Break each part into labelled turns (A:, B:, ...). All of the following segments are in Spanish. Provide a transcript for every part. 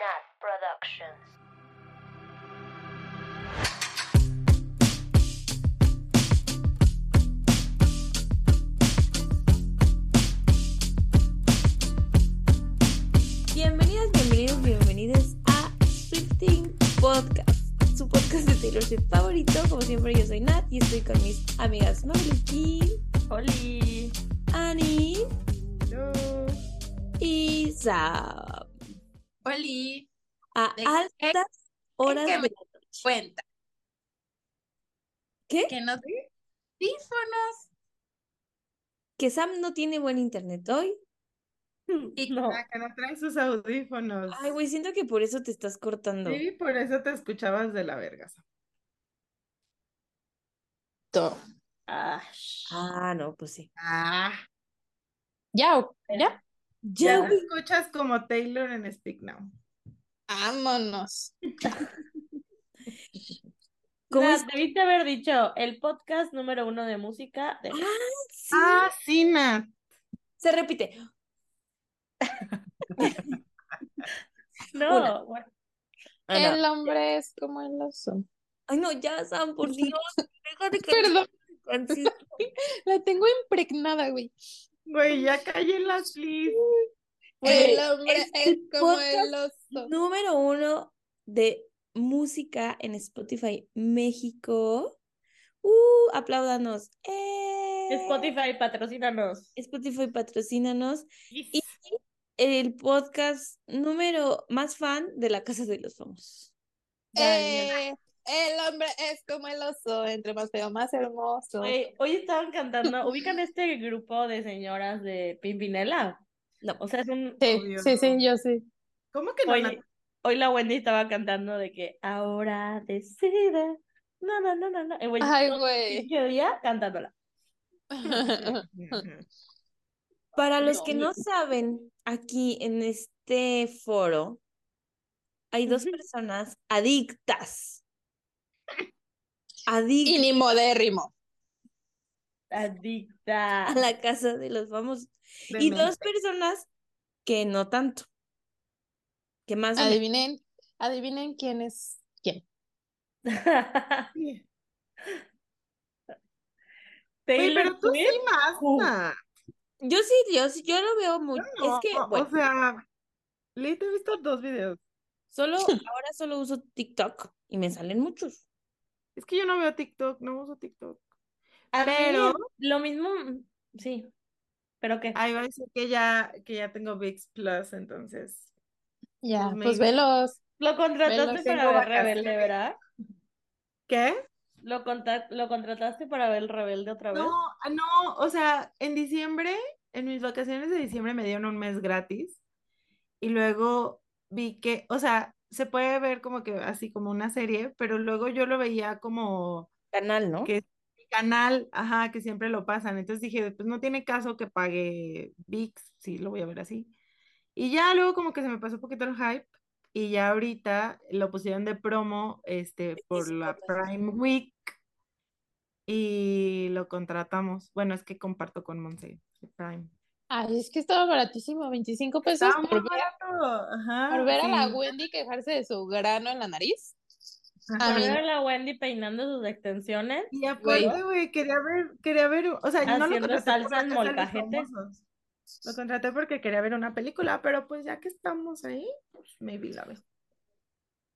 A: Nat Productions.
B: Bienvenidas, bienvenidos, bienvenidos a Swifting Podcast, su podcast de Taylor Swift favorito. Como siempre, yo soy Nat y estoy con mis amigas Marilyn,
C: Oli.
B: Annie y Zab.
C: Oli.
B: A
C: ¿De
B: altas horas
C: qué
B: de
C: me-
B: la noche.
C: Cuenta.
B: ¿Qué?
C: Que no audífonos.
B: ¿Que Sam no tiene buen internet hoy?
C: Y
D: No. que no trae sus audífonos.
B: Ay, güey, siento que por eso te estás cortando.
D: Sí, por eso te escuchabas de la verga. Sam.
C: Ah,
B: Ah, no, pues sí.
D: Ah,
E: Ya, ya.
B: Ya, güey.
D: escuchas como Taylor en Speak Now.
E: Vámonos.
B: ¿Cómo
C: debiste haber dicho el podcast número uno de música de
B: Sí,
D: Ah, sí, Nat.
B: se repite.
C: No,
B: Una.
C: bueno,
B: Ah, no.
E: El hombre es como el oso.
B: Ay, no, ya, Sam, por Dios. Deja de
E: Perdón, la tengo impregnada, güey.
D: Güey, ya cállenlas, please.
B: Güey,
E: El hombre
B: es
E: es
B: el
E: como
B: podcast
E: el oso.
B: Número uno de música en Spotify México. Uh, apláudanos. ¡Eh!
C: Spotify, patrocínanos.
B: Spotify, patrocínanos.
D: Yes.
B: Y el podcast número más fan de la Casa de los Famosos.
E: Eh, el hombre es como el oso, entre más feo, más hermoso.
C: Hoy estaban cantando, ¿ubican este grupo de señoras de Pimpinela?
B: No.
C: O sea, es un...
E: Sí,
D: Obvio.
E: sí, sí, yo sí.
D: ¿Cómo que no,
C: Hoy,
D: Nat?
C: hoy la Wendy estaba cantando de que ahora decide. No, no, no, no, no. Güey,
E: Ay, güey.
C: pinche día cantándola.
B: Para los
E: No,
B: que no saben, aquí en este foro hay dos personas adictas. Adictas
E: Y ni modérrimo.
C: Adicta.
B: a la Casa de los Famosos. Y dos personas que no tanto. Que más o menos.
E: Adivinen, adivinen quién es quién.
D: Pero tú sí más,
C: Uh.
B: Yo sí, yo sí, yo lo veo muy.
D: No,
B: es que,
D: o
B: bueno,
D: sea, le he visto dos videos.
B: solo, ahora solo uso TikTok y me salen muchos.
D: Es que yo no veo TikTok, no uso TikTok.
C: A mí
D: Pero-
C: lo mismo, sí. ¿Pero qué?
D: Ahí va a decir que ya, que ya tengo VIX Plus, entonces.
E: Ya,
D: Pues
E: pues
D: maybe.
E: velos.
C: Lo contrataste para ver Rebelde. ¿verdad?
D: ¿Qué?
C: ¿Lo, lo contrataste para ver Rebelde otra vez?
D: No, ah, no, o sea, en diciembre, en mis vacaciones de diciembre me dieron un mes gratis y luego vi que, o sea, se puede ver como que así como una serie, pero luego yo lo veía como
B: Canal, ¿no?
D: que es mi canal, ajá, que siempre lo pasan. Entonces dije, pues no tiene caso que pague VIX, sí, lo voy a ver así. Y ya luego como que se me pasó un poquito el hype y ya ahorita lo pusieron de promo este por la
B: 25 pesos.
D: Prime Week y lo contratamos. Bueno, es que comparto con Monse el Prime.
E: Ay, es que estaba baratísimo, 25 pesos
D: Estaba
E: por ver,
D: ajá,
E: por ver a la. Wendy quejarse de su grano en la nariz.
D: Ajá.
E: A
C: Por
E: mí
C: ver a la Wendy peinando sus extensiones.
D: Y aparte, güey, quería ver, quería ver, o sea, no lo contraté
C: salsa en molcajete.
D: Lo contraté porque quería ver una película, pero pues ya que estamos ahí, pues maybe la veo.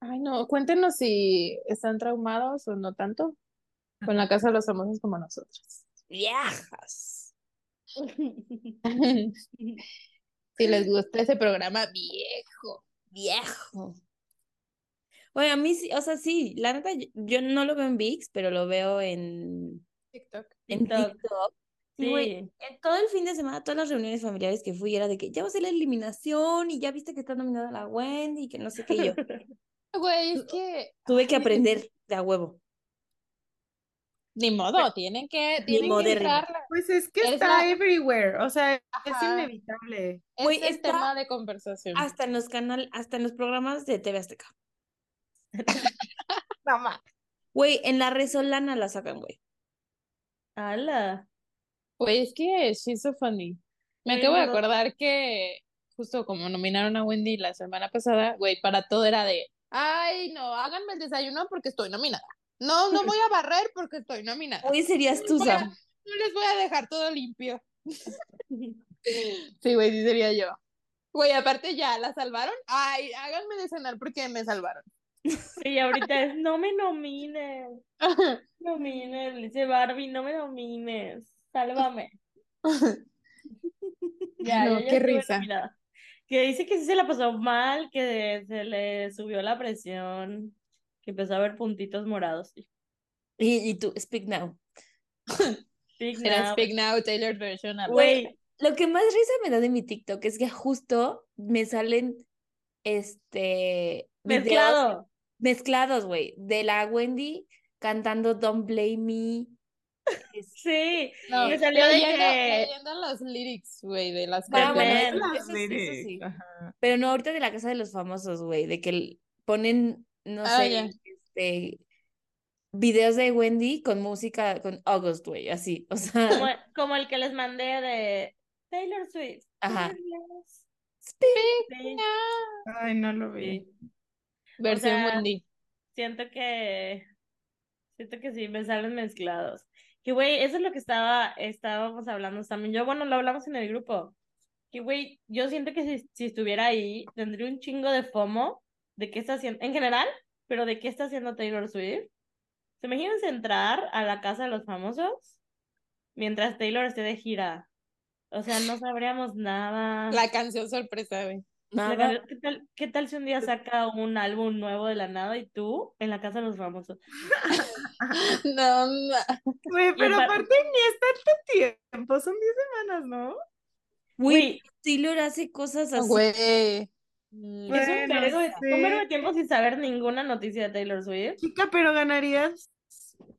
E: Ay, no, cuéntenos si están traumados o no tanto con la casa de los famosos como nosotros.
B: Viajas.
E: Si les gusta ese programa viejo.
B: Viejo. Oye, a mí sí, o sea, sí, la neta, yo, yo no lo veo en VIX, pero lo veo en,
E: TikTok.
B: en
C: TikTok.
B: TikTok. Y, güey,
C: Sí.
B: en todo el fin de semana, todas las reuniones familiares que fui, era de que ya va a ser la eliminación y ya viste que está nominada la Wendy y que no sé qué yo.
E: Güey, es que
B: Tuve que aprender de a huevo.
E: Ni modo, tienen que, tienen que entrarle.
D: Pues es que
E: Es
D: está
E: la-
D: everywhere, o sea, es inevitable.
E: Es el
B: está
E: tema de conversación.
B: Hasta en los canales, hasta en los programas de TV Azteca.
D: Más.
B: Güey, en la Resolana la sacan, güey.
C: ¡Hala!
E: Güey, es que she's so funny. Me
C: Güey,
E: acabo de
C: no.
E: acordar que justo como nominaron a Wendy la semana pasada, güey, para todo era de, ay, no, háganme el desayuno porque estoy nominada. No, no voy a barrer porque estoy nominada.
B: Hoy serías tú, Sam.
E: No les voy a dejar todo limpio. Sí, güey, sí sería yo. Güey, aparte ya, ¿la salvaron? Ay, háganme de cenar porque me salvaron.
C: Sí, ahorita es, no me nomines, nomines, dice Barbie, no me nomines, sálvame. Ya,
E: No,
C: ya, ya
E: qué risa.
C: nominada. Que dice que sí se la pasó mal, que se le subió la presión, que empezó a ver puntitos morados.
B: Y, y tú, speak now.
C: Big
E: Era
C: now.
E: Speak Now, Taylor version.
C: Güey,
B: Lo que más risa me da de mi TikTok es que justo me salen este
C: mezclado.
B: mezclados, güey, de la Wendy cantando Don't Blame Me.
C: Sí,
E: No,
C: me salió de
E: leyendo,
C: que
E: leyendo los lyrics, güey, de las canciones.
B: Pero no ahorita de la casa de los famosos, güey, de que ponen, no
E: Ah,
B: sé, este videos de Wendy con música con August, güey, así, o sea,
C: como, como el que les mandé de Taylor Swift.
B: Ajá. Speak
C: Sí,
D: Ay, no lo vi.
E: Versión
C: sea,
E: Wendy.
C: Siento que siento que sí me salen mezclados. Que güey, eso es lo que estaba estábamos hablando también. Yo, bueno, lo hablamos en el grupo. Que güey, yo siento que si, si estuviera ahí, tendría un chingo de FOMO de qué está haciendo, en general, pero de qué está haciendo Taylor Swift. ¿Se imaginan entrar a la casa de los famosos mientras Taylor esté de gira? O sea, no sabríamos nada.
E: La canción sorpresa, güey.
B: Nada.
C: canción- ¿Qué tal, qué tal si un día saca un álbum nuevo de la nada y tú en la casa de los famosos?
E: No, no.
D: Güey, pero
C: pa-
D: aparte ni es tanto tiempo, son 10 semanas, ¿no?
B: Güey,
C: Güey,
B: Taylor hace cosas así.
E: Güey. Mm,
C: es un
D: Bueno,
C: vergo de,
D: sí.
C: un vergo de tiempo sin saber ninguna noticia de Taylor Swift.
D: Chica, pero ganarías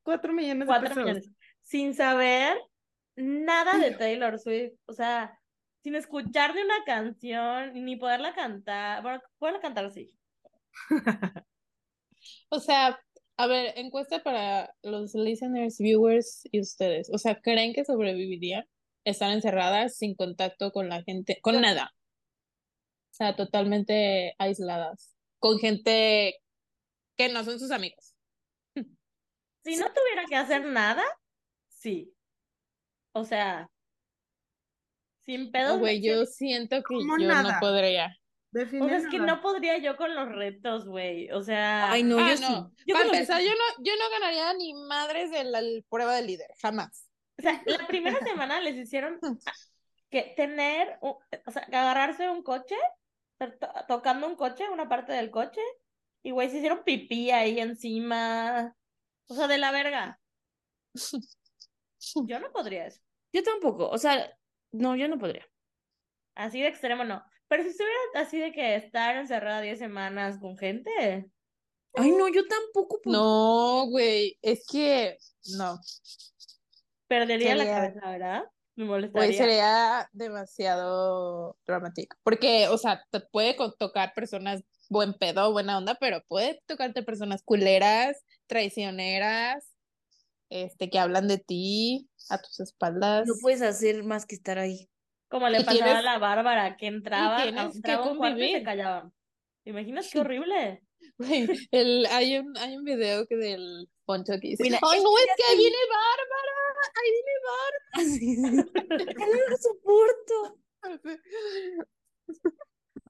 D: 4 millones de
C: Cuatro
D: pesos.
C: millones. Sin saber nada de Taylor Swift. O sea, sin escuchar de una canción ni poderla cantar. Bueno, poderla cantar sí.
E: O sea, a ver, encuesta para los listeners, viewers y ustedes. O sea, ¿creen que sobrevivirían? Estar encerradas sin contacto con la gente, con nada. O sea, totalmente aisladas. Con gente que no son sus amigos.
C: Si no tuviera que hacer nada, sí. O sea, sin pedos.
E: Güey, yo siento que
D: ¿Cómo
E: yo
D: nada?
E: no podría.
C: O sea, es que
D: nada.
C: no podría yo con los retos, güey. O sea,
B: Ay, no,
E: Ah,
B: yo sí.
E: no.
B: Yo
E: Para
B: con los-
E: empezar, yo no, yo no ganaría ni madres de la prueba de líder, jamás.
C: o sea, la primera semana les hicieron que tener, o sea, que agarrarse un coche, to- tocando un coche, una parte del coche, y güey, se hicieron pipí ahí encima. O sea, de la verga. Yo no podría eso.
B: Yo tampoco, o sea, no, yo no podría.
C: Así de extremo no. Pero si estuviera así de que estar encerrada 10 semanas con gente,
B: Ay, no, yo tampoco podría.
E: No, güey, es que no,
C: perdería la cabeza, ¿verdad? Me molestaría.
E: sería demasiado dramático. Porque, o sea, te puede tocar personas buen pedo, buena onda, pero puede tocarte personas culeras, traicioneras, este, que hablan de ti a tus espaldas.
B: No puedes hacer más que estar ahí.
C: Como le pasaba
E: tienes-
C: a la Bárbara, que entraba, entraba a un cuarto y se callaban. ¿Te imaginas qué horrible?
E: Güey, el, hay un, hay un video que del Poncho que dice,
B: Mira,
E: ¡Ay, no, es que ahí viene Bárbara! ¡Ahí
B: Así. Ya no lo soporto.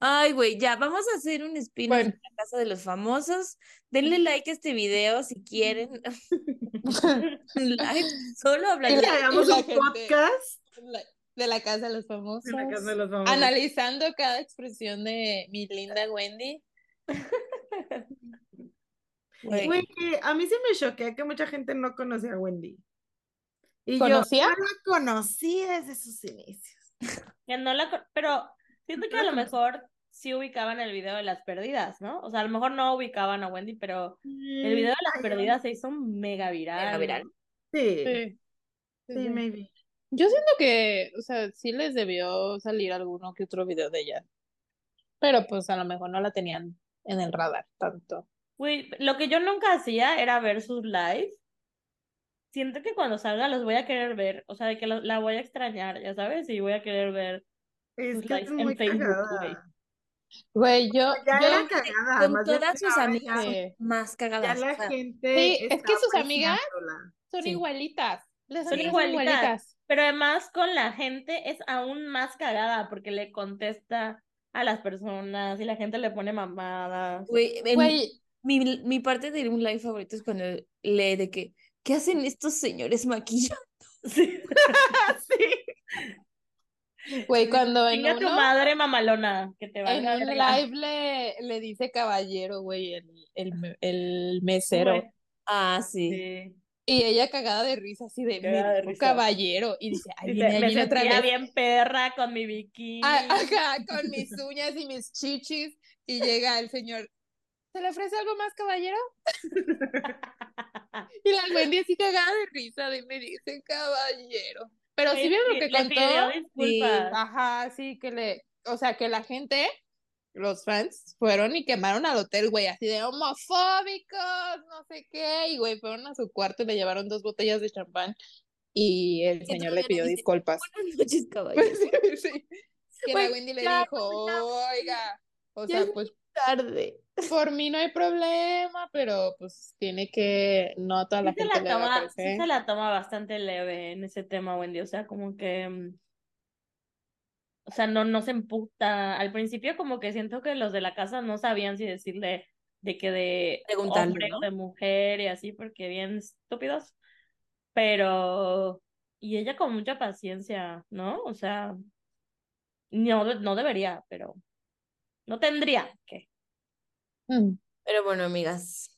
B: Ay, güey, ya, vamos a hacer un spin
E: Bueno.
B: en la casa de los famosos. Denle like a este video si quieren. like, solo
D: Y
B: hablar
D: le hagamos un podcast
E: La- de la casa de los famosos.
D: en la casa de los famosos.
E: Analizando cada expresión de mi linda Wendy.
B: Güey,
D: que a mí sí me choquea que mucha gente no conocía a Wendy. Y
E: ¿Conocía?
D: yo no la conocí desde sus inicios.
C: Que no la, pero siento que a lo mejor sí ubicaban el video de las perdidas, ¿no? O sea, a lo mejor no ubicaban a Wendy, pero el video de las perdidas se hizo mega viral.
B: Mega viral.
D: Sí,
E: Sí.
D: sí, maybe.
E: Yo siento que, o sea, sí les debió salir alguno que otro video de ella. Pero pues a lo mejor no la tenían en el radar tanto.
C: Güey, lo que yo nunca hacía era ver sus live. Siento que cuando salga los voy a querer ver, o sea, de que lo- la voy a extrañar, ya sabes, y voy a querer ver
D: Es que es
C: lives en
D: muy
C: Facebook, güey.
E: Güey, yo,
D: Ya
E: yo,
D: era cagada,
B: Con todas sus amigas
D: ya-
E: Sí.
B: más
D: Ya
B: cagadas.
D: la
B: o sea,
D: gente
E: Sí, es que sus amigas son
B: Sí.
E: igualitas. Las
C: Son igualitas.
E: igualitas.
C: Pero además con la gente es aún más cagada porque le contesta a las personas y la gente le pone mamadas.
B: güey, en-
E: Güey,
B: mi, mi parte de un live favorito es cuando lee de que, ¿qué hacen estos señores maquillando?
C: Sí.
D: Sí.
E: güey, cuando en
C: Chinga tu
E: uno,
C: madre mamalona, que te
E: en
C: valga
E: un live le, le dice caballero, güey, el, el, me- el mesero.
C: Güey,
B: Ah, sí.
C: sí.
E: Y ella cagada de risa, así de,
C: Cagada
E: me
C: de
E: dijo
C: risa.
E: caballero. Y dice, ay, viene,
C: me
E: viene otra vez.
C: bien perra con mi bikini.
E: Ah, Acá, con mis uñas y mis chichis. Y llega el señor, ¿se le ofrece algo más, caballero? Y la Wendy así cagada de risa de me dice caballero. Pero sí
C: Le-
E: vieron lo que
C: le
E: contó. Ajá, sí, que le, o sea, que la gente, los fans, fueron y quemaron al hotel, güey, así de homofóbicos, no sé qué, y güey, fueron a su cuarto y le llevaron dos botellas de champán y el señor le pidió disculpas.
B: Buenas noches, caballero.
E: Sí, sí. Que la
B: Güey,
E: Wendy le dijo,
B: ya,
E: oiga, o
B: ya
E: sea,
B: es
E: pues
B: Tarde.
E: Por mí no hay problema, pero pues tiene que, no a toda la
C: Sí se
E: gente
C: la
E: le
C: toma, sí se la toma bastante leve en ese tema, Wendy. O sea, como que. mm, O sea, no, no se emputa. Al principio, como que siento que los de la casa no sabían si decirle de que de hombre
B: ¿no?
C: o de mujer y así, porque bien estúpidos. Pero. Y ella con mucha paciencia, ¿no? O sea. No, no debería, pero. No tendría que.
E: Mm.
B: Pero bueno, amigas.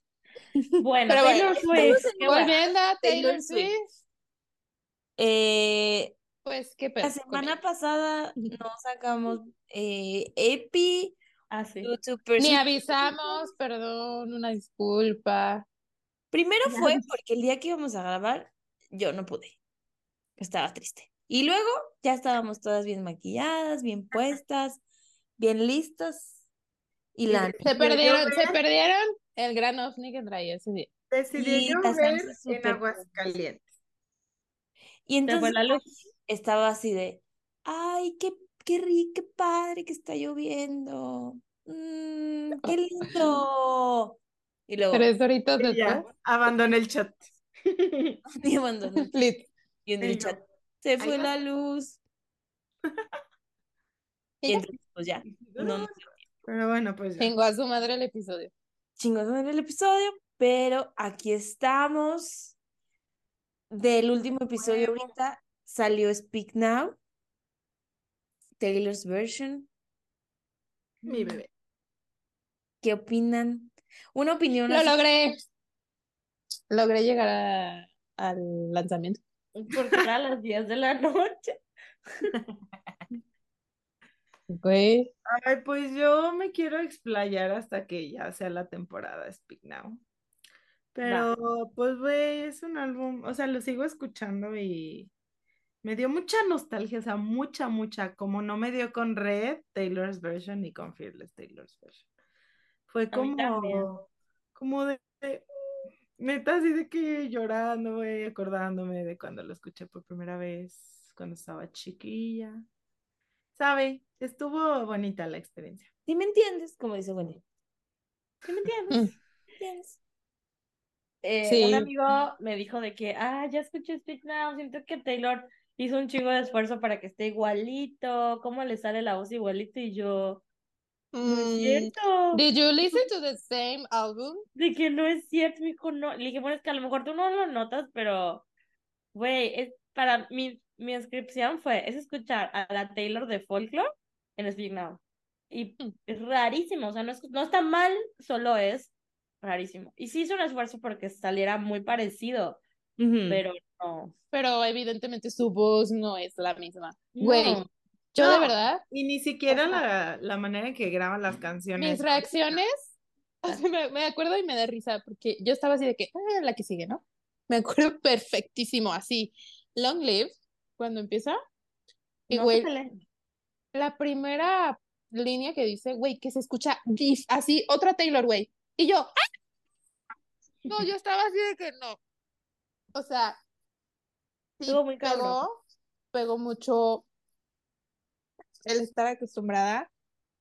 C: Bueno,
E: Pero bueno,
C: Taylor Swift, qué guay.
E: Volviendo a
B: Taylor
E: Taylor
B: Swift.
E: Swift,
B: Eh,
E: pues qué
B: la
E: pedo
B: semana pasada no sacamos eh, Epi,
C: Ah, sí.
E: Ni avisamos, perdón, una disculpa.
B: Primero
C: Ya
B: fue porque el día que íbamos a grabar, yo no pude. Estaba triste. Y luego ya estábamos todas bien maquilladas, bien puestas, bien listas. Y la
E: Se perdieron, se perdieron el gran ovni que traía ese día.
B: Y
D: llover
B: pasamos
D: en
B: súper
D: Aguascalientes.
B: Y entonces
C: fue la luz.
B: estaba así de, ay, qué, qué rico, qué padre que está lloviendo. Mm, qué lindo. Y luego
E: Tres horitas
D: Y ya,
E: después.
D: abandoné el chat.
B: me abandonó
E: Lit.
B: y en
D: Y
B: el chat se fue la luz. Y entonces, pues ya, no, no
D: Pero bueno, pues ya.
E: Chingó a su madre el episodio.
B: chingón en el episodio, pero aquí estamos. Del último episodio ahorita salió Speak Now, Taylor's version.
D: Mi bebé.
B: ¿Qué opinan? Una opinión
E: Lo
B: así-
E: logré. Logré llegar a- al lanzamiento.
C: Porque era a las 10 de la noche.
E: Güey.
D: Ay, pues yo me quiero explayar hasta que ya sea la temporada Speak Now. Pero, pues, güey, es un álbum, o sea, lo sigo escuchando y me dio mucha nostalgia, o sea, mucha, mucha, como no me dio con Red, Taylor's Version y con Fearless Taylor's Version. Fue como, como de, de- neta, así de que llorando, güey, acordándome de cuando lo escuché por primera vez, cuando estaba chiquilla. ¿Sabe? Estuvo bonita la experiencia.
B: ¿Sí me entiendes? Como dice Wendy.
C: ¿Sí me entiendes?
E: Mm.
B: ¿Me entiendes?
C: Eh,
E: Sí.
C: Un amigo me dijo de que, ah, ya escuché Speak Now, siento que Taylor hizo un chingo de esfuerzo para que esté igualito, cómo le sale la voz igualito y yo, no es
E: Mm,
C: cierto,
E: Did you listen to the same album?
C: de que no es cierto, me dijo, no, le dije, bueno, es que a lo mejor tú no lo notas, pero, güey, es para mi, mi inscripción fue, es escuchar a la Taylor de Folklore en Speak Now, y
E: Mm.
C: es rarísimo, o sea, no, es, no está mal, solo es rarísimo, y sí hizo un esfuerzo porque saliera muy parecido,
B: Ujú.
C: pero no.
E: Pero evidentemente su voz no es la misma. Güey,
C: No.
E: yo de verdad,
D: Y ni siquiera la, la manera en que graban las canciones.
E: mis reacciones, me, me acuerdo y me da risa, porque yo estaba así de que, ah, la que sigue, ¿no? Me acuerdo perfectísimo, así, Long Live, cuando empieza, y
C: No
E: güey, la primera línea que dice, güey, que se escucha así, otra Taylor, güey. Y yo, ¡ah! No, yo estaba así de que no. O sea, sí,
C: muy
E: pegó, pegó mucho el estar acostumbrada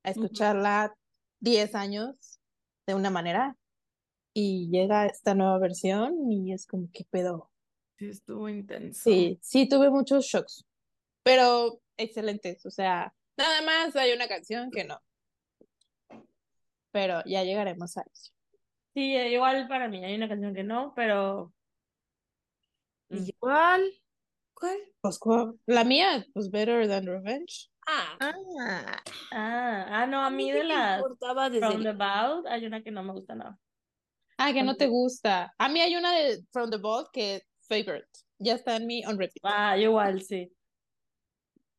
E: a escucharla 10 años de una manera y llega esta nueva versión y es como, ¿qué pedo?
D: Sí, estuvo intenso.
E: Sí, sí tuve muchos shocks, pero excelentes, o sea, nada más hay una canción que no. Pero ya llegaremos a eso.
C: Sí, igual para mí hay una canción que no, pero
D: ¿Cuál?
B: ¿Cuál?
E: Pues, ¿cuál? la mía, pues Better Than Revenge.
B: Ah,
D: Ah,
C: ah, ah no, a mí de
B: me
C: las
B: importaba desde
C: From the Vault hay una que no me gusta nada.
E: Ah, que no te gusta. A mí hay una de From the Vault que favorite. Ya está en mi on repeat.
C: Ah, igual sí.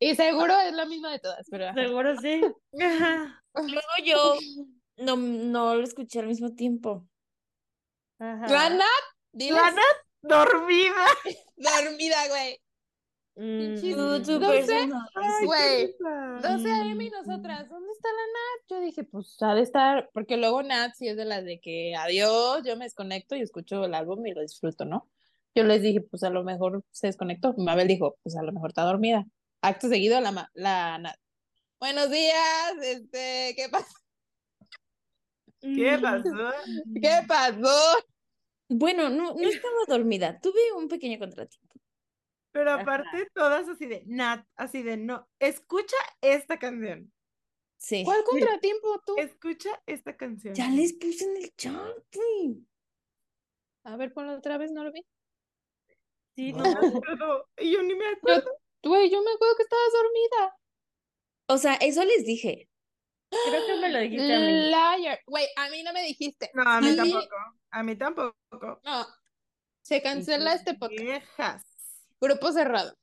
E: Y seguro es la misma de todas, pero.
C: Seguro sí.
B: Luego yo no, no lo escuché al mismo tiempo.
E: La Nat
D: dormida.
E: dormida, güey.
C: Mm,
B: Tú, tu
E: No sé.
B: persona.
D: Ay,
E: Güey,
D: qué risa.
E: 12 AM y nosotras, ¿dónde está la Nat? Yo dije, pues ha de estar, porque luego Nat sí es de las de que adiós, yo me desconecto y escucho el álbum y lo disfruto, ¿no? Yo les dije, pues a lo mejor se desconectó. Mabel dijo, pues a lo mejor está dormida. Acto seguido, la, la Nat. Buenos días, este, ¿qué pasó?
D: ¿Qué pasó?
E: ¿Qué pasó?
B: Bueno, no, no estaba dormida. Tuve un pequeño contratiempo.
D: Pero
C: Ajá.
D: aparte, todas así de Nat, así de no. Escucha esta canción.
B: Sí.
E: ¿Cuál contratiempo tú?
D: Escucha esta canción.
B: Ya les puse en el chat. güey.
E: A ver, ponlo otra vez, no lo vi.
C: Sí,
D: No
C: no.
D: me acuerdo. Y yo ni me acuerdo.
E: Güey, yo me acuerdo que estabas dormida.
B: O sea, eso les dije.
C: Creo que me lo dijiste a mí.
E: Liar. Güey, a mí no me dijiste.
D: No, a mí tampoco. A mí tampoco.
E: No. Se cancela este podcast.
D: Viejas.
E: Grupo cerrado.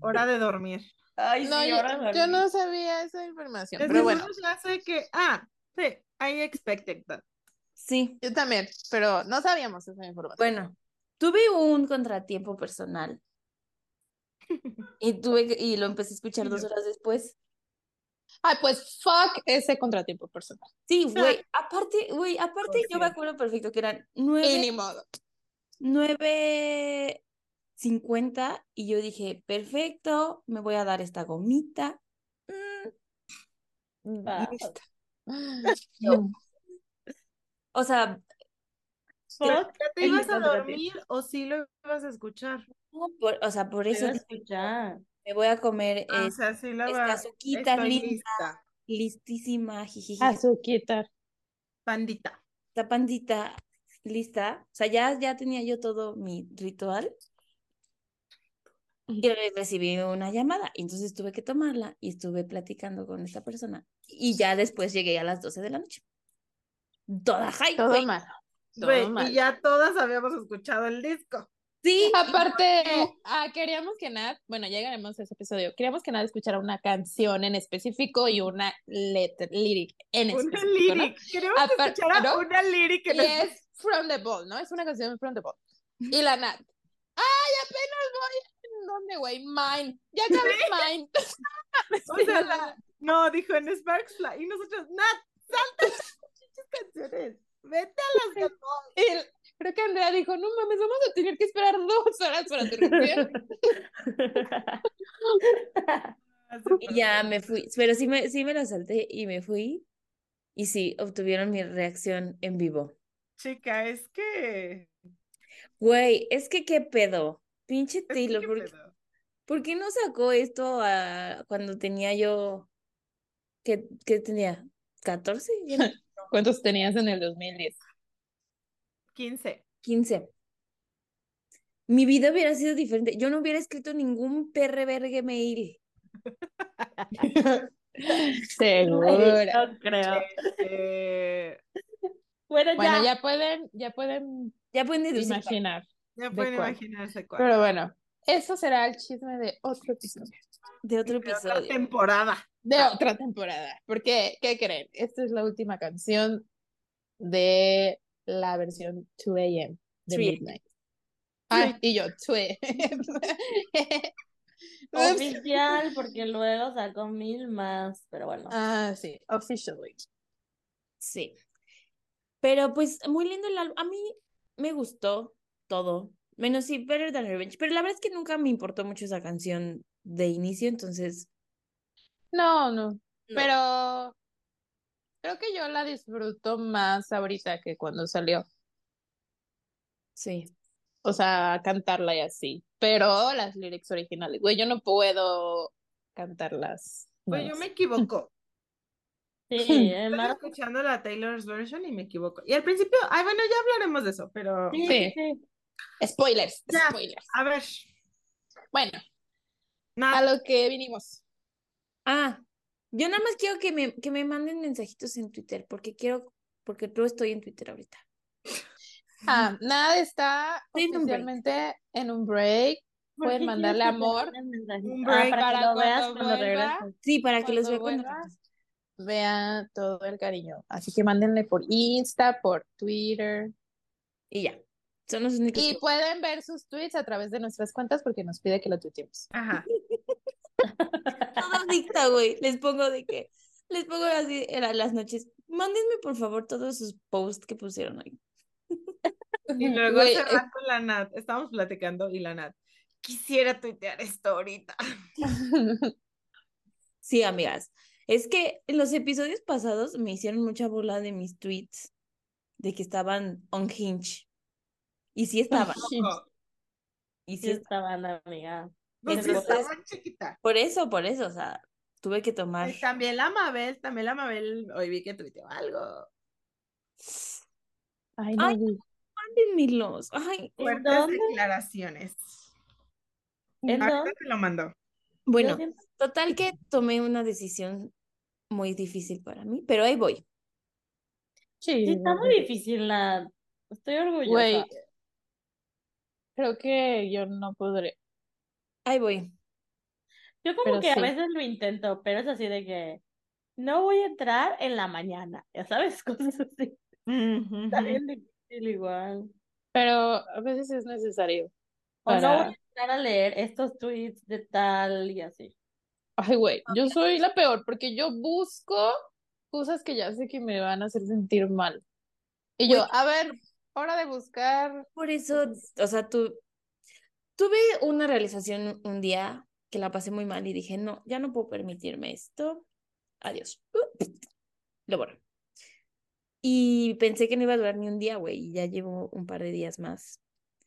D: Hora de dormir.
C: Ay,
E: No,
C: sí,
E: yo,
C: ahora
E: yo no sabía esa información, pero bueno,
D: ya sé que. Ah, sí, I expected that.
B: Sí.
E: yo también, pero no sabíamos esa información.
B: Bueno, tuve un contratiempo personal. Y tuve que- y lo empecé a escuchar dos horas después.
E: Ay, pues fuck ese contratiempo personal.
B: Sí, güey. Aparte, güey, aparte yo me acuerdo perfecto que eran
E: Y
B: nueve,
E: ni modo.
B: nueve cincuenta y yo dije, perfecto, me voy a dar esta gomita. Mm, lista.
E: No.
B: O sea,
C: Fuck
D: ¿Ya te ibas a dormir o sí lo ibas a escuchar?
B: No, por, o sea, por eso me voy a comer
D: Ah, o
B: es-
D: sea, sí la
B: esta azuquita
D: lista.
B: listísima, jijiji.
E: Azuquita.
D: Pandita.
B: esta pandita lista. O sea, ya, ya tenía yo todo mi ritual. Y re- recibí una llamada. Y entonces tuve que tomarla y estuve platicando con esta persona. Y ya después llegué a las 12 de la noche. Toda high,
E: Todo
B: güey.
E: mal. Todo
D: Güey,
E: mal.
D: y ya todas habíamos escuchado el disco.
B: Sí,
E: Aparte, ah, queríamos que Nat, bueno, llegaremos a ese episodio, queríamos que Nat escuchara una canción en específico y una letra, lyric en
D: Una
E: específico, ¿no?
D: lyric. Queremos que
E: Apar-
D: escuchara
E: ¿no?
D: una lyric en
E: Y
D: el-
E: es From the Ball, ¿no? Es una canción From the Ball. Y la Nat, ¡ay, apenas voy! ¿En dónde, güey? Mine. Ya acabé Mine.
D: O sea, la- no, dijo en Sparks Fly. Y nosotros, Nat, salta esas canciones. Vete a las de
E: Y creo que Andrea dijo, no mames, vamos a tener que esperar dos horas para tu reacción.
B: y ya me fui. Pero sí me, sí me la salté y me fui. Y sí, obtuvieron mi reacción en vivo.
D: Chica, es que.
B: Güey, es que qué pedo. Pinche Taylor,
D: qué
B: ¿por,
D: pedo.
B: ¿por qué no sacó esto a, cuando tenía yo. ¿Qué, qué tenía? ¿14? Ya no-
E: ¿Cuántos tenías en el 2010?
D: 15.
B: 15. Mi vida hubiera sido diferente. Yo no hubiera escrito ningún perre vergue mail.
E: Segura.
C: No creo.
D: Eh,
C: Bueno,
E: Bueno,
C: ya.
E: ya pueden, ya pueden
B: Ya pueden
E: imaginar.
D: ya
E: ¿De
D: pueden
E: cuál?
D: imaginarse cuál.
E: Pero bueno, eso será el chisme de otro episodio.
B: De otro
D: De otra
B: episodio.
D: temporada.
E: De otra temporada. Porque, ¿qué creen? Esta es la última canción de la versión 2 AM de
B: 3 a.m.
E: Midnight. Ah, y yo, 2 AM.
C: Oficial, porque luego sacó mil más. Pero bueno.
E: Ah, sí, officially.
B: Sí. Pero pues muy lindo el álbum. A mí me gustó todo. Menos sí, Better Than Revenge. Pero la verdad es que nunca me importó mucho esa canción de inicio, entonces
E: No, no.
B: No.
E: Pero creo que yo la disfruto más ahorita que cuando salió.
B: Sí.
E: O sea, cantarla y así. Pero las lyrics originales, güey, yo no puedo cantarlas.
D: Pues yo me equivoco.
C: Sí,
D: Estoy escuchando la Taylor's version y me equivoco. Y al principio, ay, bueno, ya hablaremos de eso, pero
C: Sí.
E: Spoilers,
D: Ya.
E: spoilers.
D: a ver,
E: Bueno, a lo que vinimos.
B: Ah, yo nada más quiero que me, que me manden mensajitos en Twitter, porque quiero, porque no estoy en Twitter ahorita.
E: Ah, nada está
B: en un break.
E: oficialmente en un break.
C: ¿Por
E: Pueden mandarle amor.
D: Un
C: Ah,
D: break
C: para,
E: para
C: que lo veas
E: cuando
C: regreses.
B: Sí, para que los vea cuando.
E: Vean todo el cariño. Así que mándenle por Insta, por Twitter.
B: Y ya. Son los únicos
E: Y
B: que-
E: pueden ver sus tweets a través de nuestras cuentas porque nos pide que lo tuiteemos.
D: ajá.
B: Todo dicta, güey. Les pongo de que, les pongo así en las noches. Mándenme por favor todos sus posts que pusieron hoy.
D: Y luego hace
E: eh,
D: rato la Nat, estábamos platicando y la Nat, quisiera tuitear esto ahorita.
B: Sí, amigas. Es que en los episodios pasados me hicieron mucha bola de mis tweets de que estaban on hinge. Y sí estaban. Y
C: Sí
B: sí estaban.
C: estaban, amiga.
D: No
B: Entonces-
D: chiquita.
B: Por eso, por eso, o sea, tuve que tomar.
D: Y también la Mabel, también la Mabel, hoy vi que tuiteó algo.
E: Ay,
B: Ay,
E: no vi.
B: Mándenmelos. Ay,
C: ¿En
D: Fuertes
C: dónde?
D: declaraciones.
C: ¿En
D: Ahorita
C: dónde?
D: te lo mando.
B: bueno, total que tomé una decisión muy difícil para mí, pero ahí voy.
E: Sí,
C: Sí, está muy difícil, la... Estoy orgullosa.
E: Güey, creo que yo no podré.
B: Ahí voy.
C: Yo como
E: pero
C: que a veces lo intento, pero es así de que no voy a entrar en la mañana, ya sabes, cosas así. Está bien difícil igual.
E: Pero a veces es necesario.
C: O no
E: Para-
C: voy a entrar a leer estos tweets de tal y así.
E: Ay, güey, yo soy la peor porque yo busco cosas que ya sé que me van a hacer sentir mal. Y yo, a ver, hora de buscar.
B: Por eso, o sea, tu, tuve una realización un día que la pasé muy mal y dije, no, ya no puedo permitirme esto. Adiós. Lo borro. Y pensé que no iba a durar ni un día, güey, y ya llevo un par de días más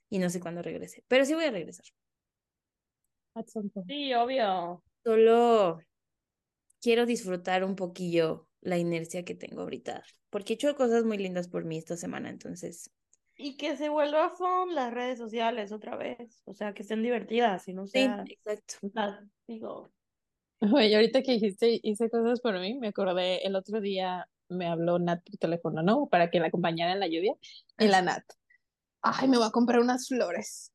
B: y no sé cuándo regrese, pero sí voy a regresar.
C: Sí, obvio.
B: Solo quiero disfrutar un poquillo la inercia que tengo ahorita, porque he hecho cosas muy lindas por mí esta semana, entonces,
C: Y que se vuelva fun las redes sociales otra vez. O sea, que estén divertidas y no
B: sí,
C: sea...
B: exacto.
C: o sea, digo,
E: Güey, ahorita que dijiste hice cosas por mí, me acordé el otro día me habló Nat por teléfono, ¿no? Para que la acompañara en la lluvia. Y la Nat, ay, me voy a comprar unas flores.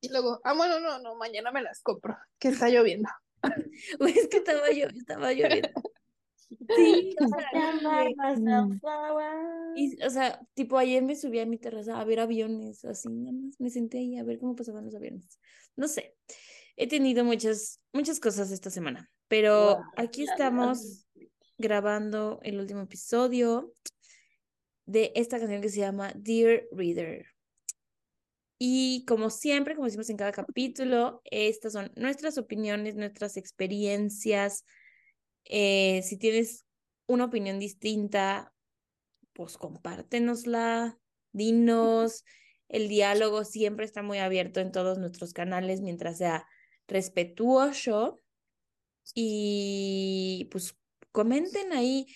E: Y luego, ah, bueno, no, no, mañana me las compro, que está lloviendo.
B: Güey, es que estaba yo, estaba lloviendo. Sí, o sea. Y, o sea, tipo, ayer me subí a mi terraza a ver aviones, así, nada más me senté ahí a ver cómo pasaban los aviones. No sé, he tenido muchas, muchas cosas esta semana, pero
C: Wow,
B: aquí estamos grabando el último episodio de esta canción que se llama Dear Reader. Y como siempre, como decimos en cada capítulo, estas son nuestras opiniones, nuestras experiencias. Eh, si tienes una opinión distinta, pues compártenosla, dinos. El diálogo siempre está muy abierto en todos nuestros canales mientras sea respetuoso. Y pues comenten ahí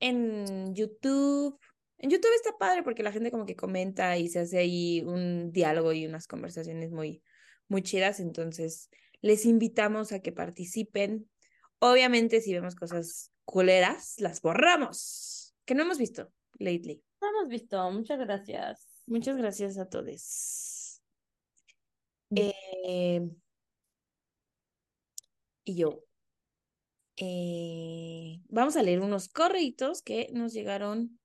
B: en YouTube. En YouTube está padre porque la gente como que comenta y se hace ahí un diálogo y unas conversaciones muy, muy chidas. Entonces, les invitamos a que participen. Obviamente, si vemos cosas culeras, las borramos. Que no hemos visto lately.
C: No hemos visto, muchas gracias.
B: Muchas gracias a todos. Eh, y yo. eh, vamos a leer unos correitos que nos llegaron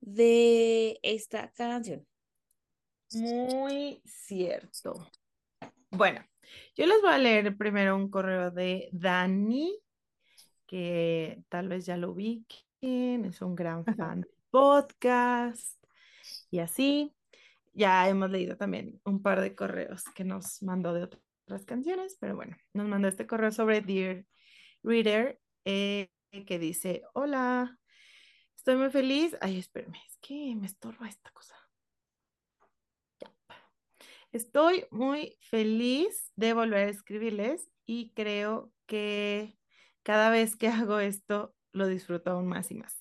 B: de esta canción.
D: Muy cierto. Bueno, yo les voy a leer primero un correo de Dani, que tal vez ya lo ubiquen, es un gran fan del podcast y así. Ya hemos leído también un par de correos que nos mandó de otras canciones, pero bueno, nos mandó este correo sobre Dear Reader, eh, que dice, hola, estoy muy feliz. Ay, espérame, es que me estorba esta cosa. Estoy muy feliz de volver a escribirles y creo que cada vez que hago esto lo disfruto aún más y más.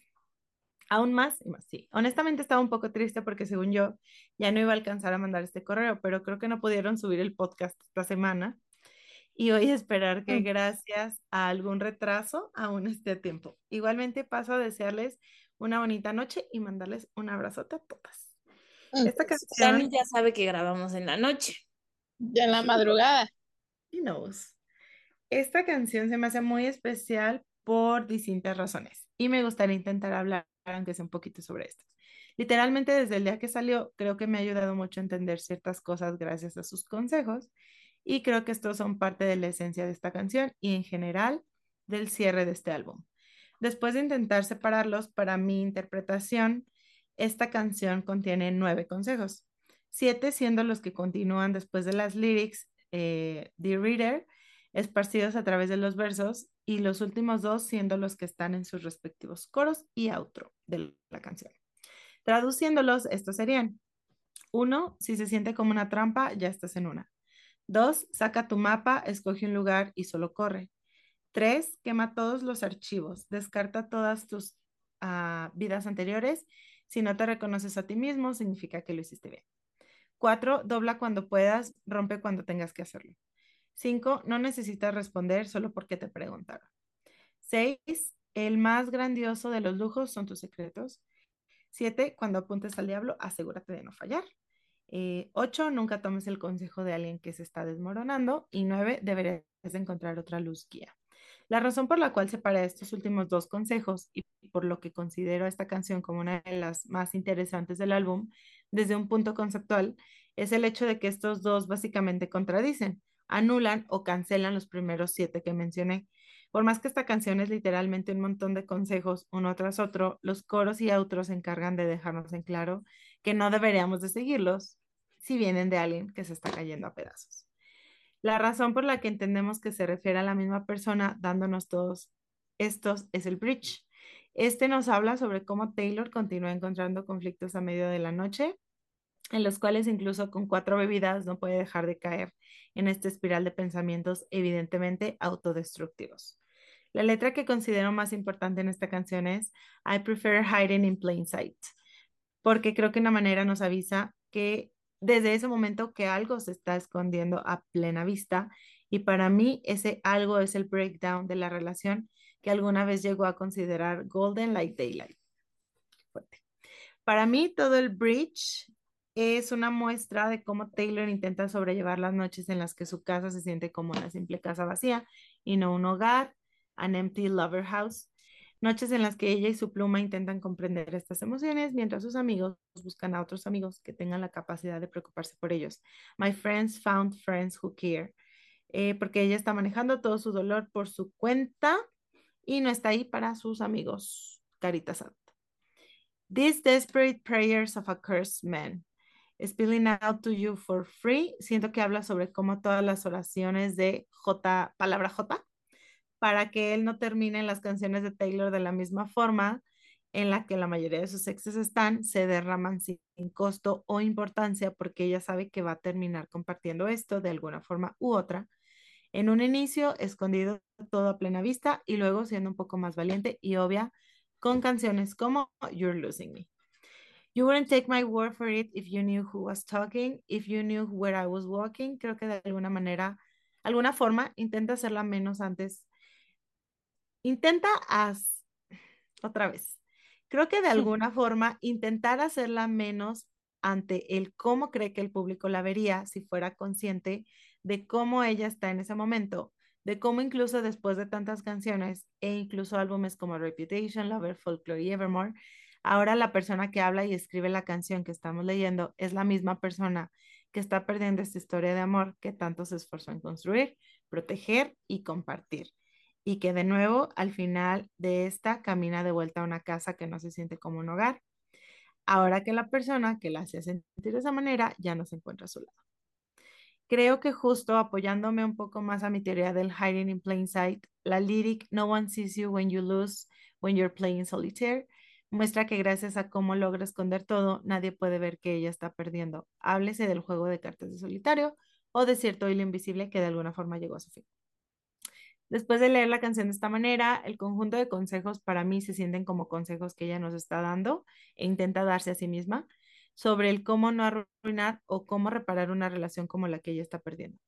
D: Aún más y más, sí. Honestamente estaba un poco triste porque según yo ya no iba a alcanzar a mandar este correo, pero creo que no pudieron subir el podcast esta semana y voy a esperar que
E: Mm.
D: gracias a algún retraso aún esté a tiempo. Igualmente paso a desearles una bonita noche y mandarles un abrazote a todas.
E: Mm.
D: Esta
B: Dani
D: canción,
B: ya sabe que grabamos en la noche.
E: Ya en la madrugada.
D: he knows. Esta canción se me hace muy especial por distintas razones y me gustaría intentar hablar, aunque sea un poquito sobre esto. Literalmente desde el día que salió, creo que me ha ayudado mucho a entender ciertas cosas gracias a sus consejos y creo que estos son parte de la esencia de esta canción y en general del cierre de este álbum. Después de intentar separarlos, para mi interpretación, esta canción contiene nueve consejos, siete siendo los que continúan después de las lyrics eh, The Reader, esparcidos a través de los versos, y los últimos dos siendo los que están en sus respectivos coros y outro de la canción. Traduciéndolos, estos serían, uno, si se siente como una trampa, ya estás en una. Dos, saca tu mapa, escoge un lugar y solo corre. Tres, quema todos los archivos, descarta todas tus uh, vidas anteriores. Si no te reconoces a ti mismo, significa que lo hiciste bien. Cuatro, dobla cuando puedas, rompe cuando tengas que hacerlo. Cinco, no necesitas responder solo porque te preguntaron. Seis, el más grandioso de los lujos son tus secretos. Siete, cuando apuntes al diablo, asegúrate de no fallar. Eh, ocho, nunca tomes el consejo de alguien que se está desmoronando. Y nueve, deberías encontrar otra luz guía. La razón por la cual separé estos últimos dos consejos y por lo que considero esta canción como una de las más interesantes del álbum desde un punto conceptual es el hecho de que estos dos básicamente contradicen, anulan o cancelan los primeros siete que mencioné. Por más que esta canción es literalmente un montón de consejos uno tras otro, los coros y outros se encargan de dejarnos en claro que no deberíamos de seguirlos si vienen de alguien que se está cayendo a pedazos. La razón por la que entendemos que se refiere a la misma persona dándonos todos estos es el bridge. Este nos habla sobre cómo Taylor continúa encontrando conflictos a medio de la noche, en los cuales incluso con cuatro bebidas no puede dejar de caer en esta espiral de pensamientos evidentemente autodestructivos. La letra que considero más importante en esta canción es I prefer hiding in plain sight, porque creo que una manera nos avisa que desde ese momento que algo se está escondiendo a plena vista y para mí ese algo es el breakdown de la relación que alguna vez llegó a considerar Golden Like Daylight. Fuerte. Para mí todo el bridge es una muestra de cómo Taylor intenta sobrellevar las noches en las que su casa se siente como una simple casa vacía y no un hogar, an empty lover house. Noches en las que ella y su pluma intentan comprender estas emociones mientras sus amigos buscan a otros amigos que tengan la capacidad de preocuparse por ellos. My friends found friends who care. Eh, porque ella está manejando todo su dolor por su cuenta y no está ahí para sus amigos. Carita Sad. These desperate prayers of a cursed man. Spilling out to you for free. Siento que habla sobre cómo todas las oraciones de J, palabra J, para que él no termine las canciones de Taylor de la misma forma en la que la mayoría de sus exes están, se derraman sin costo o importancia porque ella sabe que va a terminar compartiendo esto de alguna forma u otra. En un inicio, escondido todo a plena vista y luego siendo un poco más valiente y obvia con canciones como You're Losing Me. You wouldn't take my word for it if you knew who was talking, if you knew where I was walking. Creo que de alguna manera, alguna forma, intenta hacerla menos antes intenta haz, otra vez. Creo que de alguna forma intentar hacerla menos ante el cómo cree que el público la vería si fuera consciente de cómo ella está en ese momento, de cómo incluso después de tantas canciones e incluso álbumes como Reputation, Lover, Folklore y Evermore, ahora la persona que habla y escribe la canción que estamos leyendo es la misma persona que está perdiendo esta historia de amor que tanto se esforzó en construir, proteger y compartir y que de nuevo al final de esta camina de vuelta a una casa que no se siente como un hogar, ahora que la persona que la hacía sentir de esa manera ya no se encuentra a su lado. Creo que justo apoyándome un poco más a mi teoría del hiding in plain sight, la lyric No one sees you when you lose, when you're playing solitaire, muestra que gracias a cómo logra esconder todo, nadie puede ver que ella está perdiendo. Háblese del juego de cartas de solitario o de cierto hilo invisible que de alguna forma llegó a su fin. Después de leer la canción de esta manera, el conjunto de consejos para mí se sienten como consejos que ella nos está dando e intenta darse a sí misma sobre el cómo no arruinar o cómo reparar una relación como la que ella está perdiendo.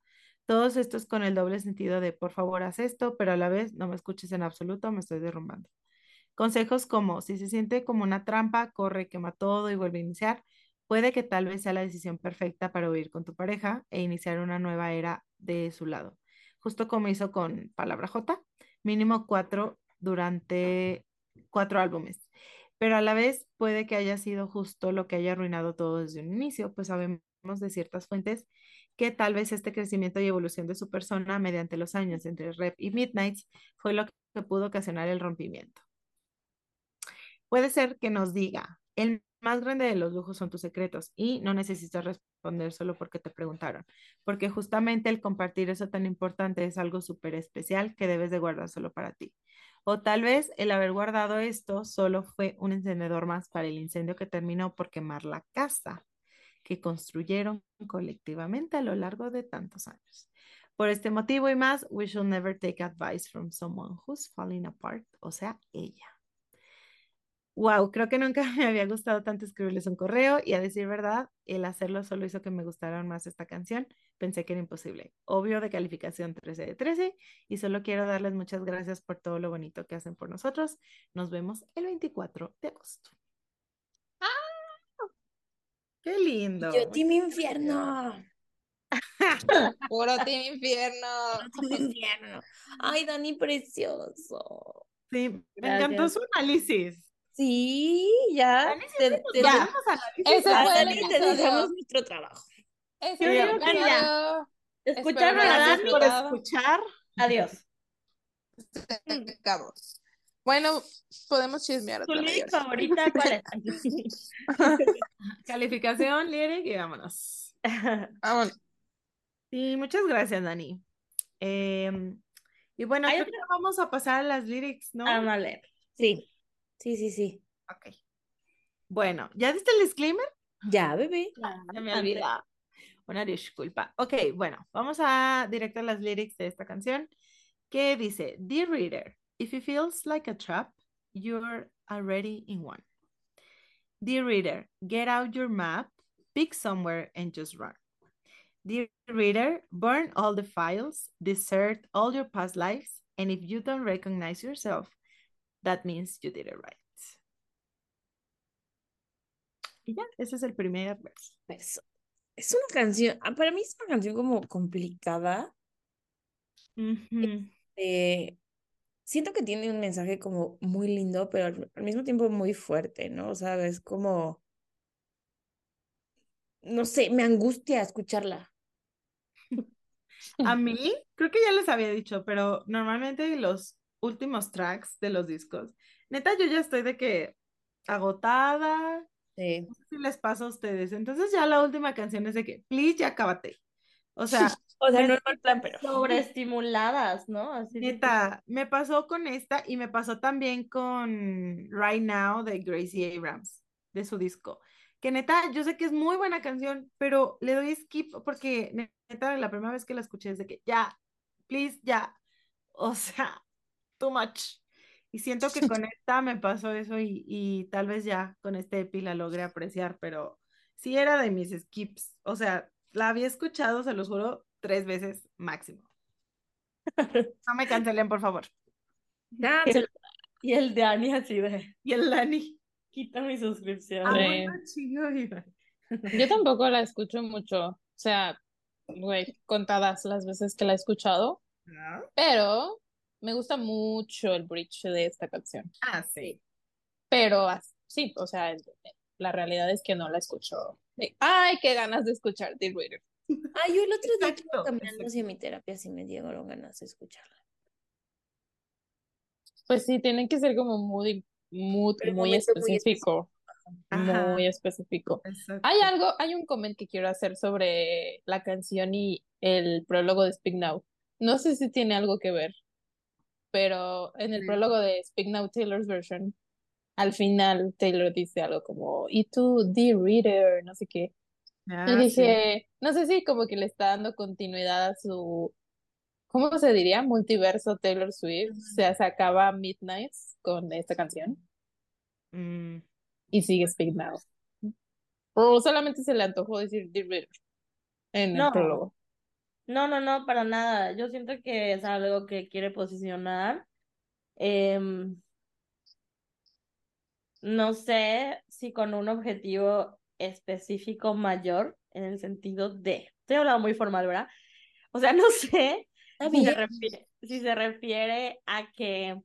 D: Todos estos con el doble sentido de por favor haz esto, pero a la vez no me escuches en absoluto, me estoy derrumbando. Consejos como si se siente como una trampa, corre, quema todo y vuelve a iniciar. Puede que tal vez sea la decisión perfecta para huir con tu pareja e iniciar una nueva era de su lado justo como hizo con Palabra J, mínimo cuatro durante cuatro álbumes. Pero a la vez puede que haya sido justo lo que haya arruinado todo desde un inicio, pues sabemos de ciertas fuentes que tal vez este crecimiento y evolución de su persona mediante los años entre Rep y Midnight fue lo que pudo ocasionar el rompimiento. Puede ser que nos diga, el más grande de los lujos son tus secretos y no necesitas responder solo porque te preguntaron, porque justamente el compartir eso tan importante es algo súper especial que debes de guardar solo para ti. O tal vez el haber guardado esto solo fue un encendedor más para el incendio que terminó por quemar la casa que construyeron colectivamente a lo largo de tantos años. Por este motivo y más, we should never take advice from someone who's falling apart, o sea, ella. Wow, creo que nunca me había gustado tanto escribirles un correo y a decir verdad, el hacerlo solo hizo que me gustara más esta canción. Pensé que era imposible. Obvio de calificación 13 de 13 y solo quiero darles muchas gracias por todo lo bonito que hacen por nosotros. Nos vemos el 24 de agosto. ¡Ah! ¡Qué lindo!
B: Yo, Team Infierno.
E: Puro Team Infierno.
B: Team Infierno. Ay, Dani, precioso.
D: Sí, me encantó su análisis.
B: Sí, ya.
D: Te, te, ya.
B: Ese fue el te dejamos nuestro trabajo.
E: Ese Yo digo que ya.
C: Escucharon a Dani
D: por escuchar.
C: Adiós.
E: Acabamos. Bueno, podemos chismear.
C: ¿Tu lyric favorita cuál es?
D: Calificación, lyric y vámonos.
E: Vámonos.
D: Sí, muchas gracias, Dani. Eh, y bueno, creo que vamos a pasar a las lyrics, ¿no?
C: Ah, vale.
B: Sí. Sí, sí, sí.
D: Ok. Bueno, ¿ya diste el disclaimer?
B: Ya, bebé.
D: Ya, me olvidó. Una disculpa. Ok, bueno, vamos a directo a las lyrics de esta canción que dice, Dear reader, if it feels like a trap, you're already in one. Dear reader, get out your map, pick somewhere and just run. Dear reader, burn all the files, desert all your past lives, and if you don't recognize yourself, that means you did it right. Y ya, ese es el primer verso.
B: Es una canción, ah, para mí es una canción como complicada. Eh, siento que tiene un mensaje como muy lindo, pero al, mismo tiempo muy fuerte, ¿no? O sea, es como, no sé, me angustia escucharla.
D: A mí, creo que ya les había dicho, pero normalmente los últimos tracks de los discos. Neta, yo ya estoy de que agotada.
B: Sí.
D: No sé si les pasa a ustedes. Entonces ya la última canción es de que, please, ya acábate. O sea,
B: o sea, no es el plan, pero
C: sobreestimuladas, ¿no?
D: Así Neta, me pasó con esta y me pasó también con Right Now de Gracie Abrams, de su disco. Que neta, yo sé que es muy buena canción, pero le doy skip porque neta, la primera vez que la escuché es de que ya, please, ya. O sea, too much. Y siento que con esta me pasó eso y, tal vez ya con este EPI la logré apreciar, pero sí era de mis skips. O sea, la había escuchado, se los juro, tres veces máximo. No me cancelen, por favor.
C: Y el, de Ani así de.
D: Y el Dani.
C: Quita mi suscripción.
E: Ah, Yo tampoco la escucho mucho. O sea, güey, contadas las veces que la he escuchado. Pero me gusta mucho el bridge de esta canción.
D: Ah, sí.
E: Pero sí, o sea, la realidad es que no la escucho. Ay, qué ganas de escuchar The Reader.
B: Ay, yo el otro día caminando hacia mi terapia sí me dieron ganas de escucharla.
E: Pues sí, tienen que ser como muy, muy, muy específico. Muy específico. Hay algo, hay un comment que quiero hacer sobre la canción y el prólogo de Speak Now. No sé si tiene algo que ver, pero en el
D: Sí.
E: prólogo de Speak Now Taylor's version, al final Taylor dice algo como, y tú, dear reader, no sé qué. Y
D: Ah, sí.
E: dije, no sé si como que le está dando continuidad a su, ¿cómo se diría? Multiverso Taylor Swift. O sea, se acaba Midnights con esta canción
D: Mm,
E: y sigue Speak Now. O solamente se le antojó decir Dear Reader en el prólogo.
C: No, no, no, para nada. Yo siento que es algo que quiere posicionar. Em, no sé si con un objetivo específico mayor en el sentido de, estoy hablando muy formal, ¿verdad? O sea, no sé si se refiere, si se refiere a que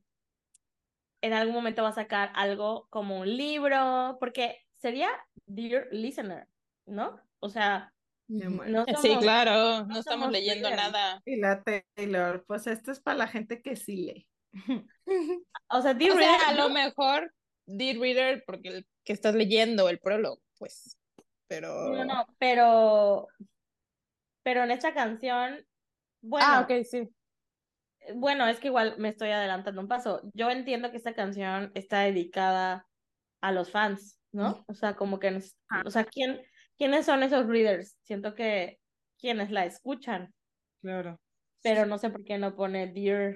C: en algún momento va a sacar algo como un libro, porque sería Dear Listener, ¿no? O sea, no
E: Sí,
C: somos,
E: claro,
C: no
E: no estamos leyendo
C: readers.
E: nada.
D: Y la Taylor, pues esto es para la gente que sí lee.
C: o sea, Dear
E: O sea,
C: Reader,
E: a lo mejor Dear Reader porque el que estás leyendo el prólogo, pues. Pero.
C: No, no, pero, pero en esta canción, bueno,
E: Ah, ok, sí.
C: bueno, es que igual me estoy adelantando un paso. Yo entiendo que esta canción está dedicada a los fans, ¿no? O sea, como que, nos- o sea, ¿quién, ¿quiénes son esos readers? Siento que quienes la escuchan,
D: Claro.
C: pero no sé por qué no pone Dear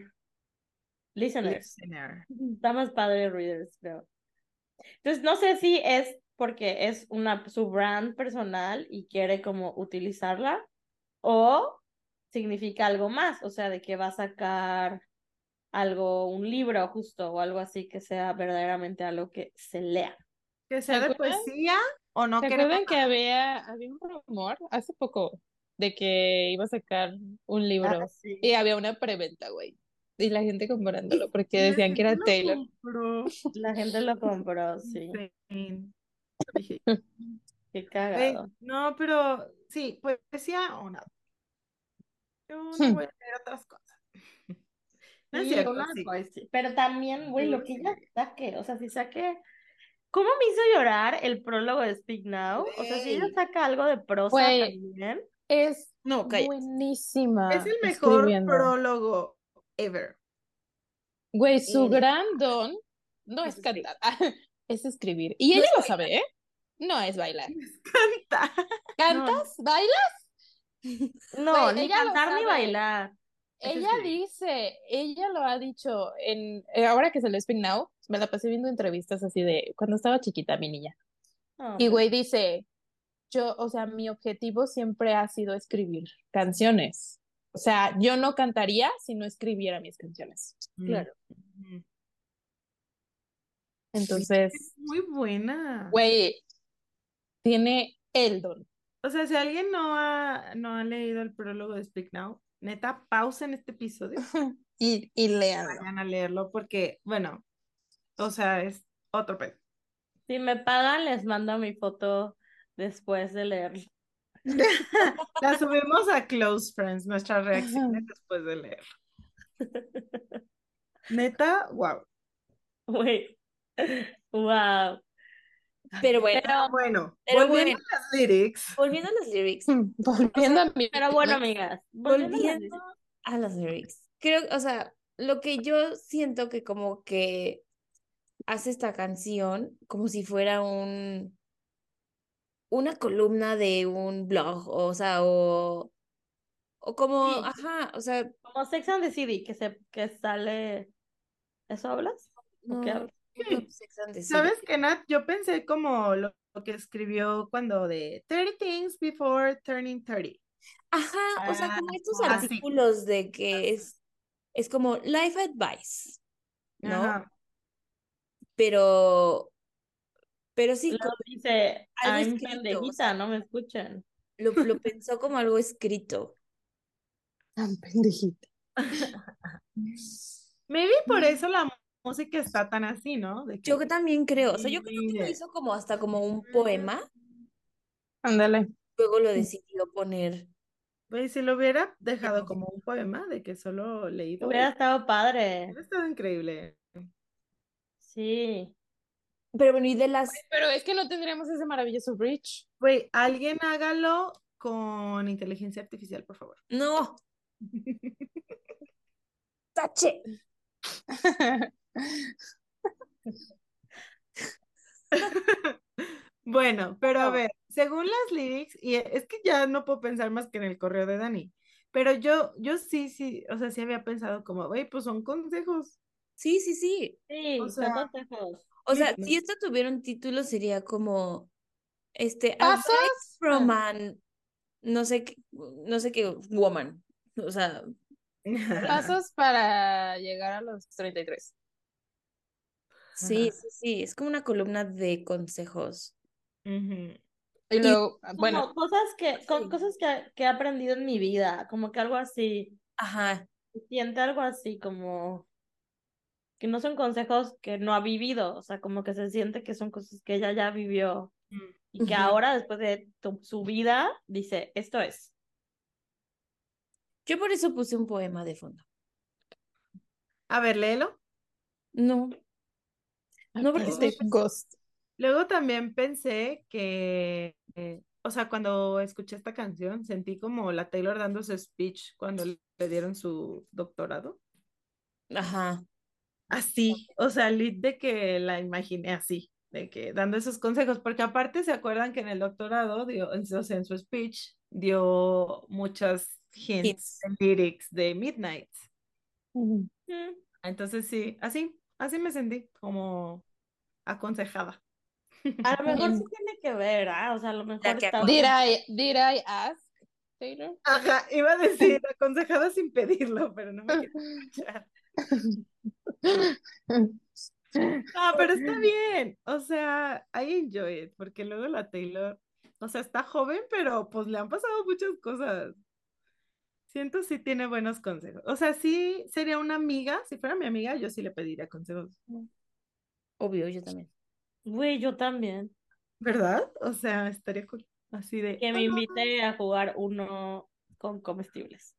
C: Listeners.
D: Listener.
C: Está más padre readers, creo. Entonces, no sé si es porque es una su brand personal y quiere como utilizarla o significa algo más, o sea, de que va a sacar algo, un libro justo o algo así que sea verdaderamente algo que se lea.
D: Que sea de
E: acuerdan?
D: poesía o no
E: ¿Se acuerdan que había, había un rumor hace poco de que iba a sacar un libro?
C: Ah, sí.
E: Y había una preventa, güey. Y la gente comprándolo porque decían que era Taylor.
D: compró.
C: La gente lo compró, sí.
D: Dije,
C: Qué
D: "Güey,
C: cagado.
D: no, pero sí, poesía o nada. Yo no
E: Hmm.
D: voy a leer otras cosas. No es
C: Sí,
D: cierto, sí.
C: poesía. Pero también, güey, lo
D: Sí,
C: que
D: sí.
C: ella saque, o sea, si saque. ¿Cómo me hizo llorar el prólogo de Speak Now? O sea, si ella saca algo de prosa también.
E: Es
B: No, cállate.
E: buenísima
D: Es el mejor prólogo ever.
E: Güey, su
B: Eh,
E: gran don no
B: es
E: es cantar, es escribir. Y ella lo sabe, ¿eh? No es bailar.
D: Canta.
E: ¿Cantas? ¿Bailas?
C: No, ni cantar ni bailar.
E: Ella dice, ella lo ha dicho en eh, ahora que salió Speak Now, me la pasé viendo entrevistas así de cuando estaba chiquita mi niña.
C: No,
E: Y güey dice, yo, o sea, mi objetivo siempre ha sido escribir canciones. O sea, yo no cantaría si no escribiera mis canciones.
B: Claro.
D: Mm.
E: Entonces,
D: Es muy buena.
E: güey, tiene el don.
D: O sea, si alguien no ha, no ha leído el prólogo de Speak Now, neta, pausen este episodio
E: Y, y léanlo.
D: vayan a leerlo porque, bueno, o sea, es otro pedo.
C: Si me pagan, les mando mi foto después de leerlo.
D: La subimos a Close Friends, nuestras reacciones después de leerlo. Neta, wow.
C: Güey. Wow.
B: Pero bueno,
C: Pero,
D: Bueno,
B: Pero
D: volviendo
B: bueno.
D: a las lyrics.
B: volviendo a las lyrics.
E: Volviendo a mi
C: pero bueno, amigas. volviendo a las
B: Volviendo a las lyrics. Creo, o sea, lo que yo siento que como que hace esta canción como si fuera un una columna de un blog, o sea, o, o como,
C: Sí.
B: ajá, o sea,
C: Como Sex and the City, que se que sale. ¿Eso hablas? ¿O
B: no,
C: qué hablas?
D: ¿Sabes qué, Nat? Yo pensé como lo, lo que escribió cuando de 30 things before turning 30.
B: Ajá, o sea, como
C: Ah,
B: estos
D: así.
B: artículos de que es, es como life advice, ¿no?
D: Ajá.
B: Pero, pero sí, como
C: dice,
B: algo
C: I'm
B: escrito, o
C: pendejita,
B: sea.
C: no me escuchan.
B: lo, lo pensó como algo escrito.
E: Tan pendejita.
D: Maybe por eso la música está tan así, ¿no? De que,
B: Yo que también creo, o sea, yo creo que lo hizo como hasta como un poema,
E: Ándale.
B: luego lo decidió poner.
D: güey, si lo hubiera dejado como un poema de que solo leído,
C: Hubiera estado padre.
D: hubiera estado increíble.
C: Sí.
B: Pero bueno, y de las,
E: Pero es que no tendríamos ese maravilloso bridge.
D: Güey, alguien hágalo con inteligencia artificial, por favor.
B: No. Tache.
D: Bueno, pero a ver, según las lyrics, y es que ya no puedo pensar más que en el correo de Dani, pero yo, yo sí, sí, o sea, sí había pensado como, güey, pues son consejos.
B: Sí, sí, sí.
C: Sí,
D: O
C: son
D: sea,
C: consejos.
B: O sea, si esto tuviera un título sería como este
E: Pasos.
B: From an no sé qué, no sé qué woman. O sea,
E: Pasos para llegar a los 33.
B: Sí,
D: Ajá.
B: sí, sí, es como una columna de consejos.
D: Ujú.
E: Y luego, bueno,
C: Como cosas que, co-
B: Sí.
C: cosas que, que he aprendido en mi vida, como que algo así,
B: Ajá.
C: siente algo así, como que no son consejos que no ha vivido, o sea, como que se siente que son cosas que ella ya vivió
D: Mm.
C: y que ahora, después de tu- su vida, dice, esto es.
B: Yo por eso puse un poema de fondo.
D: A ver, léelo.
B: No, no porque
E: este
B: estoy
E: Ghost.
D: Luego también pensé que, eh, o sea, cuando escuché esta canción, sentí como la Taylor dando su speech cuando le dieron su doctorado.
B: Ajá.
D: Así, o sea, lit de que la imaginé así, de que dando esos consejos, porque aparte se acuerdan que en el doctorado dio, en, o sea, en su speech, dio muchas hints lyrics de Midnight.
C: Mm,
D: Entonces sí, así, así me sentí como aconsejada.
C: A lo mejor sí tiene que ver, ¿ah? O sea, a lo mejor está...
E: Did I, did I ask, Taylor?
D: Ajá, iba a decir aconsejada sin pedirlo, pero no me quiero escuchar. Ah, pero está bien. O sea, I enjoy it, porque luego la Taylor, o sea, está joven, pero pues le han pasado muchas cosas. Siento sí tiene buenos consejos. O sea, sí sería una amiga, si fuera mi amiga, yo sí le pediría consejos.
B: Obvio, yo también.
C: Güey, yo también.
D: ¿Verdad? O sea, estaría cool. Así de
C: Que me
D: "Ah,
C: invite a jugar uno con comestibles.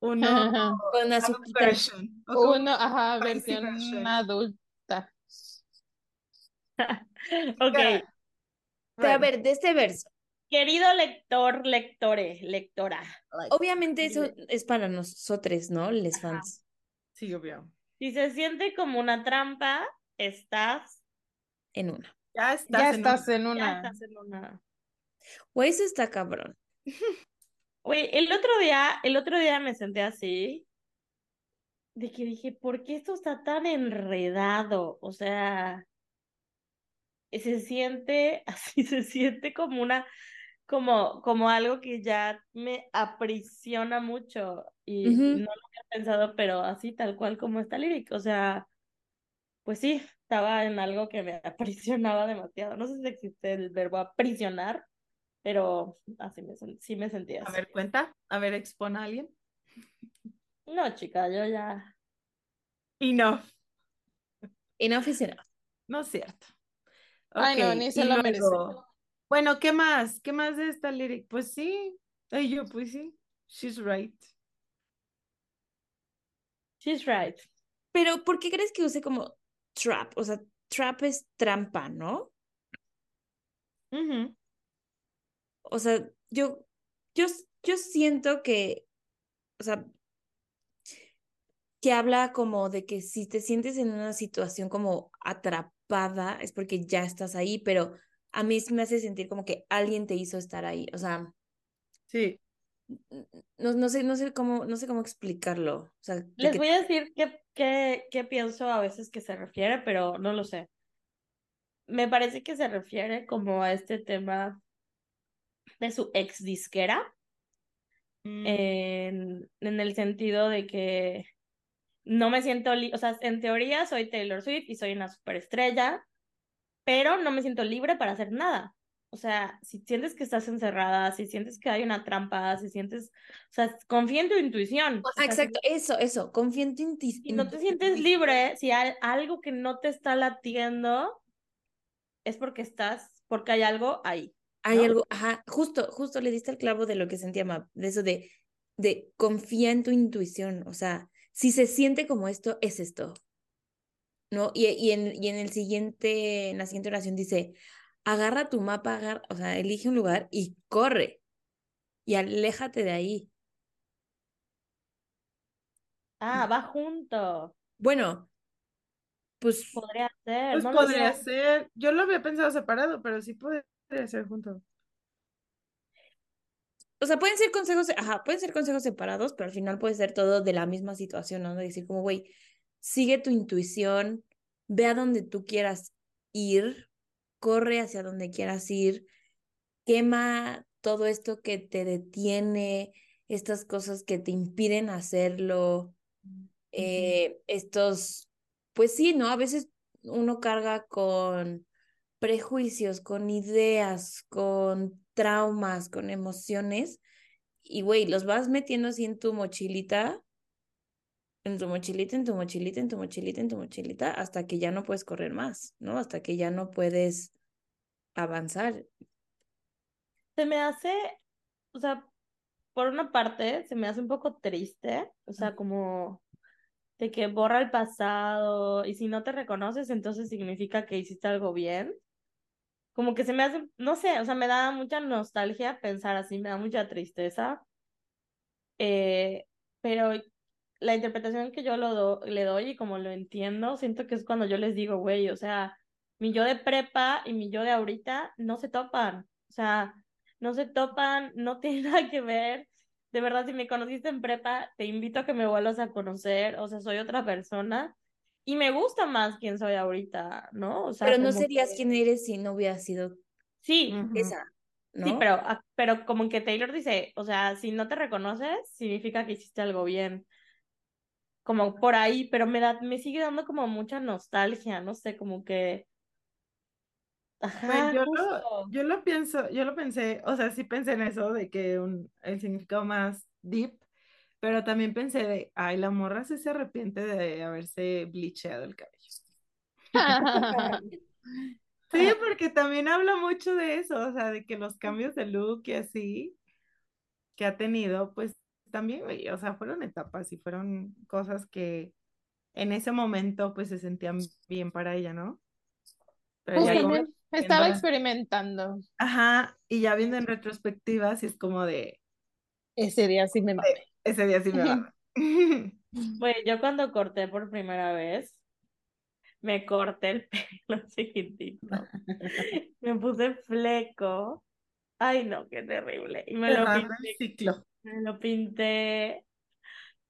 D: uno
B: Con azuquita.
D: version.
E: Uno, ajá, versión
D: version.
E: adulta.
C: Ok,
B: a ver, de este verso.
C: querido lector, lectore, lectora.
B: Obviamente eso es para nosotros, ¿no? Les fans.
D: Sí, obvio.
C: Si se siente como una trampa, estás,
B: En una.
D: Ya estás
E: Ya
D: en
E: estás
D: una.
E: en
C: ya
E: una.
C: estás en una.
B: Güey, eso está cabrón.
C: Güey, el otro día, el otro día me senté así, de que dije, ¿por qué esto está tan enredado? O sea, se siente así, se siente como una, como, como algo que ya me aprisiona mucho y no lo había pensado, pero así tal cual como está lírico, o sea, pues sí, estaba en algo que me aprisionaba demasiado. No sé si existe el verbo aprisionar, pero así me, sí me sentía
D: A ver, cuenta. A ver, expone a alguien.
C: No, chica, yo ya.
D: Enough.
B: Enough is enough.
D: No es cierto.
E: Ay, no, ni se
D: y
E: lo merece.
D: Bueno, ¿qué más? ¿Qué más de esta lyric? Pues sí. Ay, yo, pues sí. She's right.
C: She's right.
B: Pero, ¿por qué crees que use como trap? O sea, trap es trampa, ¿no?
D: Ujú.
B: O sea, yo, yo, yo siento que, o sea, que habla como de que si te sientes en una situación como atrapada, es porque ya estás ahí, pero a mí me hace sentir como que alguien te hizo estar ahí. O sea,
D: Sí.
B: no, no sé, no sé cómo, no sé cómo explicarlo. O sea,
C: Les
B: que-
C: voy a decir qué, qué, qué pienso a veces que se refiere, pero no lo sé. Me parece que se refiere como a este tema de su ex disquera,
D: Mm,
C: en, en el sentido de que no me siento, o sea, en teoría soy Taylor Swift y soy una superestrella, pero no me siento libre para hacer nada. O sea, si sientes que estás encerrada, si sientes que hay una trampa, si sientes, o sea, confía en tu intuición. O sea, si-
B: exacto, eso, eso, confía en tu inti-
C: Si no te sientes
B: intuición.
C: libre, si hay algo que no te está latiendo, es porque estás, porque hay algo ahí.
B: Hay
C: ¿no?
B: algo, ajá, justo, justo le diste el clavo de lo que sentía Map, de eso de, de confía en tu intuición, o sea, si se siente como esto, es esto, ¿no? Y, y, en, y en el siguiente, en la siguiente oración dice, agarra tu mapa, agarra, o sea, elige un lugar y corre, y aléjate de ahí.
C: Ah, va junto.
B: Bueno, pues
C: Podría ser.
D: Pues
C: no
D: podría ser. Yo lo había pensado separado, pero sí podría ser junto.
B: O sea, pueden ser consejos, ajá, pueden ser consejos separados, pero al final puede ser todo de la misma situación, ¿no? De decir como, güey, sigue tu intuición, ve a donde tú quieras ir, corre hacia donde quieras ir, quema todo esto que te detiene, estas cosas que te impiden hacerlo, eh, estos, pues sí, ¿no? A veces uno carga con prejuicios, con ideas, con traumas, con emociones, y güey, los vas metiendo así en tu mochilita, en tu mochilita, en tu mochilita, en tu mochilita, en tu mochilita, hasta que ya no puedes correr más, ¿no? Hasta que ya no puedes avanzar.
C: Se me hace, o sea, por una parte, se me hace un poco triste, o sea, como de que borra el pasado y si no te reconoces, entonces significa que hiciste algo bien. Como que se me hace, no sé, o sea, me da mucha nostalgia pensar así, me da mucha tristeza. Eh, pero la interpretación que yo lo do- le doy y como lo entiendo, siento que es cuando yo les digo, güey, o sea, mi yo de prepa y mi yo de ahorita no se topan, o sea, no se topan, no tiene nada que ver. De verdad, si me conociste en prepa, te invito a que me vuelvas a conocer, o sea, soy otra persona y me gusta más quién soy ahorita, ¿no? O sea,
B: Pero no serías
C: que-
B: quien eres si no hubieras sido
C: Sí,
B: esa, ¿no?
C: Sí, pero, ah, pero como que Taylor dice, o sea, si no te reconoces, significa que hiciste algo bien. Como por ahí, pero me da, me sigue dando como mucha nostalgia, no sé, como que.
D: Güey,
C: Ajá,
D: yo lo, yo lo pienso, yo lo pensé, o sea, sí pensé en eso de que un, el significado más deep, pero también pensé de, ay, la morra sí se arrepiente de haberse bleachado el cabello. Sí, porque también habla mucho de eso, o sea, de que los cambios de look y así que ha tenido, pues también, güey, o sea, fueron etapas y fueron cosas que en ese momento pues se sentían bien para ella, ¿no? Pero
E: Pues
D: como
E: estaba
D: viendo-
E: experimentando.
D: Ajá, y ya viendo en retrospectiva, sí es como de,
E: Ese día sí me mamé.
D: ese día sí me va.
C: Güey, yo cuando corté por primera vez, me corté el pelo chiquitito. Me puse fleco. Ay, no, qué terrible. Y me lo
D: Cerrando el
C: pinté,
D: ciclo.
C: Me lo pinté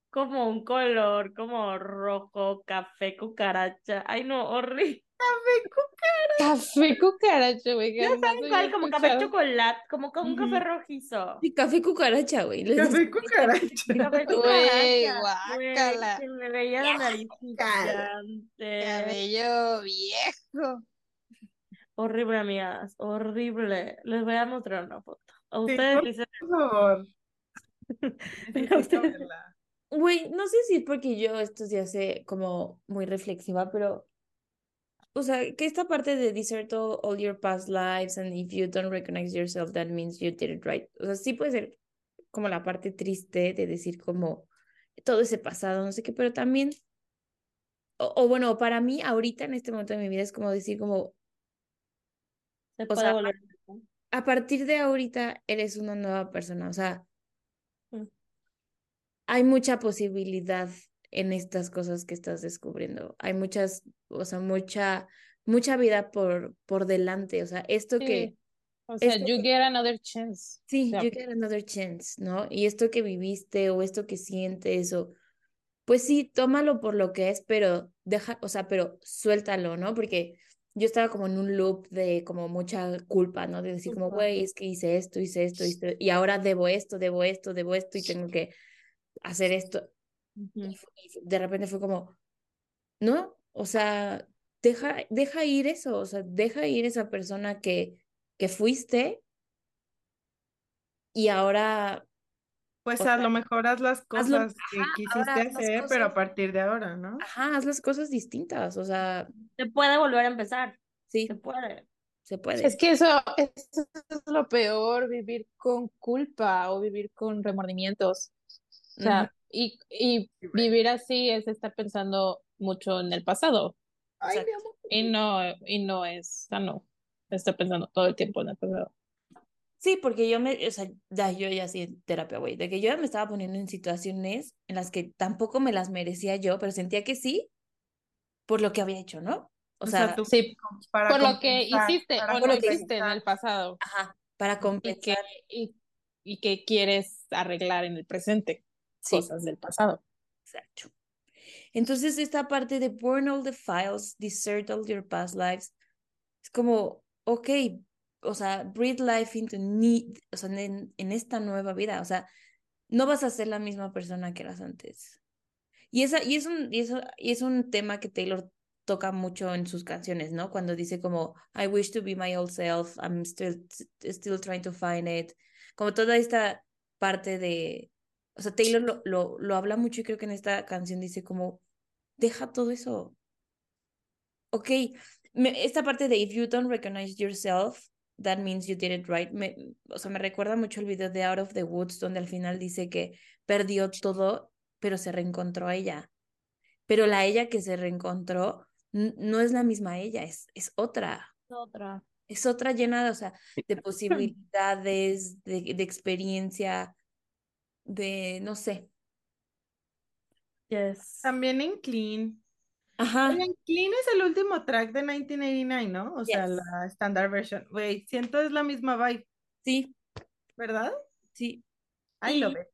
C: como un color, como rojo, café, cucaracha. Ay, no, horrible.
E: Café cucaracho, güey.
C: Ya
E: jamás
C: sabes
E: había
C: cuál, como café chocolate, como con un café rojizo.
B: Sí, café cucaracha, güey.
D: Café cucaracha.
C: Café
E: Güey,
C: cucaracha. Güey,
E: guácala.
C: me veía la nariz.
E: Cabello viejo.
C: Horrible, amigas, horrible. Les voy a mostrar una foto. A
D: Sí,
C: ustedes
D: por
C: dicen,
D: Por favor. Verla.
B: Güey, no sé si es porque yo estos días sé como muy reflexiva, pero, o sea, que esta parte de desert all, all your past lives and if you don't recognize yourself, that means you did it right. O sea, sí puede ser como la parte triste de decir como todo ese pasado, no sé qué, pero también, o, o bueno, para mí ahorita en este momento de mi vida es como decir como,
C: se
B: o sea,
C: volver.
B: a partir de ahorita eres una nueva persona, o sea. Hay mucha posibilidad en estas cosas que estás descubriendo. Hay muchas, o sea, mucha, mucha vida por, por delante. O sea, esto que.
E: O sea,
B: esto
E: you get another chance.
B: sí,
E: sea,
B: you get another chance, ¿no? Y esto que viviste o esto que sientes o, pues sí, tómalo por lo que es, pero deja, o sea, pero suéltalo, ¿no? Porque yo estaba como en un loop de como mucha culpa, ¿no? De decir como, güey, es que hice esto, hice esto, hice, y ahora debo esto, debo esto, debo esto y tengo que hacer esto. Fu- de repente fue como, no, o sea, deja, deja ir eso, o sea, deja ir esa persona que, que fuiste y ahora,
D: Pues a
B: sea,
D: lo mejor haz las
B: hazlo-
D: cosas que
B: ajá,
D: quisiste hacer, pero a partir de ahora, ¿no?
B: ajá, haz las cosas distintas, o sea,
C: Se puede volver a empezar.
B: sí,
C: Se puede.
B: se puede.
E: Es que eso, eso es lo peor, vivir con culpa o vivir con remordimientos. O sea, y, y vivir así es estar pensando mucho en el pasado.
D: Ay, mi amor.
E: Y no, y no es sano estar pensando todo el tiempo en el pasado.
B: Sí, porque yo me, o sea, ya yo ya sí en terapia, güey, de que yo ya me estaba poniendo en situaciones en las que tampoco me las merecía yo, pero sentía que sí por lo que había hecho, ¿no? O,
D: O sea,
B: sea,
D: tú
E: Sí,
D: para
E: por lo que hiciste
D: para
E: o no hiciste en el pasado
B: ajá, para
E: y que,
B: compensar.
E: y, y que quieres arreglar en el presente
B: Sí,
E: cosas del pasado.
B: exacto. Entonces, esta parte de burn all the files, desert all your past lives, es como, ok, o sea, breathe life into need, o sea, en, en esta nueva vida, o sea, no vas a ser la misma persona que eras antes. Y, esa, y, es un, y, eso, y es un tema que Taylor toca mucho en sus canciones, ¿no? Cuando dice como, I wish to be my old self, I'm still, still trying to find it. Como toda esta parte de, o sea, Taylor lo, lo, lo habla mucho y creo que en esta canción dice como, deja todo eso. Ok, me, esta parte de if you don't recognize yourself, that means you did it right. Me, o sea, me recuerda mucho el video de Out of the Woods, donde al final dice que perdió todo, pero se reencontró a ella. Pero la ella que se reencontró no es la misma ella, es, es otra.
C: Otra.
B: Es otra llena de, o sea, de posibilidades, de, de experiencia, de, no sé.
C: Yes.
D: También en Clean.
B: Ajá,
D: Oigan, Clean es el último track de 1989, ¿no? O sea, la standard version. Güey, siento es la misma vibe,
B: sí,
D: ¿verdad?
B: sí.
D: I love it.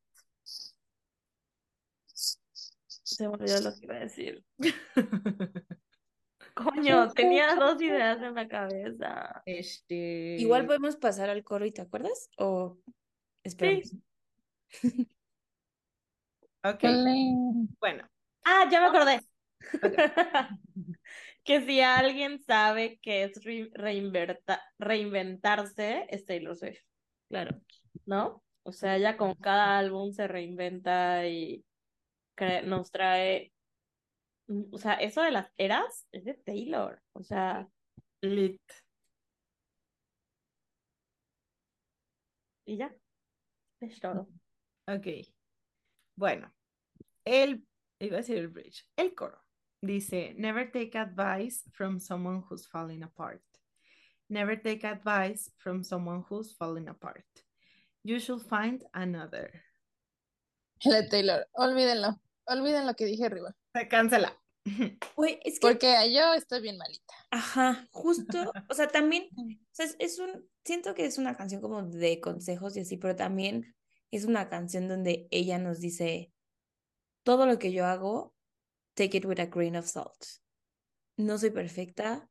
C: Se me olvidó lo que iba a decir. Coño, tenía dos ideas en la cabeza.
D: Este.
B: Igual podemos pasar al coro y te acuerdas o esperamos.
D: Ok, bueno.
C: Ah, ya me acordé. Que si alguien sabe que es re- reinverta- reinventarse, es Taylor Swift,
B: Claro.
C: ¿no? O sea, ella con cada álbum se reinventa y nos trae, mm, o sea, eso de las eras es de Taylor, o sea,
D: Lit.
C: y ya, es todo.
D: Ok. Bueno, el, iba a decir el bridge, el coro. Dice, never take advice from someone who's falling apart. Never take advice from someone who's falling apart. You should find another.
E: La de Taylor, olvídenlo, olviden lo que dije arriba,
D: Se cancela.
B: Es que,
E: porque yo estoy bien malita.
B: ajá, justo, o sea, también, o sea, es, es un, siento que es una canción como de consejos y así, pero también es una canción donde ella nos dice, todo lo que yo hago, take it with a grain of salt. No soy perfecta,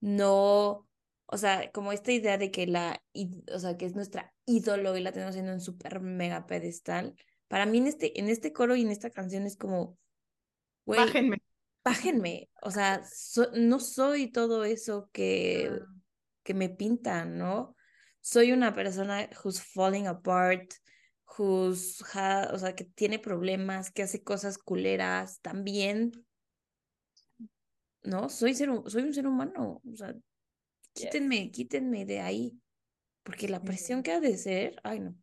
B: no, o sea, como esta idea de que la, o sea, que es nuestra ídolo y la tenemos en un súper mega pedestal. Para mí en este, en este coro y en esta canción es como, güey,
D: Bájenme.
B: bájenme, o sea, so- no soy todo eso que,
D: Ah.
B: que me pintan, ¿no? Soy una persona who's falling apart, who's, ha- o sea, que tiene problemas, que hace cosas culeras también, ¿no? Soy, ser, soy un ser humano, o sea, quítenme, quítenme de ahí, porque la presión que ha de ser, ay, no.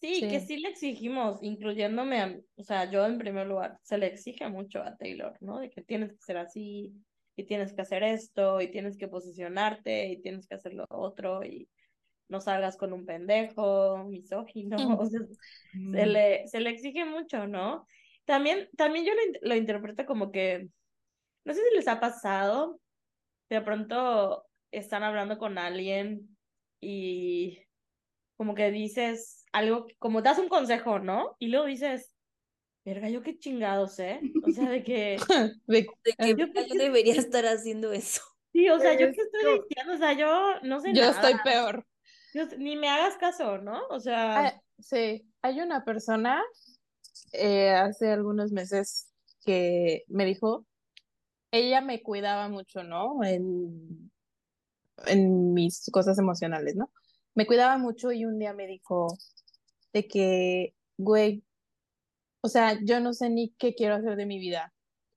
C: Sí, que
E: Sí.
C: sí le exigimos, incluyéndome a, o sea, yo en primer lugar, se le exige mucho a Taylor, ¿no? De que tienes que ser así, y tienes que hacer esto, y tienes que posicionarte, y tienes que hacer lo otro, y no salgas con un pendejo, misógino, o sea,
D: Mm.
C: se le, se le exige mucho, ¿no? También, también yo lo, lo interpreto como que, no sé si les ha pasado, de pronto están hablando con alguien y como que dices algo, como das un consejo, ¿no? Y luego dices, verga, yo qué chingados, ¿eh? O sea, de que,
E: De-
B: De que
C: Yo
B: yo debería estar haciendo eso.
C: sí, o sea, ¿yo qué estoy diciendo? O sea, yo no sé
E: yo
C: nada.
E: estoy peor.
C: Ni me hagas caso, ¿no? O sea,
E: Ah, sí, hay una persona eh, hace algunos meses que me dijo, ella me cuidaba mucho, ¿no? En, en mis cosas emocionales, ¿no? Me cuidaba mucho y un día me dijo de que, güey, o sea, yo no sé ni qué quiero hacer de mi vida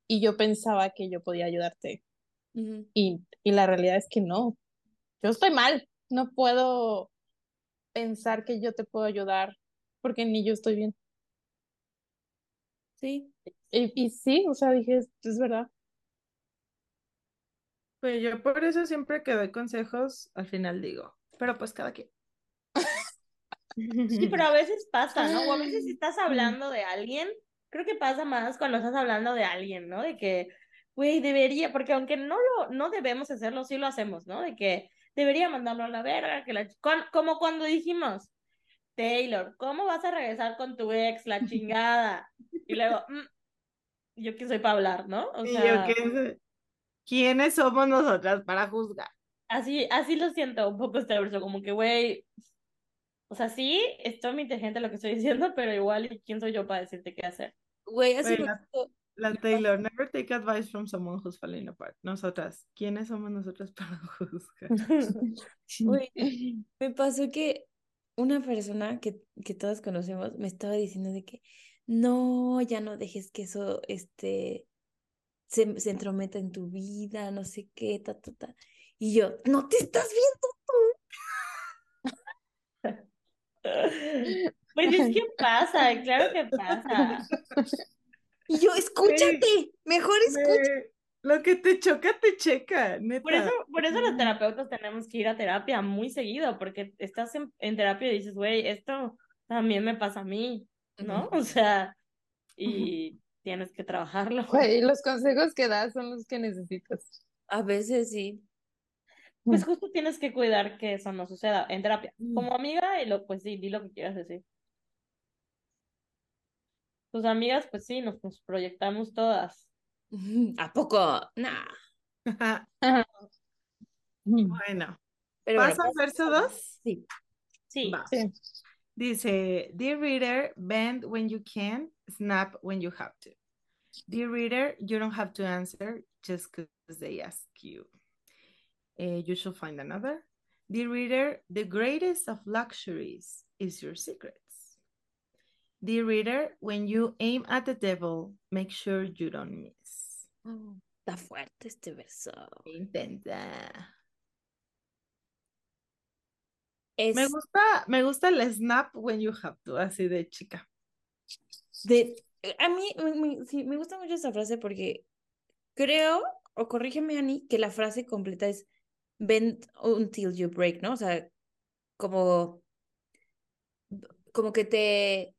E: y yo pensaba que yo podía ayudarte y, y la realidad es que no, yo estoy mal, no puedo pensar que yo te puedo ayudar porque ni yo estoy bien.
B: Sí,
E: Y, y sí, o sea, dije, es, es verdad.
D: Pues yo por eso siempre que doy consejos, al final digo, Pero pues cada quien.
C: Sí, pero a veces pasa, ¿no? O a veces si estás hablando de alguien, creo que pasa más cuando estás hablando de alguien, ¿no? De que, güey, debería, porque aunque no lo, no debemos hacerlo, sí lo hacemos, ¿no? De que debería mandarlo a la verga, que la, cuan- como cuando dijimos, Taylor, ¿cómo vas a regresar con tu ex, la chingada? Y luego, "Mm, yo qué soy para hablar, ¿no? O sea,
D: yo qué sé. ¿Quiénes somos nosotras para juzgar?
C: así, así lo siento un poco este verso, como que, güey, o sea, sí, estoy muy inteligente lo que estoy diciendo, pero igual, ¿quién soy yo para decirte qué hacer?
B: Güey, hace poquito-
D: La Taylor, never take advice from someone who's falling apart. Nosotras, ¿quiénes somos nosotras para juzgar?
B: Güey, me pasó que una persona que, que todos conocemos me estaba diciendo de que no, ya no dejes que eso este, se, se entrometa en tu vida, no sé qué, ta, ta, ta. Y yo, no te estás
C: Pues es que pasa, claro que pasa.
B: Y yo, escúchate, mejor escucha.
D: Me- Lo que te choca, te checa, neta.
C: Por eso, por eso los terapeutas tenemos que ir a terapia muy seguido, porque estás en, en terapia y dices, güey, esto también me pasa a mí, ¿no? O sea, y tienes que trabajarlo.
E: Güey, los consejos que das son los que necesitas.
B: A veces sí.
C: Pues justo tienes que cuidar que eso no suceda en terapia.
D: Mm.
C: Como amiga, y lo, pues sí, di lo que quieras decir. Tus amigas, pues sí, nos, nos proyectamos todas.
B: ¿A poco? Nah.
D: Bueno,
B: Pero bueno,
D: ¿pasa al verso 2?
B: sí.
C: Sí.
D: Dice, Dear reader, bend when you can, snap when you have to. Dear reader, you don't have to answer just because they ask you. Eh, you should find another. Dear reader, the greatest of luxuries is your secrets. Dear reader, when you aim at the devil, make sure you don't miss.
B: Oh, está fuerte este verso.
D: Intenta.
B: Es
D: Me gusta, me gusta el snap when you have to, así de chica.
B: de, a mí me, me- sí, me gusta mucho esta frase porque creo, o corrígeme Ani, que la frase completa es bend until you break, ¿no? O sea, como, como que te,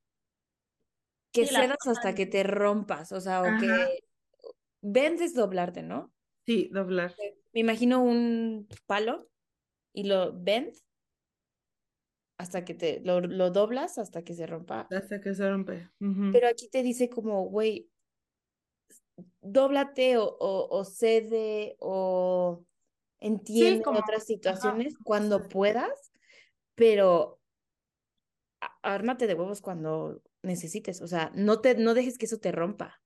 B: que
C: Sí,
B: cedas hasta que te rompas, o sea, o
D: Ajá.
B: que bend es doblarte, ¿no?
D: Sí, doblar.
B: Me imagino un palo y lo bend hasta que te, lo, lo doblas hasta que se rompa.
D: Hasta que se rompe.
B: Pero aquí te dice como, güey, dóblate o, o, o cede o entiende
D: como-
B: otras situaciones cuando puedas, pero ármate de huevos cuando necesites. O sea, no te, no dejes que eso te rompa.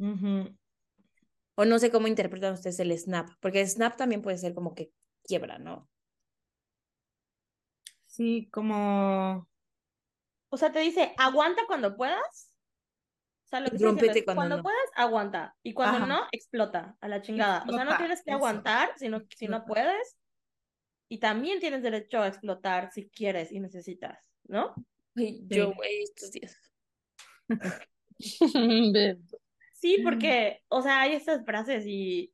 B: O no sé cómo interpretan ustedes el snap, porque el snap también puede ser como que quiebra, ¿no?
D: Sí, como...
C: O sea, te dice, aguanta cuando puedas. O sea, lo que es,
B: cuando
C: cuando
B: no.
C: puedas, aguanta. Y cuando
D: Ajá.
C: no, explota a la chingada. O sea, no tienes que
D: eso.
C: aguantar sino, si no
D: Explota.
C: puedes. Y también tienes derecho a explotar si quieres y necesitas, ¿no?
B: Yo, güey, estos días.
C: Sí, porque, o sea, hay estas frases y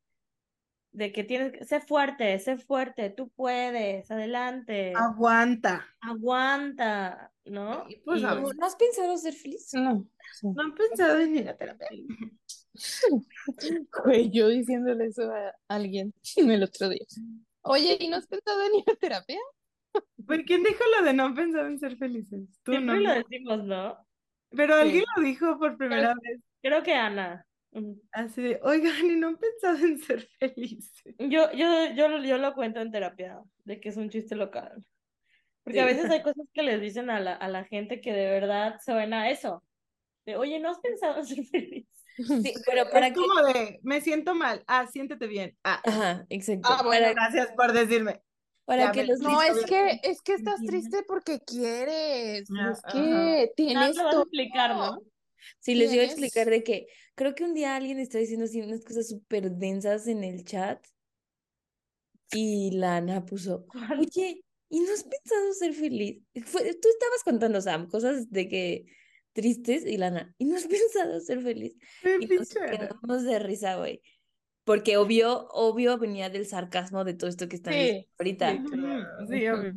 C: de que tienes que, sé fuerte, sé fuerte, tú puedes, adelante,
D: Aguanta.
C: aguanta, ¿no?
D: Y, pues,
C: Y-
B: ¿No, has pensado ser feliz?
E: No. sí.
D: ¿No han pensado en ir a terapia?
E: Güey, yo diciéndole eso a alguien el otro día. Oye, ¿y no has pensado en ir a terapia?
D: ¿Por quién dijo lo de no pensar en ser felices? Tú
C: Siempre
D: no.
C: lo decimos, ¿no?
D: Pero alguien
C: Sí.
D: lo dijo por primera vez.
C: Creo que Ana.
D: Así de, oigan, y no han pensado en ser felices.
C: Yo, yo, yo, lo- yo lo cuento en terapia, de que es un chiste local. Porque a
D: Sí.
C: veces hay cosas que les dicen a la, a la gente que de verdad se ven a eso. De, oye, ¿no has pensado en ser feliz?
B: Sí, pero para
D: Es
B: que...
D: como de, me siento mal. Ah, siéntete bien. Ah,
B: Ajá, exacto.
E: Ah, bueno,
B: para,
D: gracias por decirme.
B: Para
D: ya
B: que
D: me-
B: los
E: No, es que, es que estás triste porque quieres.
D: Ah,
E: Es que tienes
C: a
E: todo.
C: explicar, ¿no?
B: Sí, les iba a explicar de que creo que un día alguien estaba diciendo así unas cosas súper densas en el chat y la Ana puso, oye, ¿y no has pensado ser feliz? Fue, tú estabas contando, Sam, cosas de que tristes y la Ana, ¿y no has pensado ser feliz? Y nos quedamos de risa, güey. Porque obvio, obvio venía del sarcasmo de todo esto que están
E: Sí,
B: diciendo ahorita.
D: Sí, claro, sí, obvio,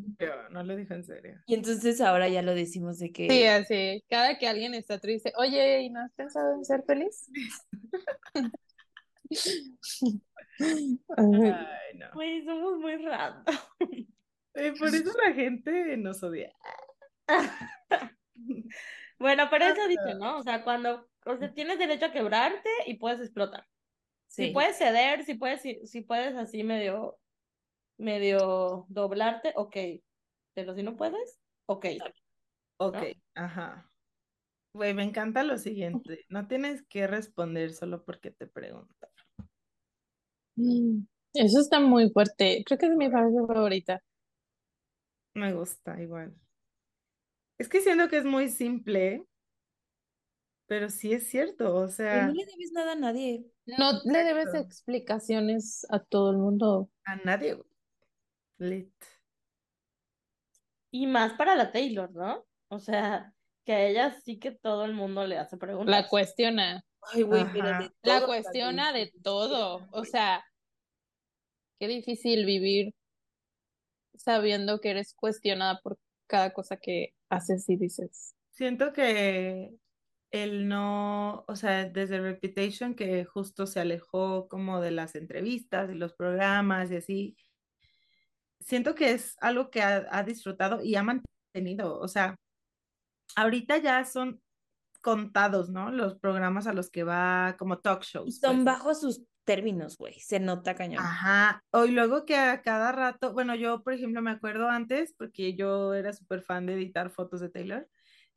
D: no lo dijo en serio.
B: Y entonces ahora ya lo decimos de que...
E: Sí, así. Cada que alguien está triste, oye, ¿y no has pensado en ser feliz? Ay,
D: no.
C: Somos muy random.
D: Eh, por eso la gente nos odia.
C: Bueno, pero eso dice, ¿no? O sea, cuando, o sea, tienes derecho a quebrarte y puedes explotar. Si puedes ceder, si puedes, si, si puedes así medio, medio doblarte, ok. Pero si no puedes, ok.
D: Ok,
C: ¿No?
D: ajá. Güey, me encanta lo siguiente. No tienes que responder solo porque te preguntan.
E: Mm, Eso está muy fuerte. Creo que es mi frase favorita.
D: Me gusta igual. Es que siento que es muy simple, pero sí es cierto. O sea,
B: no le debes nada a nadie.
E: No le debes explicaciones a todo el mundo.
D: a nadie. Lit.
C: Y más para la Taylor, ¿no? O sea, que a ella sí que todo el mundo le hace preguntas.
E: La cuestiona.
B: Ay, güey, de
E: La cuestiona de todo. O sea, qué difícil vivir sabiendo que eres cuestionada por cada cosa que haces y dices.
D: Siento que el no, o sea, desde Reputation, que justo se alejó como de las entrevistas y los programas y así, siento que es algo que ha, ha disfrutado y ha mantenido. O sea, ahorita ya son contados, ¿no? Los programas a los que va como talk
B: Y
D: shows.
B: son
D: pues.
B: bajo sus términos, güey. Se nota cañón.
D: Ajá, o y luego que a cada rato, bueno, yo por ejemplo me acuerdo antes, porque yo era súper fan de editar fotos de Taylor,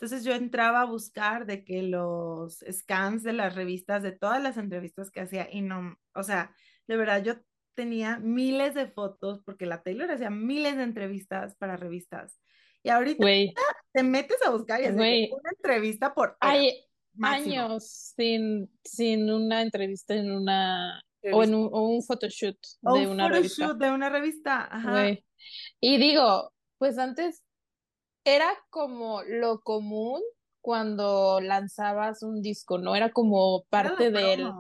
D: entonces yo entraba a buscar de que los scans de las revistas, de todas las entrevistas que hacía, y no, o sea, de verdad yo tenía miles de fotos, porque la Taylor hacía miles de entrevistas para revistas, y ahorita
E: Güey,
D: te metes a buscar y haces una entrevista por
E: hay años sin, sin una entrevista en una o en un, o un photoshoot
D: O
E: de
D: un
E: una revista.
D: photoshoot de una revista, ajá.
E: Y digo, pues antes era como lo común cuando lanzabas un disco, ¿no? Era como parte del,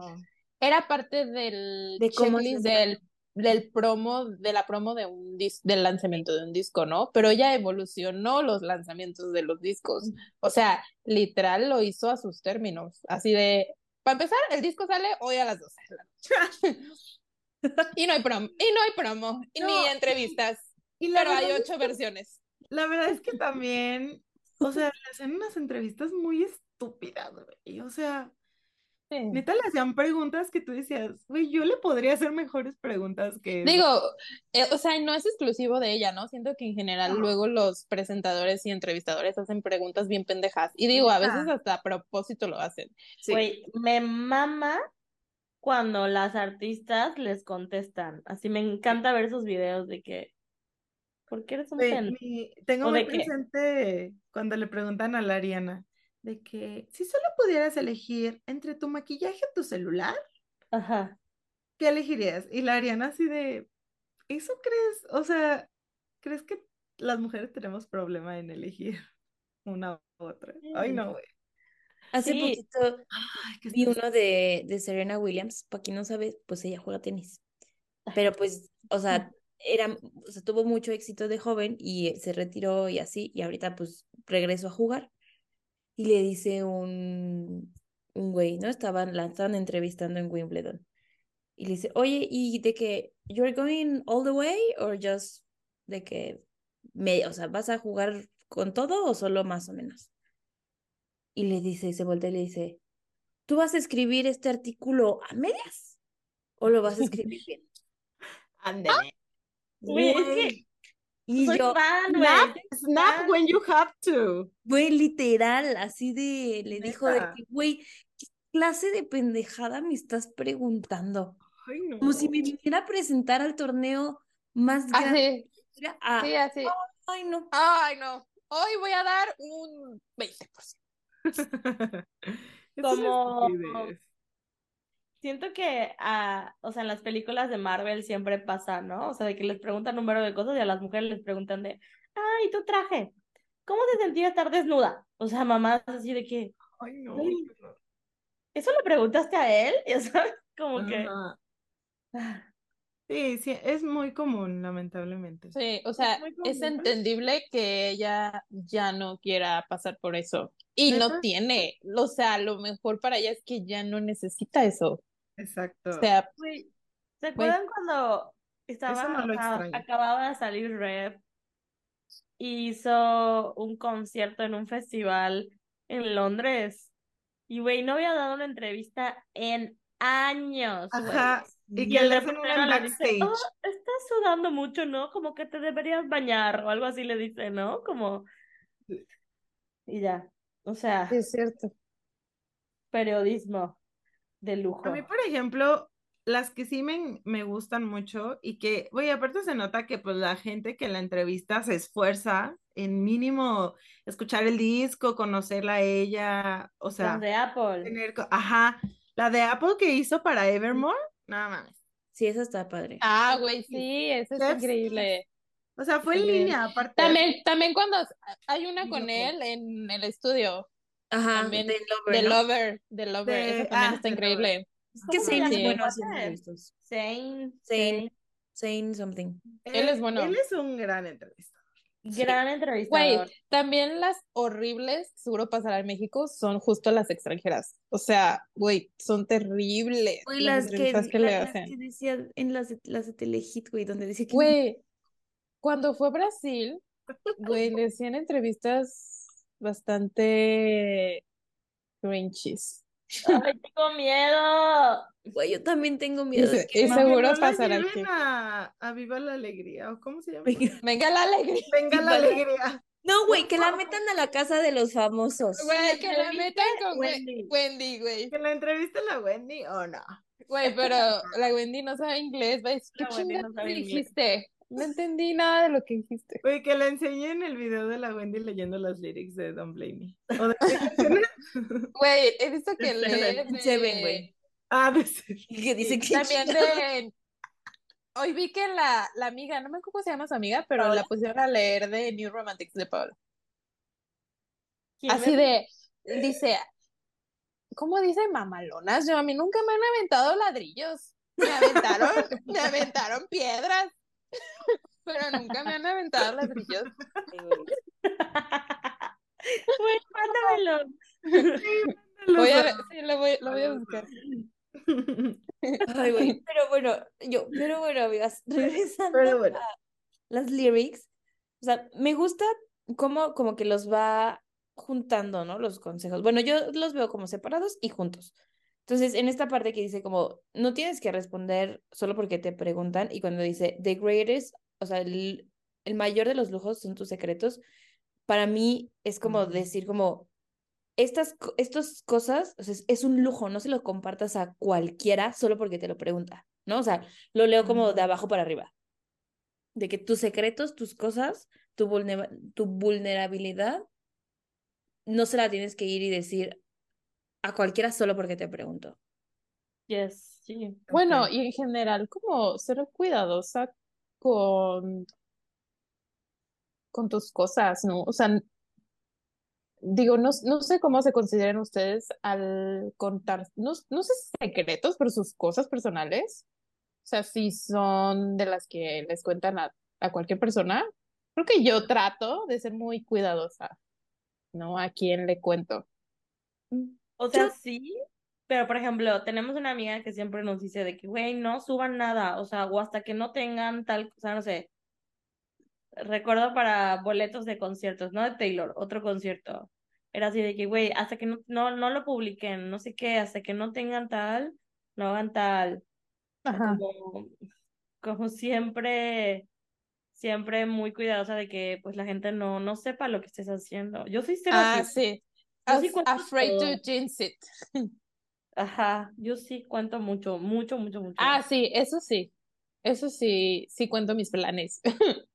E: era parte del
B: De
E: checklist del, del promo, de la promo de un dis, del lanzamiento de un disco, ¿no? Pero ella evolucionó los lanzamientos de los discos. O sea, literal lo hizo a sus términos. Así de, para empezar, el disco sale hoy a las 12 de la noche. Y no hay promo, y no hay promo, y
D: No,
E: ni entrevistas,
D: Y
E: pero hay ocho
D: que-
E: versiones.
D: La verdad es que también, o sea, le hacían unas entrevistas muy estúpidas, güey. O sea,
E: Sí.
D: neta le hacían preguntas que tú decías, güey, yo le podría hacer mejores preguntas que eso".
E: Digo, eh, o sea, no es exclusivo de ella, ¿no? Siento que en general
D: No.
E: luego los presentadores y entrevistadores hacen preguntas bien pendejas. Y digo, a veces hasta a propósito lo hacen.
B: Sí.
C: Güey, me mama cuando las artistas les contestan. Así me encanta ver esos videos de que, ¿por qué eres un pendejo?
D: mi- tengo
C: ¿O
D: muy
C: qué?
D: presente cuando le preguntan a la Ariana de que si solo pudieras elegir entre tu maquillaje y tu celular,
C: Ajá.
D: ¿qué elegirías? Y la Ariana así de, ¿eso crees? O sea, ¿crees que las mujeres tenemos problema en elegir una u otra? Ay, no, güey.
B: Hace
C: Sí.
B: poquito
D: Ay,
B: vi uno de, de Serena Williams. Para quien no sabe, pues ella juega tenis. Pero pues, o sea, era, o sea, tuvo mucho éxito de joven y se retiró y así, y ahorita pues regresó a jugar. Y le dice un, un güey, ¿no? Estaban, la estaban entrevistando en Wimbledon. Y le dice, oye, ¿y de que you're going all the way or just de que, me, o sea, ¿vas a jugar con todo o solo más o menos? Y le dice, y se voltea y le dice, ¿tú vas a escribir este artículo a medias o lo vas a escribir bien?
D: Ándale.
C: Güey, es que
D: Güey,
B: Y
C: soy
B: yo,
C: fan.
D: Snap, snap when you have to.
B: güey, literal, así de, le dijo de que, güey, ¿qué clase de pendejada me estás preguntando?
D: Ay, no.
B: Como si me viniera a presentar al torneo más grande.
E: Así,
B: ah,
E: sí, así.
B: ay, no.
E: Ay, no. Hoy voy a dar un 20%.
D: Es una
C: Como-. Siento que, ah, o sea, en las películas de Marvel siempre pasa, ¿no? O sea, de que les preguntan un número de cosas y a las mujeres les preguntan de, ay, tu traje, ¿cómo se sentía estar desnuda? O sea, mamás así de que,
D: Ay, no.
C: ¿eso le preguntaste a él? Ya sabes, como que,
D: Ajá. Sí, sí, es muy común, lamentablemente.
E: Sí, o sea, es
C: común.
E: entendible que ella ya no quiera pasar por eso. Y no tiene, o sea, lo mejor para ella es que ya no necesita eso.
D: Exacto.
E: O sea,
C: Güey, ¿se acuerdan cuando estaba,
D: no extraño.
C: acababa de salir Rep y hizo un concierto en un festival en Londres? Y güey, no había dado una entrevista en años.
D: Ajá, y
C: Y
D: que
C: el reportero le dice. "Oh, estás sudando mucho, ¿no? Como que te deberías bañar o algo así le dice, ¿no? Como... Y ya, o sea,
E: sí es cierto.
C: periodismo de lujo.
D: A mí, por ejemplo, las que sí me, me gustan mucho y que, güey, aparte se nota que pues la gente que la entrevista se esfuerza en mínimo escuchar el disco, conocerla a ella, o sea,
C: Las de Apple.
D: tener, ajá, la de Apple que hizo para Evermore, nada mames.
B: Sí, eso está padre.
E: Ah, güey, sí, eso es increíble.
D: O sea, fue en línea, aparte.
E: También, también cuando hay una con él en el estudio,
B: Ajá,
E: también
B: de Lover,
E: de
B: ¿no?
E: Lover, de Lover,
D: De-
E: eso también
D: ah,
E: está increíble.
B: Es que
C: ¿Cómo se
B: Zane es bueno
C: Sí.
B: haciendo entrevistas.
C: Zane,
B: Zane. Zane something.
E: él es bueno.
D: Él es un gran entrevista.
C: gran
E: Güey,
C: entrevistador.
E: también las horribles, seguro pasará en México, son justo las extranjeras. O sea, güey, son terribles
B: Güey,
E: las
B: las que,
E: entrevistas que le
B: las
E: hacen.
B: que decían en las, de- las de Telehit, güey, donde dice que
E: Güey, cuando fue a Brasil, güey, le hacían entrevistas bastante cringes.
C: Ay, tengo miedo.
B: güey, yo también tengo
E: Y,
B: miedo de
E: se-
B: que
E: y seguro pasará aquí.
D: A, a Viva la Alegría, ¿o cómo se llama?
E: Venga la alegría.
D: Venga la Alegría.
B: No, güey, que la metan a la casa de los famosos.
E: Güey, que la metan con We-
C: Wendy.
E: Wendy, güey.
D: Que la entreviste la Wendy o no.
E: Güey, pero la Wendy no sabe inglés, ¿qué
C: no sabe inglés.
E: dijiste? No entendí nada de lo que dijiste.
D: Oye, que le enseñen el video de la Wendy leyendo las lyrics de Don't Blame Me. O de qué canciones?
E: Güey, he visto que
C: En
E: lee
C: Seven,
E: de-
B: Seven, güey.
D: ah, de serio.
B: Que dice que
E: También de... Hoy vi que la, la amiga, no me acuerdo cómo se llama su amiga, pero la pusieron a leer de New Romantics de Paula.
C: ¿Quién
E: Así de, dice, ¿cómo dice mamalonas? Yo a mí nunca me han aventado ladrillos. Me aventaron, me aventaron piedras, pero nunca me han aventado ladrillos.
C: Güey, mándamelo.
E: Voy a ver, sí, lo voy, lo voy a buscar.
B: Ay. Pero bueno, yo, pero bueno, amigas, regresando
D: Pero bueno.
B: a las lyrics, o sea, me gusta cómo como que los va juntando, ¿no? Los consejos. Bueno, yo los veo como separados y juntos. Entonces, en esta parte que dice como, no tienes que responder solo porque te preguntan, y cuando dice, the greatest, o sea, el, el mayor de los lujos son tus secretos, para mí es como decir como, estas, estas cosas, o sea, es, un lujo, no se lo compartas a cualquiera solo porque te lo pregunta, ¿no? O sea, lo leo como de abajo para arriba. De que tus secretos, tus cosas, tu, vulnera- tu vulnerabilidad, no se la tienes que ir y decir a cualquiera solo porque te pregunto.
C: Yes, sí.
E: Bueno, y en general, como ser cuidadosa con, con tus cosas, ¿no? O sea, digo, no, no sé cómo se consideran ustedes al contar, no, no sé si secretos, pero sus cosas personales. O sea, si son de las que les cuentan a, a cualquier persona. Creo que yo trato de ser muy cuidadosa, ¿no? A quién le cuento.
C: O sea,
B: Yo-
C: sí, pero por ejemplo, tenemos una amiga que siempre nos dice de que, güey, no suban nada, o sea, o hasta que no tengan tal, o sea, no sé. Recuerdo para boletos de conciertos, no de Taylor, otro concierto. Era así de que, güey, hasta que no, no, no lo publiquen, no sé qué, hasta que no tengan tal, no hagan tal.
E: Ajá.
C: como, como siempre, siempre muy cuidadosa de que pues la gente no, no sepa lo que estés haciendo. Yo soy cero
E: Ah,
C: así.
E: sí.
C: Yo sí
E: Af-
C: cuento
E: afraid
C: todo.
E: to jinx it.
C: Ajá, yo sí cuento mucho, mucho, mucho, mucho.
E: Ah, sí, eso sí. Eso sí, sí cuento mis planes.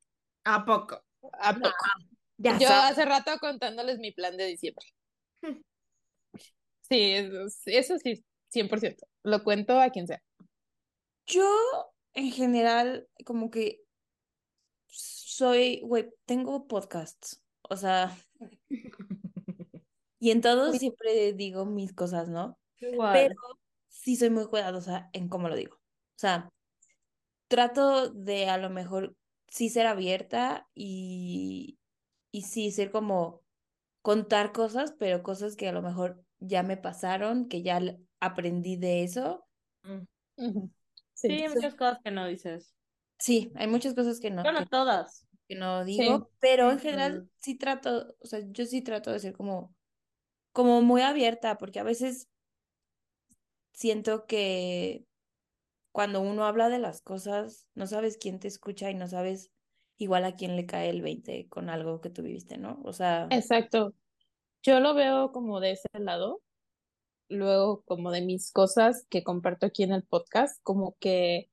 D: ¿A poco?
E: ¿A poco?
B: Ya
E: Yo
B: sabes.
E: hace rato contándoles mi plan de diciembre. Sí, eso, eso sí, 100%. Lo cuento a quien sea.
B: Yo, en general, como que soy, güey, tengo podcasts, o sea, y en todos siempre digo mis cosas, ¿no?
C: Igual.
B: Pero sí soy muy cuidadosa en cómo lo digo. O sea, trato de a lo mejor sí ser abierta y, y sí ser como contar cosas, pero cosas que a lo mejor ya me pasaron, que ya aprendí de eso.
E: Ujú.
C: Sí,
E: Sí,
C: hay muchas cosas que no dices.
B: Sí, hay muchas cosas que no,
C: Bueno,
B: que,
C: todas.
B: que no
E: Sí.
B: digo, pero en general sí trato, o sea, yo sí trato de ser como, como muy abierta, porque a veces siento que cuando uno habla de las cosas, no sabes quién te escucha y no sabes igual a quién le cae el 20 con algo que tú viviste, ¿no? O sea,
E: exacto. Yo lo veo como de ese lado. Luego, como de mis cosas que comparto aquí en el podcast, como que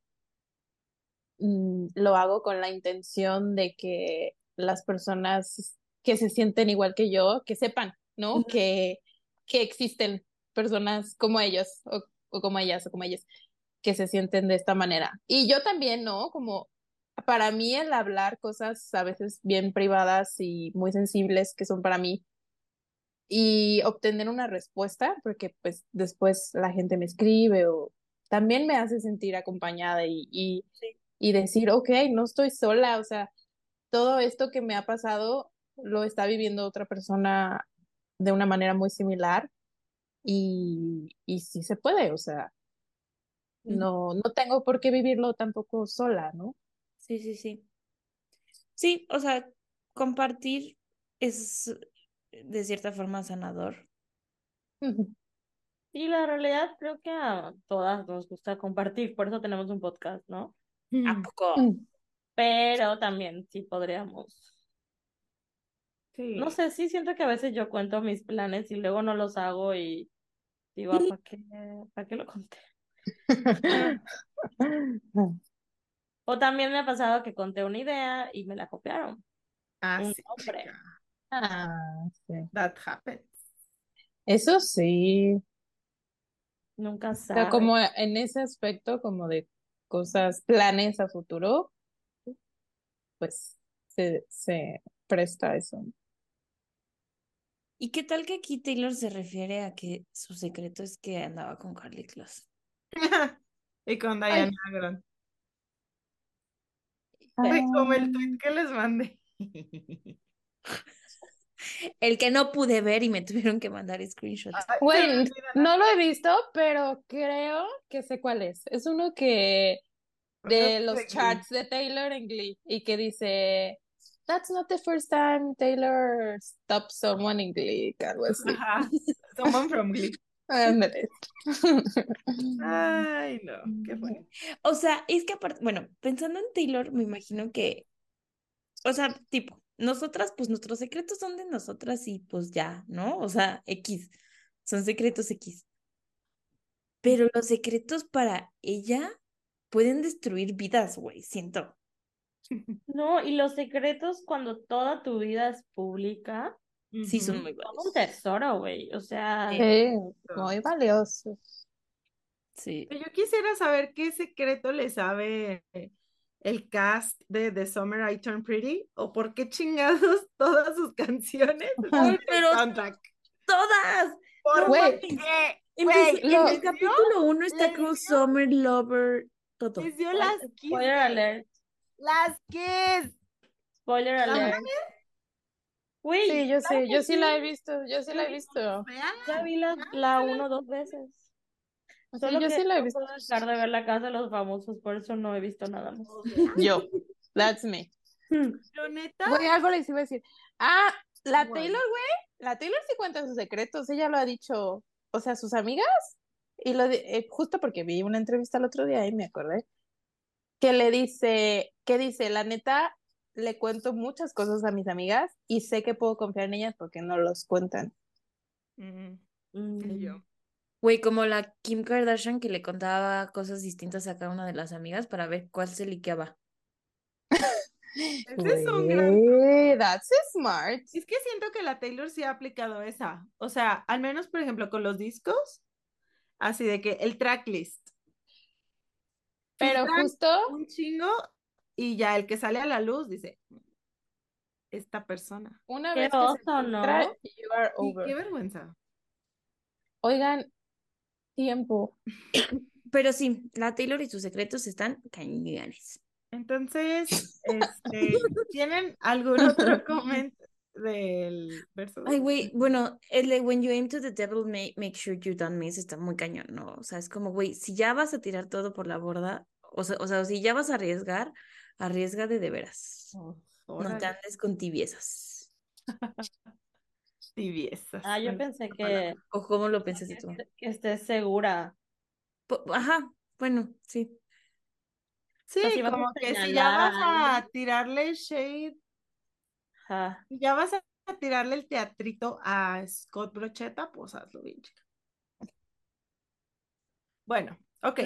E: mm, lo hago con la intención de que las personas que se sienten igual que yo, que sepan, ¿no?
B: Ujú.
E: Que, que existen personas como ellos o, o como ellas o como ellas que se sienten de esta manera. Y yo también, ¿no? Como para mí el hablar cosas a veces bien privadas y muy sensibles que son para mí y obtener una respuesta, porque pues después la gente me escribe o también me hace sentir acompañada y, y,
B: Sí.
E: y decir, ok, no estoy sola, o sea, todo esto que me ha pasado lo está viviendo otra persona de una manera muy similar y, y sí se puede, o sea, no, no tengo por qué vivirlo tampoco sola, ¿no?
B: sí, sí, sí. Sí, o sea, compartir es de cierta forma sanador.
C: Y la realidad creo que a todas nos gusta compartir, por eso tenemos un podcast, ¿no?
B: ¿A
D: Mm,
B: poco?
E: Mm.
C: Pero también sí podríamos.
D: Sí.
C: No sé, sí siento que a veces yo cuento mis planes y luego no los hago y digo, ¿para qué, para qué lo conté? O también me ha pasado que conté una idea y me la copiaron.
D: Ah,
C: Un
D: sí,
C: hombre.
D: chica.
E: Ah, sí.
D: That happens.
E: Eso sí.
C: Nunca
E: O sea, como en ese aspecto, como de cosas, planes a futuro, pues se, se presta eso.
B: ¿Y qué tal que aquí Taylor se refiere a que su secreto es que andaba con Carly Kloss?
D: Y con
E: Ay.
D: Diana Agron. Ay, como el tweet que les mandé.
B: El que no pude ver y me tuvieron que mandar screenshots.
D: La-
E: no lo he visto, pero creo que sé cuál es. Es uno que de los charts de Taylor en Glee y que dice That's not the first time Taylor stopped someone in Glee, algo así.
D: Ajá. Someone from Glee. Ay, no, qué bueno.
B: O sea, es que aparte, bueno, pensando en Taylor, me imagino que, o sea, tipo, nosotras, pues nuestros secretos son de nosotras y pues ya, ¿no? O sea, X, son secretos X. Pero los secretos para ella pueden destruir vidas, güey, siento.
C: No, y los secretos cuando toda tu vida es pública.
B: Sí, son muy
C: valiosos.
B: Son
C: un tesoro, güey. O sea.
B: Sí,
E: muy valiosos.
B: Sí.
D: Yo quisiera saber qué secreto le sabe el cast de The Summer I Turn Pretty o por qué chingados todas sus canciones. Ay,
B: pero todas.
D: Por
E: güey.
B: En, el capítulo 1 está
D: Cruz
B: Summer Lover. Todo.
D: Les dio las las Kiss.
C: Spoiler
D: ¿La van a
C: alert. Güey,
E: Sí, yo
C: claro
E: sí, yo sí la he visto, yo sí la he visto.
C: Ya vi la, la uno dos veces.
E: Sí, yo
C: que
E: sí la he
C: no
E: visto.
C: puedo dejar de ver la casa de los famosos, por eso no he visto nada más.
E: Yo, that's me.
D: Pero neta,
E: Güey, algo les iba a decir. Ah, la. Taylor, güey, la Taylor sí cuenta sus secretos, ella lo ha dicho, o sea, sus amigas, y lo di- eh, justo porque vi una entrevista el otro día y me acordé, que le dice, que dice, la neta, le cuento muchas cosas a mis amigas y sé que puedo confiar en ellas porque no los cuentan.
C: Mm.
D: y yo.
B: Güey, como la Kim Kardashian que le contaba cosas distintas a cada una de las amigas para ver cuál se liqueaba.
D: Ese es un gran
E: that's smart.
D: Es que siento que la Taylor sí ha aplicado esa. O sea, al menos, por ejemplo, con los discos, así de que el tracklist.
E: Pero justo,
D: un chingo y ya el que sale a la luz dice, esta persona.
E: una
C: Qué
E: vez que se
C: oso,
E: filtra,
C: ¿no?
E: you are
D: Y
E: over.
D: qué vergüenza.
E: Oigan, tiempo.
B: pero sí, la Taylor y sus secretos están cañones.
D: Entonces, este, ¿tienen algún otro comment del verso?
B: Ay, güey, bueno, el de when you aim to the devil, make, make sure you don't miss está muy cañón, ¿no? O sea, es como, güey, si ya vas a tirar todo por la borda, o sea, o sea, si ya vas a arriesgar, arriesga de de veras.
D: Oh,
B: No te andes con tibiezas.
D: tibiezas.
C: Ah, yo pensé que,
B: ¿O cómo lo pensaste tú?
C: que estés segura.
B: Ajá, bueno, sí.
D: Sí,
C: si a
D: como que si ya vas
C: a
D: a tirarle shade,
C: Ajá.
D: si ya vas a tirarle el teatrito a Scott Brocheta, pues hazlo bien, chica. Bueno, ok.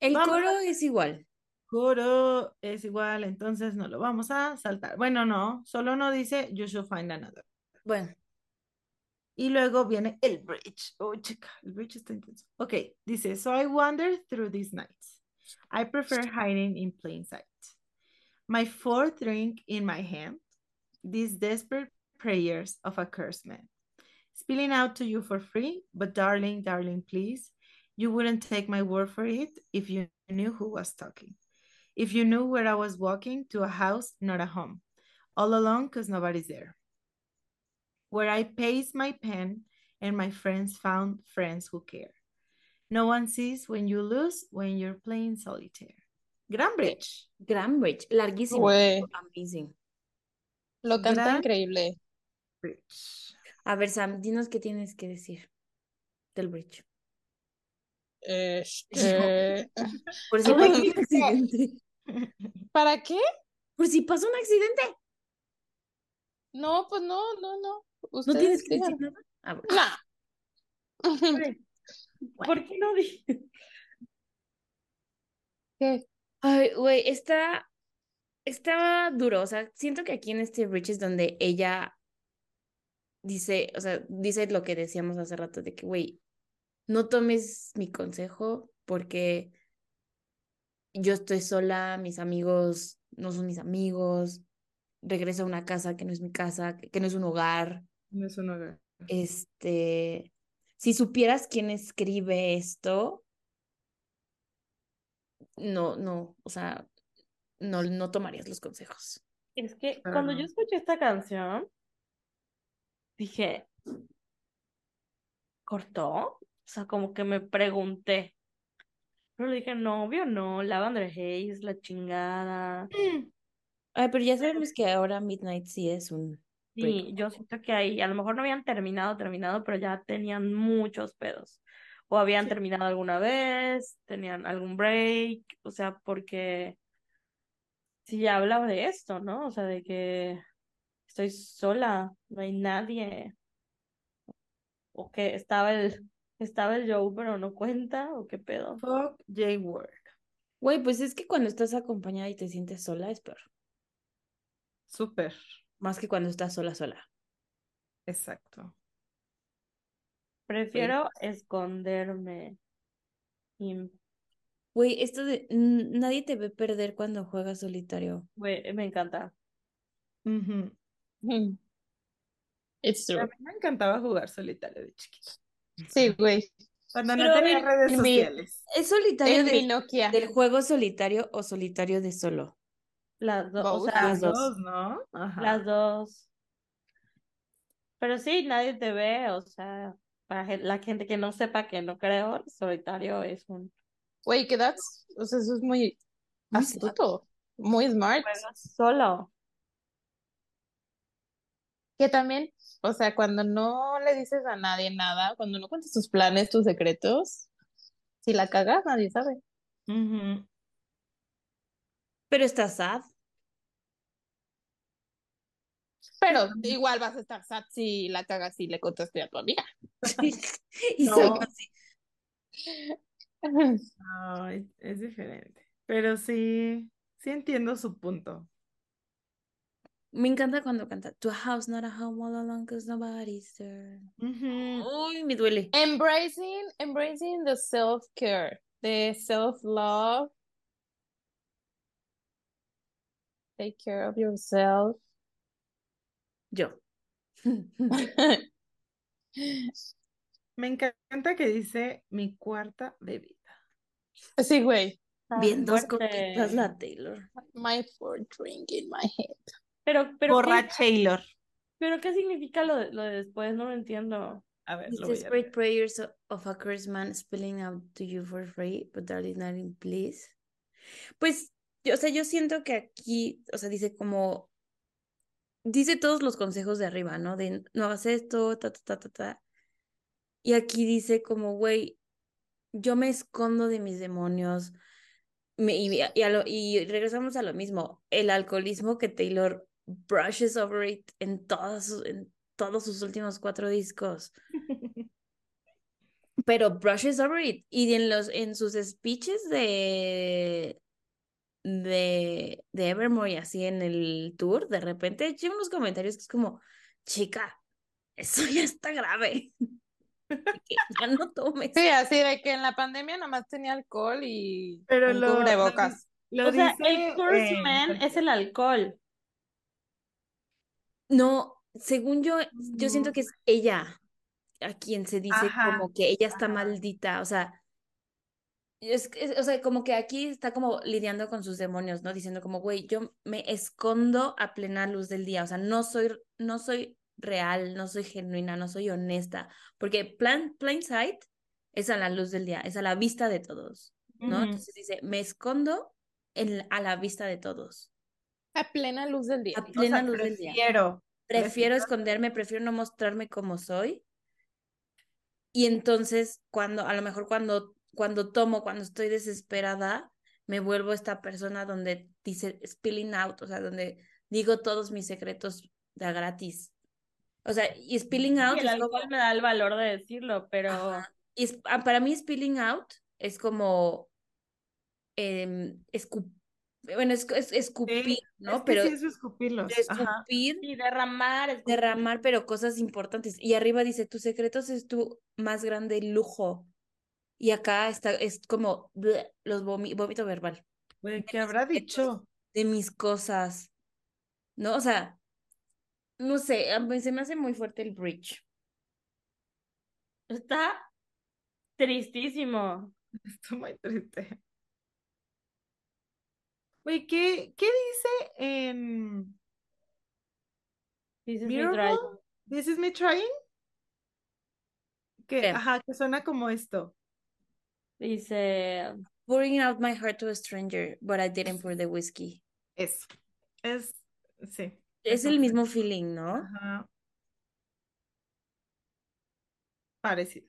B: El
D: Vamos.
B: coro es igual.
D: Coro es igual, entonces no lo vamos a saltar. Bueno, no, solo no dice you should find another.
B: Bueno,
D: Y luego viene el bridge. Oh, chica, el bridge está intenso. Ok, dice, so I wander through these nights. I prefer hiding in plain sight. My fourth drink in my hand, these desperate prayers of a cursed man. Spilling out to you for free, but darling, darling, please, you wouldn't take my word for it if you knew who was talking. If you knew where I was walking to a house, not a home, all alone because nobody's there where I paste my pen and my friends found friends who care. No one sees when you lose when you're playing solitaire. Gran Bridge.
B: Gran Bridge, larguísimo.
E: Güey.
B: Amazing.
E: Lo canta
D: Gran-
E: increíble.
D: Bridge.
B: A ver, Sam, dinos qué tienes que decir del bridge.
E: Este,
B: Por si pasa un accidente.
E: ¿Para qué?
B: Por si pasa un accidente.
E: No, pues no, no, no.
B: ¿No tienes que decir nada? Ah, bueno.
C: ¿Por qué no dije?
E: ¿Qué?
B: Ay, güey, está, está duro. O sea, siento que aquí en este bridge es donde ella dice, o sea, dice lo que decíamos hace rato de que, güey, no tomes mi consejo porque yo estoy sola, mis amigos no son mis amigos, regreso a una casa que no es mi casa, que no es un hogar.
D: No es un hogar.
B: Este, si supieras quién escribe esto, no, no, o sea, no, no tomarías los consejos.
C: Es que cuando yo escuché esta canción, dije, ¿cortó? O sea, como que me pregunté. Pero le dije, no, obvio no, Lavender Haze, la chingada.
B: Ay, pero ya sabemos que ahora Midnight sí es un
C: Sí,
B: break.
C: yo siento que ahí, a lo mejor no habían terminado, terminado, pero ya tenían muchos pedos. O habían
D: Sí.
C: terminado alguna vez, tenían algún break, o sea, porque sí ya hablaba de esto, ¿no? O sea, de que estoy sola, no hay nadie. O que estaba el, estaba el Joe, pero no cuenta, o qué pedo.
D: Fuck J Word.
B: Güey, pues es que cuando estás acompañada y te sientes sola es peor,
D: Súper.
B: más que cuando estás sola sola.
D: Exacto.
C: Prefiero esconderme. Y,
B: Güey, esto de nadie te ve perder cuando juegas solitario.
C: güey, me encanta.
E: Mm. It's
D: A mí me encantaba jugar solitario de chiquita.
E: Sí, güey.
D: Cuando no
B: Pero
D: tenía
B: en-
D: redes
E: en mi-
D: sociales.
B: ¿Es solitario de-
E: Nokia.
B: del juego solitario o solitario de solo?
C: Las dos, o
E: Both.
C: sea,
B: Las dos.
D: Dos, ¿no? Ajá.
C: Las dos. Pero sí, nadie te ve, o sea, para la gente que no sepa que no creo, solitario es un
E: Güey, que that's, o sea, eso es muy
B: Muy
E: astuto, muy smart.
C: juego solo.
E: Que también, o sea, cuando no le dices a nadie nada, cuando no cuentas tus planes, tus secretos, si la cagas, nadie sabe.
B: Pero está sad.
E: Pero igual vas a estar sad si la cagas y le contaste a tu amiga.
B: y
D: No.
B: Así.
D: No, es, es diferente. Pero sí, sí entiendo su punto.
B: Me encanta cuando canta To a house, not a home, all alone, cause nobody's there. Uy, me duele.
E: Embracing, embracing the self-care, the self-love. Take care of yourself.
B: Yo.
D: Me encanta que dice mi cuarta bebida.
E: Sí, güey.
B: Bien, dos coquitas la Taylor.
E: My fourth drink in my head.
C: Pero, pero,
D: Borra
C: ¿qué,
D: Taylor.
C: pero ¿qué significa lo de, lo de después? No lo entiendo.
D: A ver,
B: These
D: lo voy a leer.
B: prayers of- of a cursed man spilling out to you for free, but darling, darling, please. Pues, yo, o sea, yo siento que aquí, o sea, dice como, dice todos los consejos de arriba, ¿no? De no hagas esto, ta, ta, ta, ta, ta. Y aquí dice como, güey, yo me escondo de mis demonios. Me- y, y a lo- y regresamos a lo mismo, el alcoholismo que Taylor brushes over it en todas sus- en todos sus últimos cuatro discos. Pero brushes over it. Y en los, en sus speeches de, de, de Evermore y así en el tour, de repente eché unos comentarios que es como, chica, eso ya está grave. Ya no tomes.
E: Sí, así de que en la pandemia nomás tenía alcohol y
D: Pero
E: un
D: lo,
E: cubrebocas.
D: lo
C: o sea,
D: dice,
C: el curse
D: eh,
C: man es el alcohol.
B: No, según yo, yo siento
D: Mm.
B: que es ella a quien se dice
D: Ajá,
B: como que ella está maldita, o sea, es, es- o sea, como que aquí está como lidiando con sus demonios, ¿no? Diciendo como, güey, yo me escondo a plena luz del día, o sea, no soy, no soy real, no soy genuina, no soy honesta, porque plan, plain sight es a la luz del día, es a la vista de todos, ¿no? Entonces dice, me escondo en, a la vista de todos,
E: A plena luz del
B: a
E: día.
D: O
B: plena
D: sea,
B: luz del día.
D: prefiero,
B: Prefiero
D: prefiero
B: esconderme, prefiero no mostrarme como soy. Y entonces, cuando, a lo mejor cuando, cuando tomo, cuando estoy desesperada, me vuelvo esta persona donde dice spilling out, o sea, donde digo todos mis secretos de a gratis. O sea, y spilling out
C: Y el
B: es
C: alcohol
B: como,
C: me da el valor de decirlo, pero
B: Ajá. y ah, para mí spilling out es como escu- bueno, es, es escupir,
D: Sí,
B: ¿no?
D: es que
B: Pero
D: sí, eso escupirlos.
B: Escupir
C: sí, derramar, escupir.
B: derramar, pero cosas importantes. Y arriba dice, tus secretos es tu más grande lujo. Y acá está, es como bleh, los vómito verbal
D: Güey, ¿qué habrá dicho?
B: de mis cosas, ¿no? O sea, no sé, se me hace muy fuerte el bridge.
C: Está tristísimo.
D: Estoy muy triste. Güey, ¿qué, qué dice en
C: This is me trying.
D: This is me trying? Que, ajá, que suena como esto.
C: Dice,
B: Pouring out my heart to a stranger, but I didn't pour the whiskey.
D: Eso. Es, sí.
B: Es el mismo feeling, ¿no?
D: Ajá. Parecido.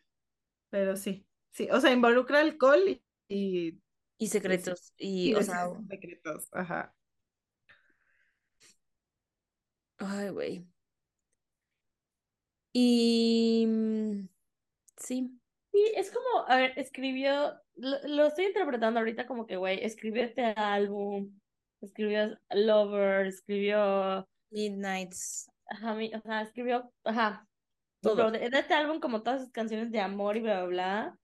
D: Pero sí. Sí, o sea, involucra alcohol y, y,
B: Y secretos. Y,
D: y
B: o sea,
D: secretos. Ajá.
B: ay, güey. Y mm, sí.
C: sí, es como, a ver, escribió, lo, lo estoy interpretando ahorita como que, güey, escribió este álbum, escribió Lover, escribió,
B: Midnights.
C: ajá, mi- o sea, escribió, ajá,
B: Todo.
C: pero de, de este álbum como todas sus canciones de amor y bla, bla, bla,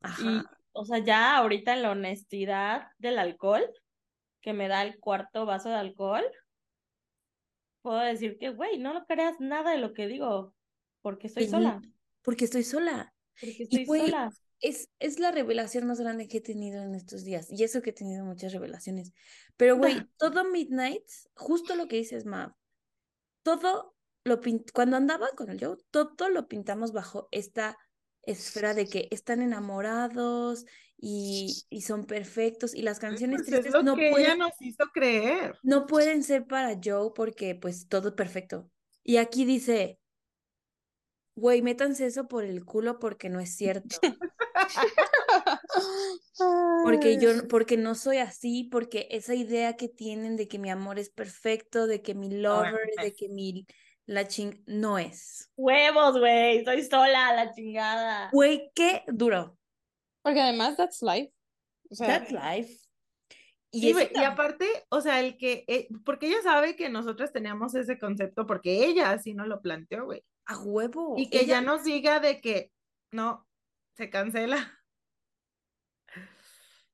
C: y,
B: Ajá.
C: O sea, ya ahorita en la honestidad del alcohol, que me da el cuarto vaso de alcohol, puedo decir que, güey, no lo creas nada de lo que digo, porque estoy
B: Sí,
C: sola,
B: Porque estoy sola.
C: porque
B: Y
C: estoy sola.
B: es, es la revelación más grande que he tenido en estos días. Y eso que he tenido muchas revelaciones. Pero, güey, todo Midnight, justo lo que dices, Mav, todo lo pin- cuando andaba con el Joe, todo lo pintamos bajo esta esfera de que están enamorados y, y son perfectos. Y las canciones
D: Pues es
B: tristes
D: lo
B: no
D: que ella
B: pueden,
D: nos hizo creer.
B: no pueden ser para Joe porque pues todo es perfecto. Y aquí dice, güey, métanse eso por el culo porque no es cierto. Porque yo, porque no soy así, porque esa idea que tienen de que mi amor es perfecto, de que mi lover, de que mi la ching, no es.
C: Huevos, güey, estoy sola, la chingada.
B: Güey, qué duro.
E: Porque además, that's life. O sea,
B: That's life. Y
D: Sí, y aparte, o sea, el que, eh, porque ella sabe que nosotros teníamos ese concepto, porque ella así nos lo planteó, güey.
B: a huevo.
D: Y que
B: ella-
D: ya nos diga de que no, se cancela.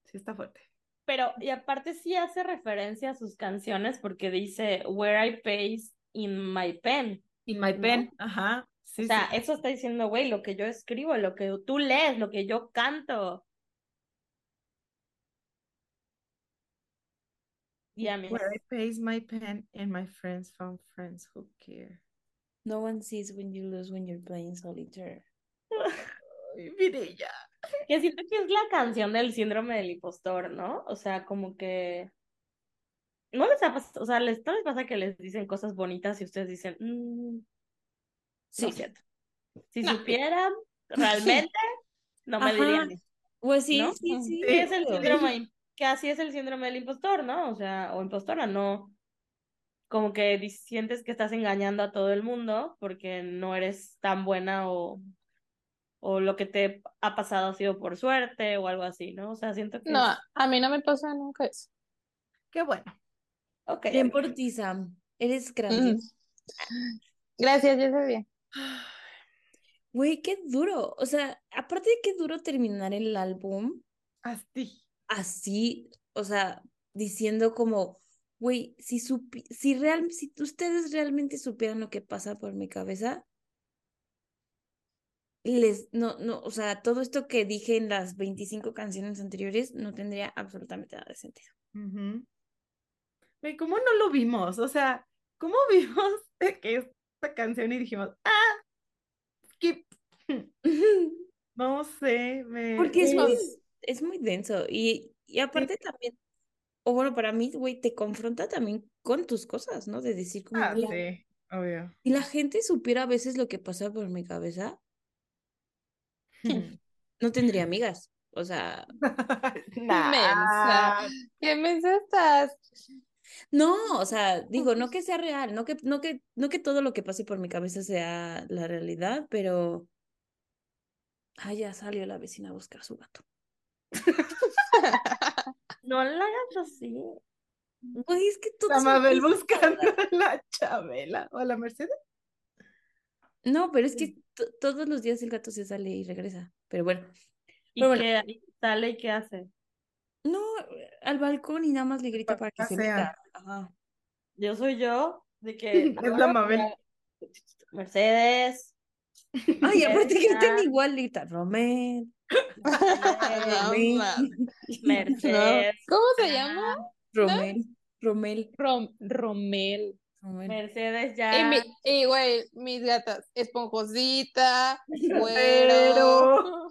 D: Sí está fuerte.
C: Pero, y aparte sí hace referencia a sus canciones porque dice, Where I pace in my pen.
D: In my
C: ¿no?
D: pen, ajá. Sí,
C: o sea,
D: sí.
C: eso está diciendo, güey, lo que yo escribo, lo que tú lees, lo que yo canto. Y a mí.
D: Where I place my pen and my friends found friends who care.
B: No one sees when you lose when you're playing solitaire.
D: Mire ya.
C: Que siento que es la canción del síndrome del impostor, ¿no? O sea, como que no les ha pasado, o sea, les, ¿no les pasa que les dicen cosas bonitas y ustedes dicen, "Mm,
B: Sí.
C: no es cierto. Si
E: No.
C: supieran realmente, no me
B: Ajá.
C: dirían eso.
B: Pues sí,
C: ¿No?
B: sí, sí.
C: Sí, es el síndrome, que así es el síndrome del impostor, ¿no? O sea, o impostora, no. Como que sientes que estás engañando a todo el mundo porque no eres tan buena o, o lo que te ha pasado ha sido por suerte o algo así, ¿no? O sea, siento que
E: No,
C: es-
E: a mí no me pasa nunca eso.
D: Qué bueno.
C: Ok,
B: Bien por ti, Sam. Eres
E: Mm.
B: grandioso.
E: Gracias, ya sabía.
B: Güey, qué duro. O sea, aparte de qué duro terminar el álbum
D: Así.
B: así, o sea, diciendo como, güey, si supi- si real, si ustedes realmente supieran lo que pasa por mi cabeza, les, no, no, o sea, todo esto que dije en las 25 canciones anteriores no tendría absolutamente nada de sentido.
D: Ujú. Güey, ¿cómo no lo vimos? O sea, ¿cómo vimos que esta canción y dijimos, ah, skip? No sé, me...
B: Porque es muy, es muy denso y, y aparte también, o bueno, para mí, güey, te confronta también con tus cosas, ¿no? De decir como,
D: Ah, sí, obvio.
B: si la gente supiera a veces lo que pasa por mi cabeza, no tendría amigas. O sea,
D: Nah.
E: ¿Qué mensa estás?
B: No, o sea, digo, no que sea real, no que, no que, no que todo lo que pase por mi cabeza sea la realidad, pero ah, ya salió la vecina a buscar su gato.
C: No la hagas así.
B: Güey, es que todo
D: La Mabel buscando a la Chabela o a la Mercedes.
B: No, pero es que to- todos los días el gato se sale y regresa. Pero bueno,
C: ¿Y
B: Pero bueno.
C: qué sale y qué hace?
B: No, al balcón y nada más le grita para que se
D: pasea.
B: meta. Ajá.
C: Yo soy yo, de que
D: Es la Mabel.
C: Mercedes,
B: Ay, aparte gritan igual, grita Romel,
C: Mercedes,
E: ¿Cómo se llama?
B: Romel, Romel,
E: Rom- Romel.
C: Mercedes
E: Y,
C: ya.
E: mi- y, güey, mis gatas, esponjosita,
D: Pero-
E: güero,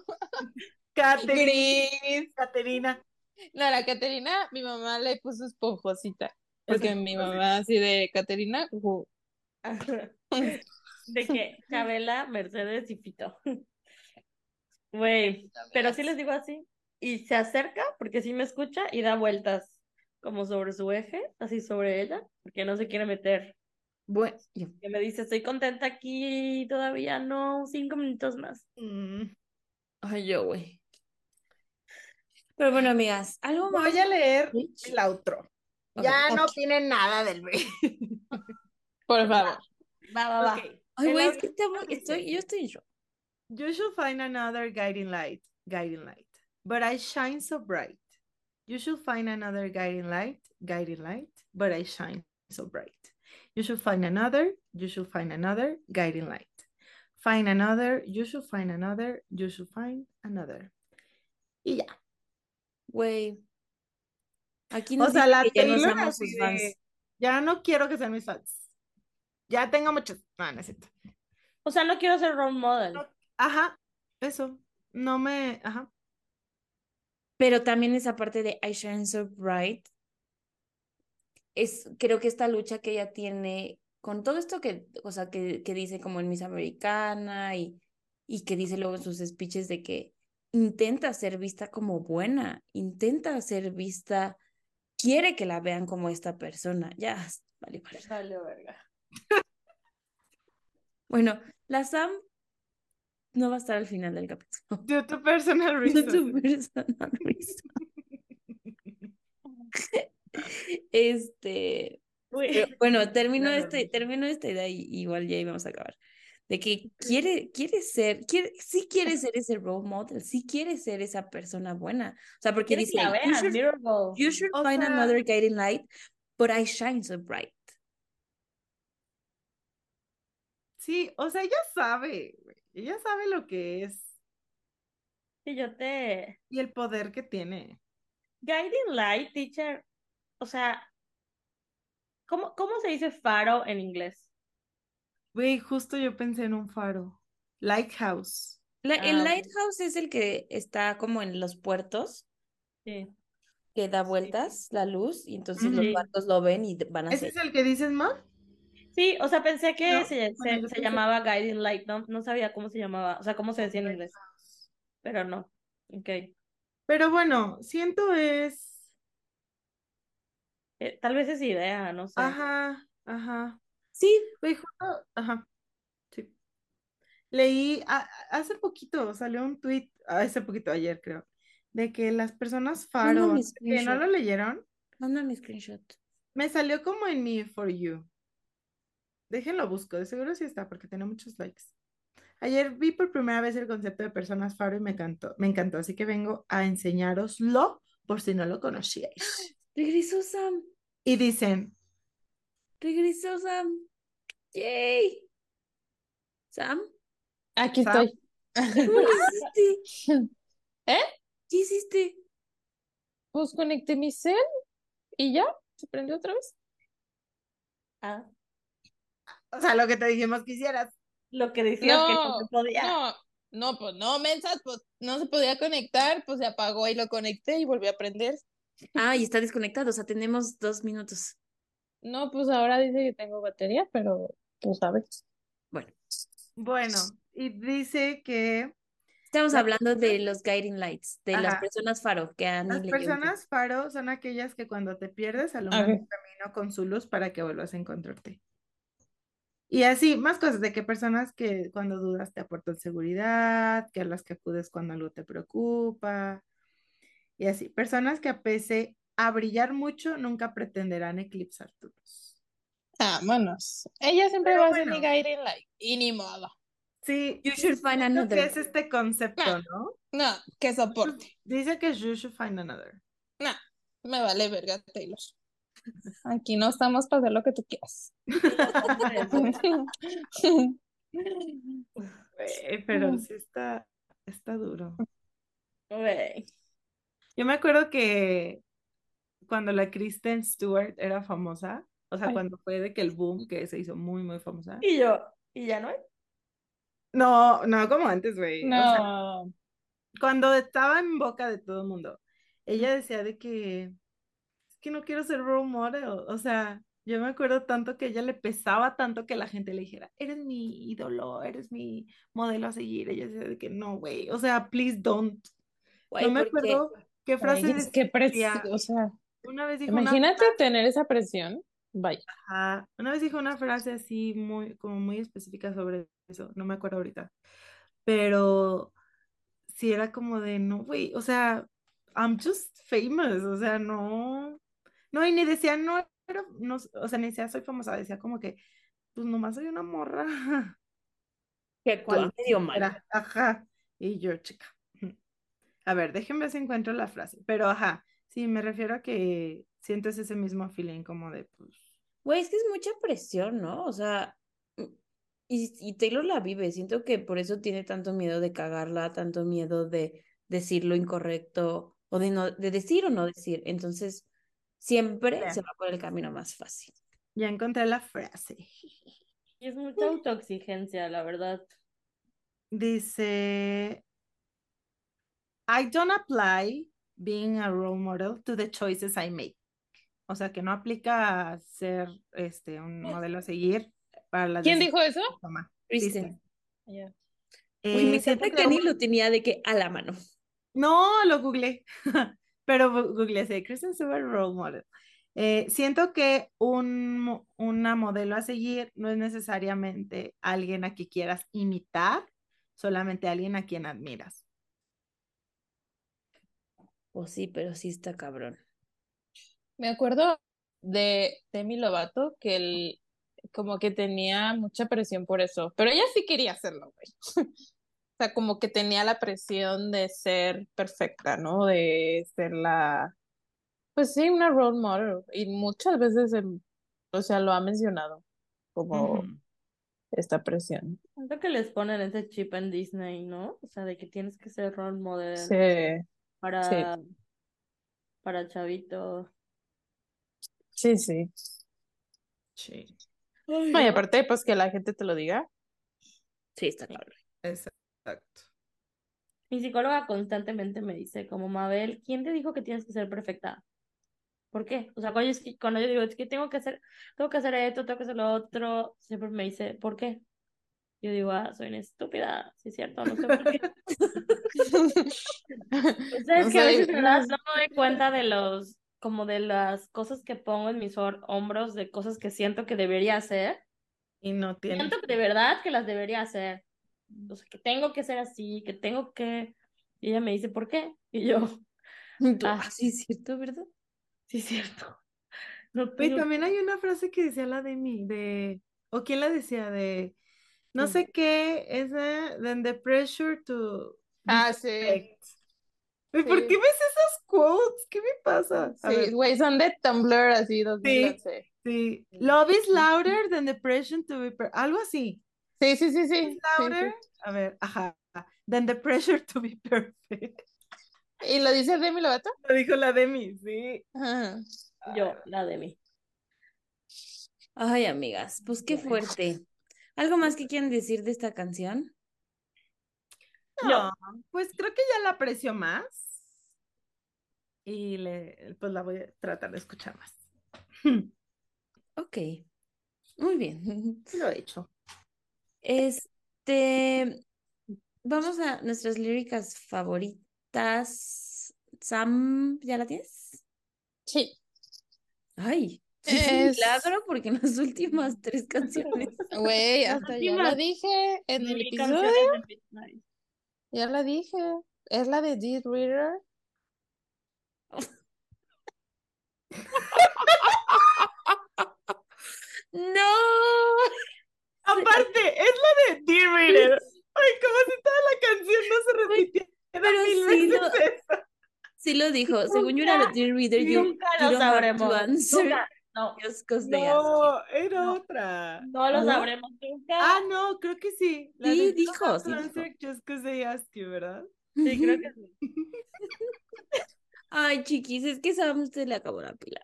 D: Caterina.
E: gris.
D: Caterina.
E: No, la Caterina, mi mamá le puso esponjosita. Porque mi mamá así de Caterina.
C: De que Chabela, Mercedes y Pito. Güey, pero sí les digo así. Y se acerca, porque sí me escucha, y da vueltas como sobre su eje, así sobre ella, porque no se quiere meter.
B: Bueno.
C: Que me dice, estoy contenta aquí, todavía no, cinco minutos más.
D: Mm.
B: Ay, yo, güey. Pero bueno, amigas, algo más.
D: Voy a leer el outro. Ya no opinen nada del rey.
E: por favor.
C: Va, va, va.
B: Ay, güey, es que estamos, estoy, yo estoy shock.
D: You should find another guiding light, guiding light. But I shine so bright. You should find another guiding light, guiding light. But I shine so bright. You should find another, you should find another guiding light. Find another, you should find another, you should find another. Y ya.
B: Güey. Aquí
D: O
B: nos
D: sea,
B: dicen
D: la
B: que ya no
D: Taylor así
B: sus fans.
D: de, ya no quiero que sean mis fans. Ya tengo muchos. No, no es cierto.
C: O sea, no quiero ser role model.
D: No. Ajá, eso. No me, ajá.
B: Pero también esa parte de I Shine So Bright es, creo que esta lucha que ella tiene con todo esto que, o sea, que, que dice como en Miss Americana y, y que dice luego en sus speeches de que intenta ser vista como buena, intenta ser vista, quiere que la vean como esta persona. Ya, vale, vale.
C: Vale, verga.
B: Bueno, la Sam no va a estar al final del capítulo.
D: Due to personal
B: Due to
D: reasons.
B: personal reasons. Este, bueno, termino este, termino esta idea y igual ya íbamos a acabar. De que quiere, quiere ser, quiere, sí quiere ser ese role model, sí quiere ser esa persona buena. O sea, porque
C: que
B: dice,
C: la
B: you
C: vean,
B: should, you should
D: O
B: find
D: sea-
B: another guiding light, but I shine so bright.
D: Sí, o sea, ella sabe, ella sabe lo que es
C: Sí, yo te...
D: y el poder que tiene.
C: Guiding Light, teacher. O sea, ¿Cómo, cómo se dice faro en inglés?
D: Güey, justo yo pensé en un faro. Lighthouse.
B: La- el
C: Ah,
B: lighthouse es el que está como en los puertos,
C: Sí.
B: que da vueltas la luz y entonces los barcos lo ven y van
D: ¿Ese
B: hacia
D: es el que dices, Ma?
C: Sí, o sea, pensé que
D: ¿No?
C: se,
D: Bueno,
C: se,
D: yo
C: se
D: pensé-
C: llamaba Guiding Light, no, no sabía cómo se llamaba, o sea, cómo se decía en inglés, pero no. Ok.
D: Pero bueno, siento es.
C: Eh, tal vez es idea, no sé.
D: Ajá, ajá.
B: Sí,
D: justo, ajá. Sí. Leí a- hace poquito, salió un tweet, hace poquito, ayer creo, de que las personas faro, que no lo leyeron,
B: manda mi screenshot.
D: me salió como en mi For You. Déjenlo busco, de seguro sí está, porque tiene muchos likes. Ayer vi por primera vez el concepto de personas faro y me encantó, me encantó, así que vengo a enseñároslo por si no lo conocíais.
B: Regresó Sam,
D: Y dicen,
B: regresó Sam. Yay. Sam,
E: Aquí
D: Sam.
E: estoy.
B: ¿cómo lo hiciste?
E: ¿Eh?
B: ¿Qué hiciste?
E: Pues conecté mi cel y ya, se prendió otra vez.
C: Ah,
D: o sea, lo que te dijimos que hicieras.
C: lo que decías que no
E: No,
C: se podía.
E: no, no, pues no, mensas, pues no se podía conectar, pues se apagó y lo conecté y volví a prender.
B: Ah, y está desconectado, o sea, tenemos dos minutos.
E: No, pues ahora dice que tengo batería, pero tú sabes.
B: Bueno,
D: Bueno, y dice que
B: estamos
D: Las
B: hablando de los guiding lights, de las
D: Ajá.
B: personas faro que han
D: Las personas faro son aquellas que cuando te pierdes alumbran tu camino con su luz para que vuelvas a encontrarte. Y así, más cosas de que personas que cuando dudas te aportan seguridad, que a las que acudes cuando algo te preocupa. Y así, personas que a pese a brillar mucho, nunca pretenderán eclipsar tu luz.
E: Vámonos. Ella siempre
D: Pero
E: va a ser mi guiding light. Y ni modo.
D: Sí,
B: You should find another.
D: es este concepto. ¿no?
E: No, que soporte.
D: Dice que you should find another.
E: No, me vale verga, Taylor. Aquí no estamos para hacer lo que tú quieras.
D: Pero sí está, está duro. Yo me acuerdo que cuando la Kristen Stewart era famosa, o sea,
E: Ay.
D: cuando fue de que el boom, que se hizo muy, muy famosa.
C: Y yo, ¿y ya no hay?
D: No, no como antes, güey. O sea,
E: No.
D: cuando estaba en boca de todo el mundo, ella decía de que es que no quiero ser role model. O sea, yo me acuerdo tanto que ella le pesaba tanto que la gente le dijera, eres mi ídolo, eres mi modelo a seguir. Ella decía de que no, güey. O sea, please don't.
B: Güey,
D: No me acuerdo qué frase
E: Ay, es que
D: decía.
E: o sea,
D: Una vez dijo una
E: imagínate tener esa presión. Vaya.
D: Ajá. Una vez dijo una frase así muy, como muy específica sobre eso, no me acuerdo ahorita, pero sí era como de, no, güey, o sea, I'm just famous, o sea, no, no, y ni decía, no, era, no, o sea, ni decía, soy famosa, decía como que, pues nomás soy una morra,
B: que actúa medio mal.
D: ajá, y yo, chica, a ver, déjenme ver si encuentro la frase, pero ajá, sí, me refiero a que sientes ese mismo feeling como de, pues,
B: Güey, es que es mucha presión, ¿no? O sea, mm, y, y Taylor la vive. Siento que por eso tiene tanto miedo de cagarla, tanto miedo de decir lo incorrecto o de no, de decir o no decir. Entonces, siempre se va por el camino más fácil.
D: ya encontré la frase.
C: Y es mucha autoexigencia, la verdad.
D: Dice, I don't apply being a role model to the choices I make. O sea, que no aplica a ser este, un modelo a seguir para las
E: ¿Quién dijo eso?
B: Kristen.
E: Ya.
B: Güey, me
D: Eh, siento
B: encanta
D: que un-
B: lo tenía de que a la mano.
D: No, lo googleé, pero googleé, sí, Kristen Stewart role model. Eh, siento que un, una modelo a seguir no es necesariamente alguien a quien quieras imitar, solamente alguien a quien admiras.
B: Pues sí, pero sí está cabrón.
E: Me acuerdo de Demi Lovato que él como que tenía mucha presión por eso, pero ella sí quería hacerlo, güey. O sea, como que tenía la presión de ser perfecta, ¿no? De ser la, pues sí, una role model. Y muchas veces, o sea, lo ha mencionado como esta presión.
C: Siento que les ponen ese chip en Disney, ¿no? O sea, de que tienes que ser role model
E: Sí,
C: para, para chavito.
E: sí, sí.
D: Sí.
E: No, y aparte, pues que la gente te lo diga.
B: Sí, está claro.
D: Exacto.
C: Mi psicóloga constantemente me dice, como Mabel, ¿quién te dijo que tienes que ser perfecta? ¿Por qué? O sea, cuando yo, cuando yo digo, es que tengo que hacer, tengo que hacer esto, tengo que hacer lo otro, siempre me dice, ¿por qué? Yo digo, ah, soy una estúpida, sí es cierto, no sé por qué. Sea, es
E: No
C: que a veces, ¿verdad? No me doy cuenta de los, como de las cosas que pongo en mis hombros, de cosas que siento que debería hacer.
D: Y no tiene.
C: Siento que de verdad que las debería hacer. O sea, que tengo que ser así, que tengo que... Y ella me dice, ¿por qué? Y yo, Ah.
B: ah, sí, es cierto, ¿verdad?
C: sí es cierto. No tengo...
D: también hay una frase que decía la de mí, de, o quién la decía, de, no sé qué, esa, then the pressure to
E: Ah, sí.
D: Güey, ¿Por
E: Sí.
D: qué ves esas quotes? ¿Qué me pasa? A
E: Sí, güey, son de Tumblr así, 2011.
D: sí. Love is louder than the pressure to be perfect. Algo así.
E: Sí, sí, sí,
D: Is
E: sí. sí,
D: louder, a ver, ajá, than the pressure to be perfect.
E: sí. ¿Y lo dice Demi Lovato?
D: Lo dijo la Demi, sí.
E: Ajá.
C: Yo, la de mí.
B: Ay, amigas, pues qué fuerte. ¿Algo más que quieran decir de esta canción?
D: No, pues creo que ya la aprecio más. Y le, pues la voy a tratar de escuchar más.
B: Ok, muy bien.
D: Lo he hecho.
B: Este, vamos a nuestras líricas favoritas. Sam, ¿ya la tienes?
E: Sí.
B: Ay,
E: Es-
B: milagro porque en las últimas tres canciones.
E: Güey, hasta ya la dije en el episodio. Ya la dije. Es la de Dead Reader.
B: ¡No!
D: Aparte, es la de Dear Reader. Ay, como si toda la canción no se repitiera
B: pero
D: mil
B: sí
D: veces
B: lo-
D: eso.
B: Sí lo dijo. Según yo era
C: Nunca-
B: Dear Reader, you,
C: Nunca
B: you
C: lo sabremos. Nunca. No.
D: No, era
C: No.
D: otra.
C: no lo sabremos nunca.
D: Ah, no, creo que sí. La
B: Sí, dijo, sí dijo.
D: just 'cause they ask you, ¿verdad?
C: Sí, creo que sí.
B: Ay, chiquis, es que Sam usted le acabó la pila.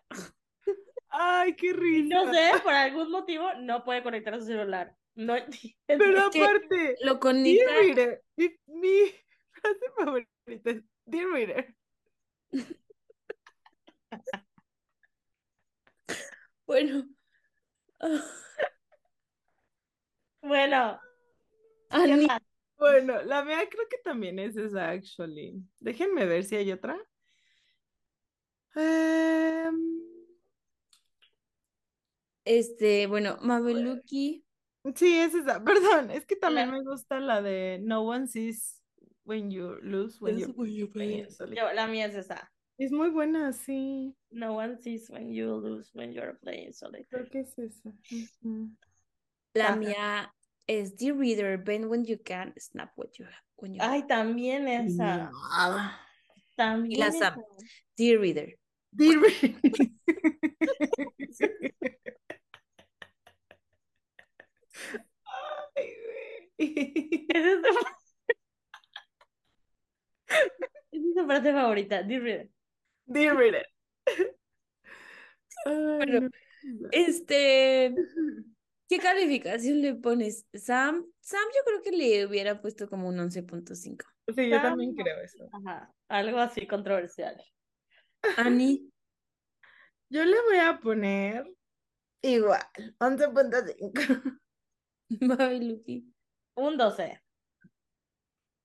D: Ay, qué risa.
C: No sé, por algún motivo no puede conectar su celular. No
D: Pero aparte,
B: Lo
D: Dear
B: conecta.
D: Reader, mi, mi frase favorita es Dear Reader.
B: Bueno.
C: Bueno, ¿qué
B: Ani-?
D: Bueno, la mía creo que también es esa, actually. Déjenme ver si hay otra. Em,
B: Este, bueno, Mabeluki.
D: sí, es esa. Perdón, es que también
C: La-
D: me gusta la de No one sees when you lose, when you
B: when you
D: play.
C: Yo, la mía es esa.
D: Es muy buena, sí.
C: No one sees when you lose when you're playing solitaire.
D: Creo que es esa.
B: La
C: Ajá.
B: mía es Dear Reader, bend when you can, snap what you when you
C: Ay, también esa. También
B: la
C: esa.
B: Dear Reader.
D: Dear Reader. Ay, güey.
C: Esa es frase favorita. Dear Reader.
D: Dear
B: Bueno,
D: no.
B: Este, ¿qué calificación le pones? Sam, Sam yo creo que le hubiera puesto como un 11.5.
D: Sí, yo también creo eso.
C: Ajá. Algo así controversial.
B: Ani,
D: Yo le voy a poner igual, 11.5.
B: Mabeluki.
C: Un 12.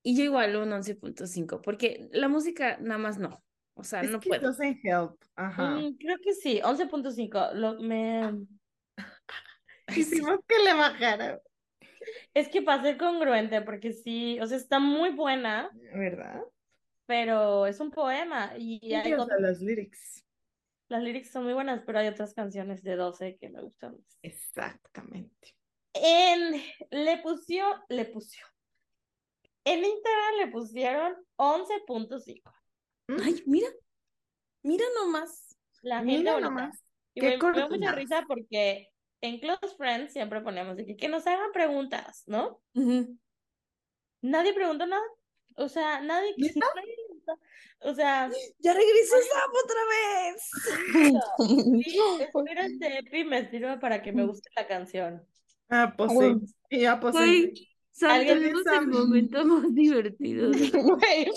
B: Y yo igual un 11.5, porque la música nada más no. O sea,
D: Es
B: no
D: que
B: puedo.
D: doesn't help. Ajá.
C: Mm, creo que sí, 11.5. Lo, me...
D: Hicimos que le bajara,
C: Es que para ser congruente, porque sí, o sea, está muy buena,
D: ¿verdad?
C: pero es un poema y
D: Sí,
C: hay
D: o sea,
C: otras-
D: las lyrics.
C: las lyrics son muy buenas, pero hay otras canciones de 12 que me gustan más.
D: Exactamente.
C: En, le pusieron, le pusieron. En Instagram le pusieron 11.5.
B: Ay, mira, mira nomás.
C: La gente
D: Mira
C: bonita.
D: nomás.
C: Y
D: qué
C: me, me dio mucha risa porque en Close Friends siempre ponemos de que, que nos hagan preguntas, ¿no? Nadie preguntó nada. O sea, nadie, nadie, O sea,
B: Ya regresó Sam otra vez.
C: sí, espera este epi me sirve para que me guste la canción.
D: Ah, pues
E: Güey.
D: sí. Y ya, pues sí. Dice-
B: el momento más divertido.
E: güey,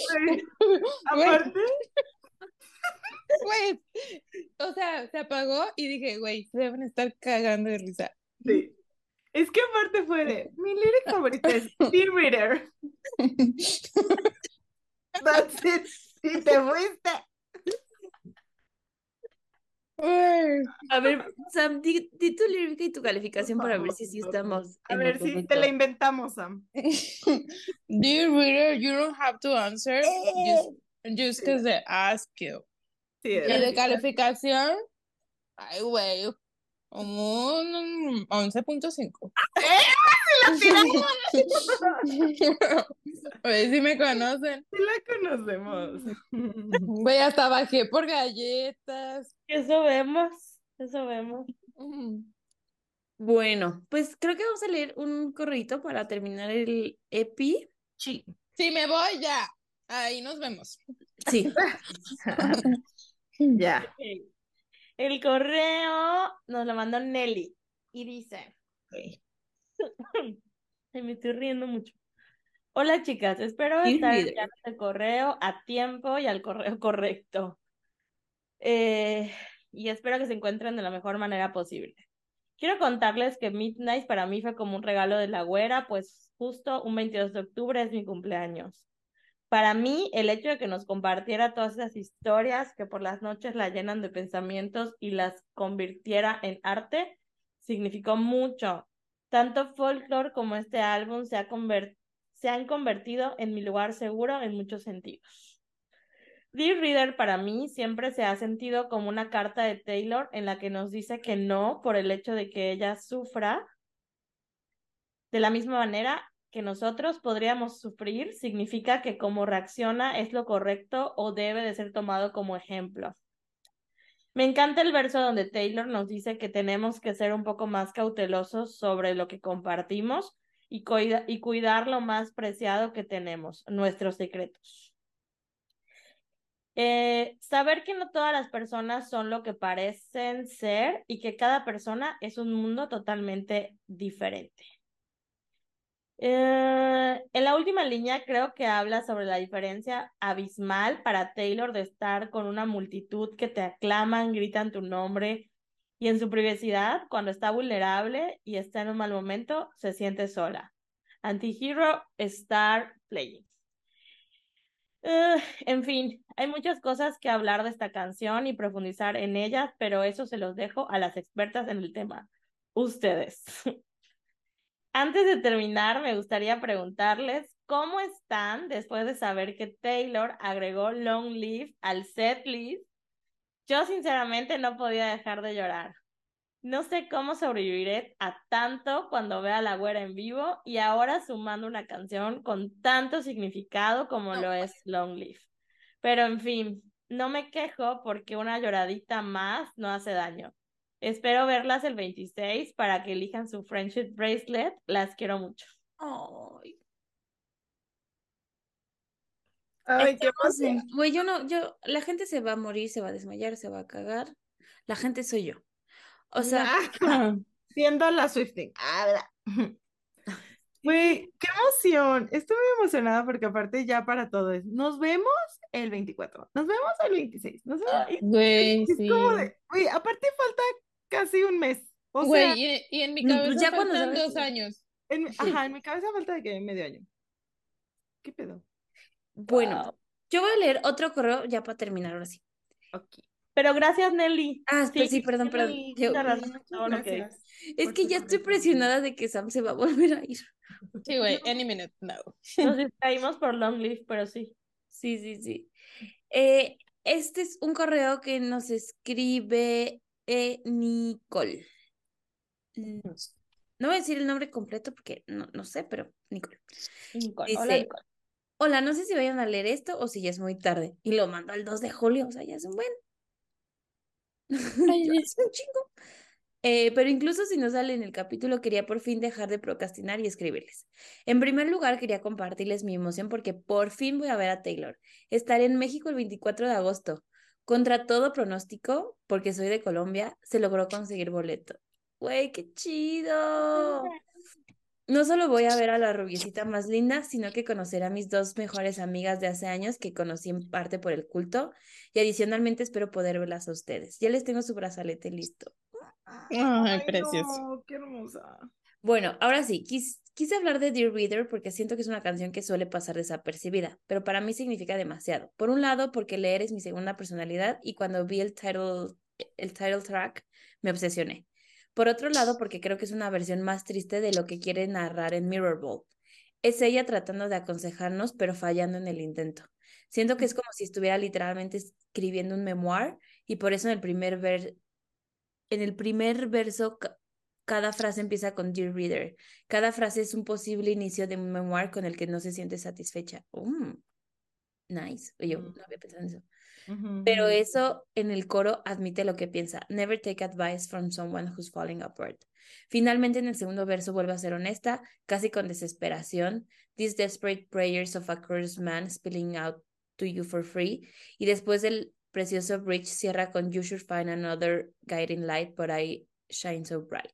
D: Aparte,
E: güey. O sea, se apagó y dije, güey, se deben estar cagando de risa.
D: sí. Es que aparte fue de, mi lyric favorita es Dear Reader. That's it. Y te fuiste.
B: A ver, Sam, di, di tu lírica y tu calificación para ver si sí estamos
D: A ver si te la inventamos, Sam.
E: Dear reader, you don't have to answer just, just because they ask you.
D: Sí,
E: Y de calificación, ay, güey, un 11.5. Güey, si me conocen.
D: Sí la conocemos.
E: Güey, hasta bajé por galletas.
C: Eso vemos, eso vemos.
B: Bueno, pues creo que vamos a leer un correíto para terminar el EPI.
D: Sí.
E: Sí, me voy ya. Ahí nos vemos.
B: Sí.
D: Ya.
C: El correo nos lo mandó Nelly y dice, Ay, me estoy riendo mucho. Hola chicas, espero estar enviando este correo a tiempo y al correo correcto. Eh, y espero que se encuentren de la mejor manera posible. Quiero contarles que Midnight para mí fue como un regalo de la güera, pues justo un 22 de octubre es mi cumpleaños. Para mí, el hecho de que nos compartiera todas esas historias que por las noches la llenan de pensamientos y las convirtiera en arte, significó mucho. Tanto Folklore como este álbum se, ha han convertido en mi lugar seguro en muchos sentidos. Dear Reader para mí siempre se ha sentido como una carta de Taylor en la que nos dice que no por el hecho de que ella sufra. De la misma manera que nosotros podríamos sufrir, significa que como reacciona es lo correcto o debe de ser tomado como ejemplo. Me encanta el verso donde Taylor nos dice que tenemos que ser un poco más cautelosos sobre lo que compartimos y, cuida- y cuidar lo más preciado que tenemos, nuestros secretos. Eh, saber que no todas las personas son lo que parecen ser y que cada persona es un mundo totalmente diferente. Eh, en la última línea creo que habla sobre la diferencia abismal para Taylor de estar con una multitud que te aclaman, gritan tu nombre y en su privacidad, cuando está vulnerable y está en un mal momento, se siente sola. Antihero Star Playing. Eh, en fin, hay muchas cosas que hablar de esta canción y profundizar en ellas, pero eso se los dejo a las expertas en el tema. Ustedes. Antes de terminar, me gustaría preguntarles cómo están después de saber que Taylor agregó Long Live al setlist. Yo sinceramente no podía dejar de llorar. No sé cómo sobreviviré a tanto cuando vea a la güera en vivo y ahora sumando una canción con tanto significado como lo es Long Live. Pero en fin, no me quejo porque una lloradita más no hace daño. Espero verlas el 26 para que elijan su Friendship Bracelet. Las quiero mucho.
B: Ay,
D: Ay, qué emoción.
B: Güey, yo no, yo, la gente se va a morir, se va a desmayar, se va a cagar. La gente soy yo. O sea,
D: Ah, Siendo la Swifting. Ah, ¿verdad? Güey, qué emoción. Estoy muy emocionada porque aparte ya para todo es, nos vemos el 24, nos vemos el 26, nos vemos.
E: Güey,
D: Es
E: sí.
D: como de, güey, aparte falta casi un mes. O
E: Güey,
D: sea,
E: y, y en mi cabeza
B: ya cuando
E: faltan
B: sabes-
E: dos años.
D: en, ajá, en mi cabeza falta de que medio año. ¿Qué pedo?
B: bueno,
C: Wow.
B: yo voy a leer otro correo ya para terminar ahora sí.
D: Ok.
C: Pero gracias, Nelly.
B: Ah, pues sí, perdón, perdón. Yo- es que ya estoy presionada de que Sam se va a volver a ir.
E: Sí, güey, any minute now.
C: Nos distraímos por Long Live, pero sí.
B: Sí, sí, sí. Eh, este es un correo que nos escribe eh, Nicole. No voy a decir el nombre completo porque no, no sé, pero Nicole.
C: Nicole.
B: Dice,
C: Hola, Nicole.
B: Hola, no sé si vayan a leer esto o si ya es muy tarde. Y lo mandó el 2 de julio, o sea, ya es un buen. Es un chingo. Eh, pero incluso si no sale en el capítulo, quería por fin dejar de procrastinar y escribirles. En primer lugar, quería compartirles mi emoción porque por fin voy a ver a Taylor. Estaré en México el 24 de agosto. Contra todo pronóstico, porque soy de Colombia, se logró conseguir boleto. ¡Güey, qué chido! No solo voy a ver a la rubiecita más linda, sino que conoceré a mis dos mejores amigas de hace años que conocí en parte por el culto y adicionalmente espero poder verlas a ustedes. Ya les tengo su brazalete listo.
E: Ay, precioso.
D: no, qué hermosa.
B: Bueno, ahora sí, quis- quise hablar de Dear Reader porque siento que es una canción que suele pasar desapercibida, pero para mí significa demasiado. Por un lado, porque leer es mi segunda personalidad y cuando vi el title, el title track me obsesioné. Por otro lado, porque creo que es una versión más triste de lo que quiere narrar en Mirrorball. Es ella tratando de aconsejarnos, pero fallando en el intento. Siento que es como si estuviera literalmente escribiendo un memoir y por eso en el primer ver, en el primer verso cada frase empieza con Dear Reader. Cada frase es un posible inicio de un memoir con el que no se siente satisfecha. Mm, nice. Yo no había pensado en eso. Pero eso en el coro admite lo que piensa. Never take advice from someone who's falling apart. Finalmente en el segundo verso vuelve a ser honesta, casi con desesperación. These desperate prayers of a cursed man spilling out to you for free. Y después del precioso bridge cierra con You should find another guiding light, but I shine so bright.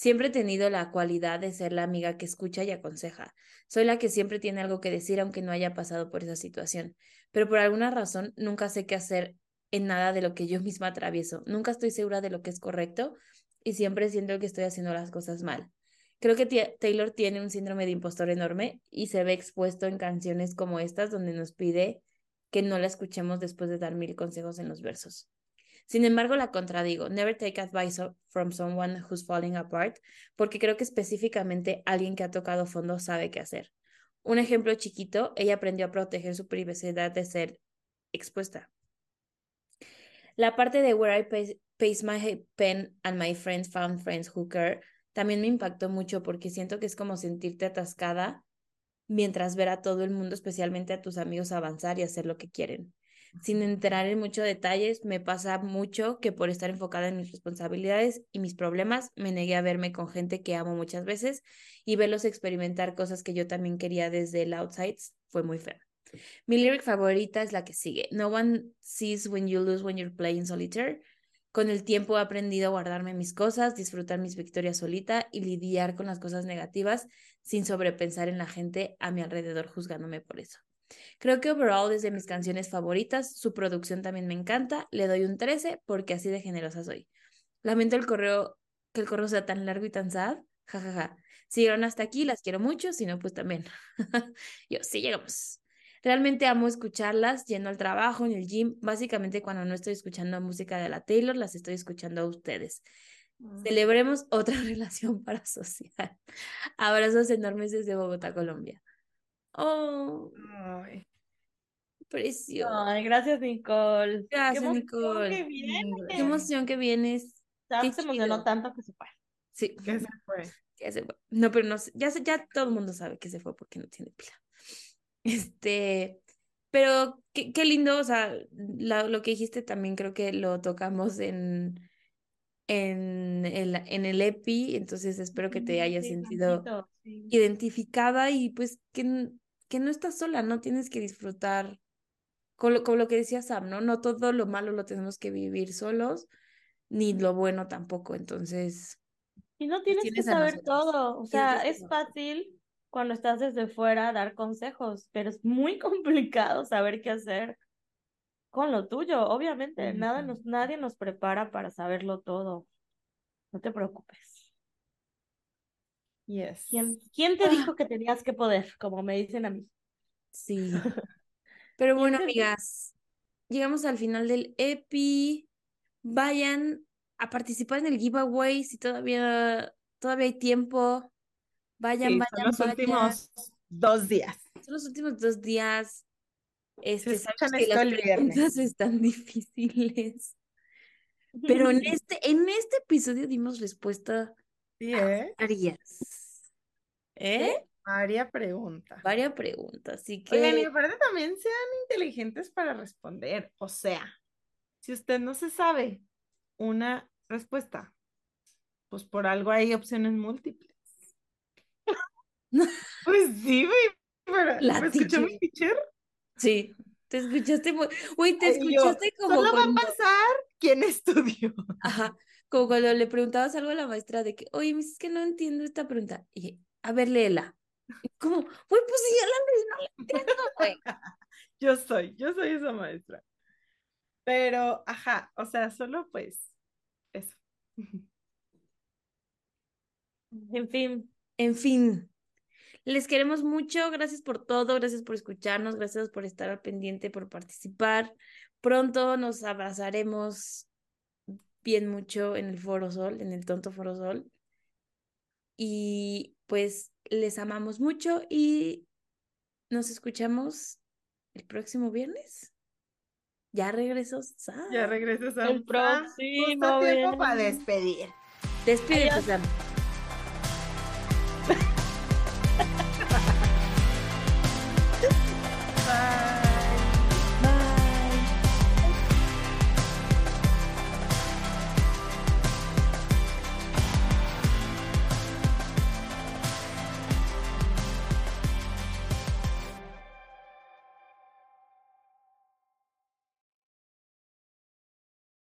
B: Siempre he tenido la cualidad de ser la amiga que escucha y aconseja. Soy la que siempre tiene algo que decir aunque no haya pasado por esa situación. Pero por alguna razón nunca sé qué hacer en nada de lo que yo misma atravieso. Nunca estoy segura de lo que es correcto y siempre siento que estoy haciendo las cosas mal. Creo que Taylor tiene un síndrome de impostor enorme y se ve expuesto en canciones como estas donde nos pide que no la escuchemos después de dar mil consejos en los versos. Sin embargo, la contradigo. Never take advice from someone who's falling apart, porque creo que específicamente alguien que ha tocado fondo sabe qué hacer. Un ejemplo chiquito, ella aprendió a proteger su privacidad de ser expuesta. La parte de Where I pace my pen and my friends found friends who care también me impactó mucho porque siento que es como sentirte atascada mientras ver a todo el mundo, especialmente a tus amigos, avanzar y hacer lo que quieren. Sin entrar en muchos detalles, me pasa mucho que por estar enfocada en mis responsabilidades y mis problemas, me negué a verme con gente que amo muchas veces y verlos experimentar cosas que yo también quería desde el outside fue muy feo. Mi lyric favorita es la que sigue. No one sees when you lose when you're playing solitaire. Con el tiempo he aprendido a guardarme mis cosas, disfrutar mis victorias solita y lidiar con las cosas negativas sin sobrepensar en la gente a mi alrededor juzgándome por eso. Creo que overall es de mis canciones favoritas, su producción también me encanta, le doy un 13 porque así de generosa soy. Lamento el correo, que el correo sea tan largo y tan sad, jajaja. Ja, ja. Si llegaron hasta aquí, las quiero mucho, si no, pues también. Yo, sí llegamos. Realmente amo escucharlas yendo al trabajo, en el gym. Básicamente cuando no estoy escuchando música de la Taylor, las estoy escuchando a ustedes.
D: Mm.
B: Celebremos otra relación parasocial. Abrazos enormes desde Bogotá, Colombia. Oh,
D: Ay,
B: precioso.
C: Ay, gracias, Nicole.
B: Gracias, Nicole.
C: que.
B: Qué emoción que vienes. Qué
C: se emocionó tanto que se fue.
B: Sí,
D: ¿qué se fue?
B: ya se fue. No, pero no ya, ya todo el mundo sabe que se fue porque no tiene pila. Este, pero qué, qué lindo, o sea, la- lo que dijiste también creo que lo tocamos en, en el, en el EPI, entonces espero que te hayas
C: Sí,
B: sentido
C: tantito, sí.
B: identificada y pues que, que no estás sola, no tienes que disfrutar, con lo, con lo que decía Sam, ¿no? No todo lo malo lo tenemos que vivir solos, ni lo bueno tampoco, entonces...
C: Y no tienes que
B: tienes a
C: saber todo. O sea,
B: que
C: es fácil cuando estás desde fuera dar consejos, pero es muy complicado saber qué hacer con lo tuyo. Obviamente, nada nos, nadie nos prepara para saberlo todo. No te preocupes.
D: Yes.
C: ¿Quién, quién te
B: Ah.
C: dijo que tenías que poder? Como me dicen a mí.
B: Sí. Pero bueno, amigas, llegamos al final del EPI. Vayan a participar en el giveaway si todavía, todavía hay tiempo. Vayan,
D: Sí,
B: vayan,
D: son los
B: vayan.
D: últimos dos días.
B: Son los últimos dos días. Este, que las preguntas están difíciles. Pero en este, en este episodio dimos respuesta
D: Sí, ¿eh?
B: varias. ¿Eh?
D: María pregunta.
B: Varias preguntas. Así que.
D: Oigan, y aparte también sean inteligentes para responder. O sea, si usted no se sabe una respuesta, Pues por algo hay opciones múltiples. Pues sí, güey. pero- ¿Me escuchó mi
B: teacher. Sí, te escuchaste muy... Güey, te
D: Ay, yo,
B: escuchaste como
D: Solo va a
B: cuando...
D: pasar quien estudió.
B: Ajá, como cuando le preguntabas algo a la maestra de que, oye, es que no entiendo esta pregunta. Y, a ver, léela. Como, güey, pues si ya la no la entiendo, güey.
D: Yo soy, yo soy esa maestra. Pero, ajá, o sea, solo pues eso.
C: En fin,
B: En fin, les queremos mucho. Gracias por todo, gracias por escucharnos, gracias por estar al pendiente, por participar. Pronto nos abrazaremos bien mucho en el Foro Sol, en el Tonto Foro Sol. Y pues les amamos mucho y nos escuchamos el próximo viernes. Ya regresó Sam.
D: Ya regresas a
C: El próximo
D: tiempo para despedir.
B: Despídete. Sam.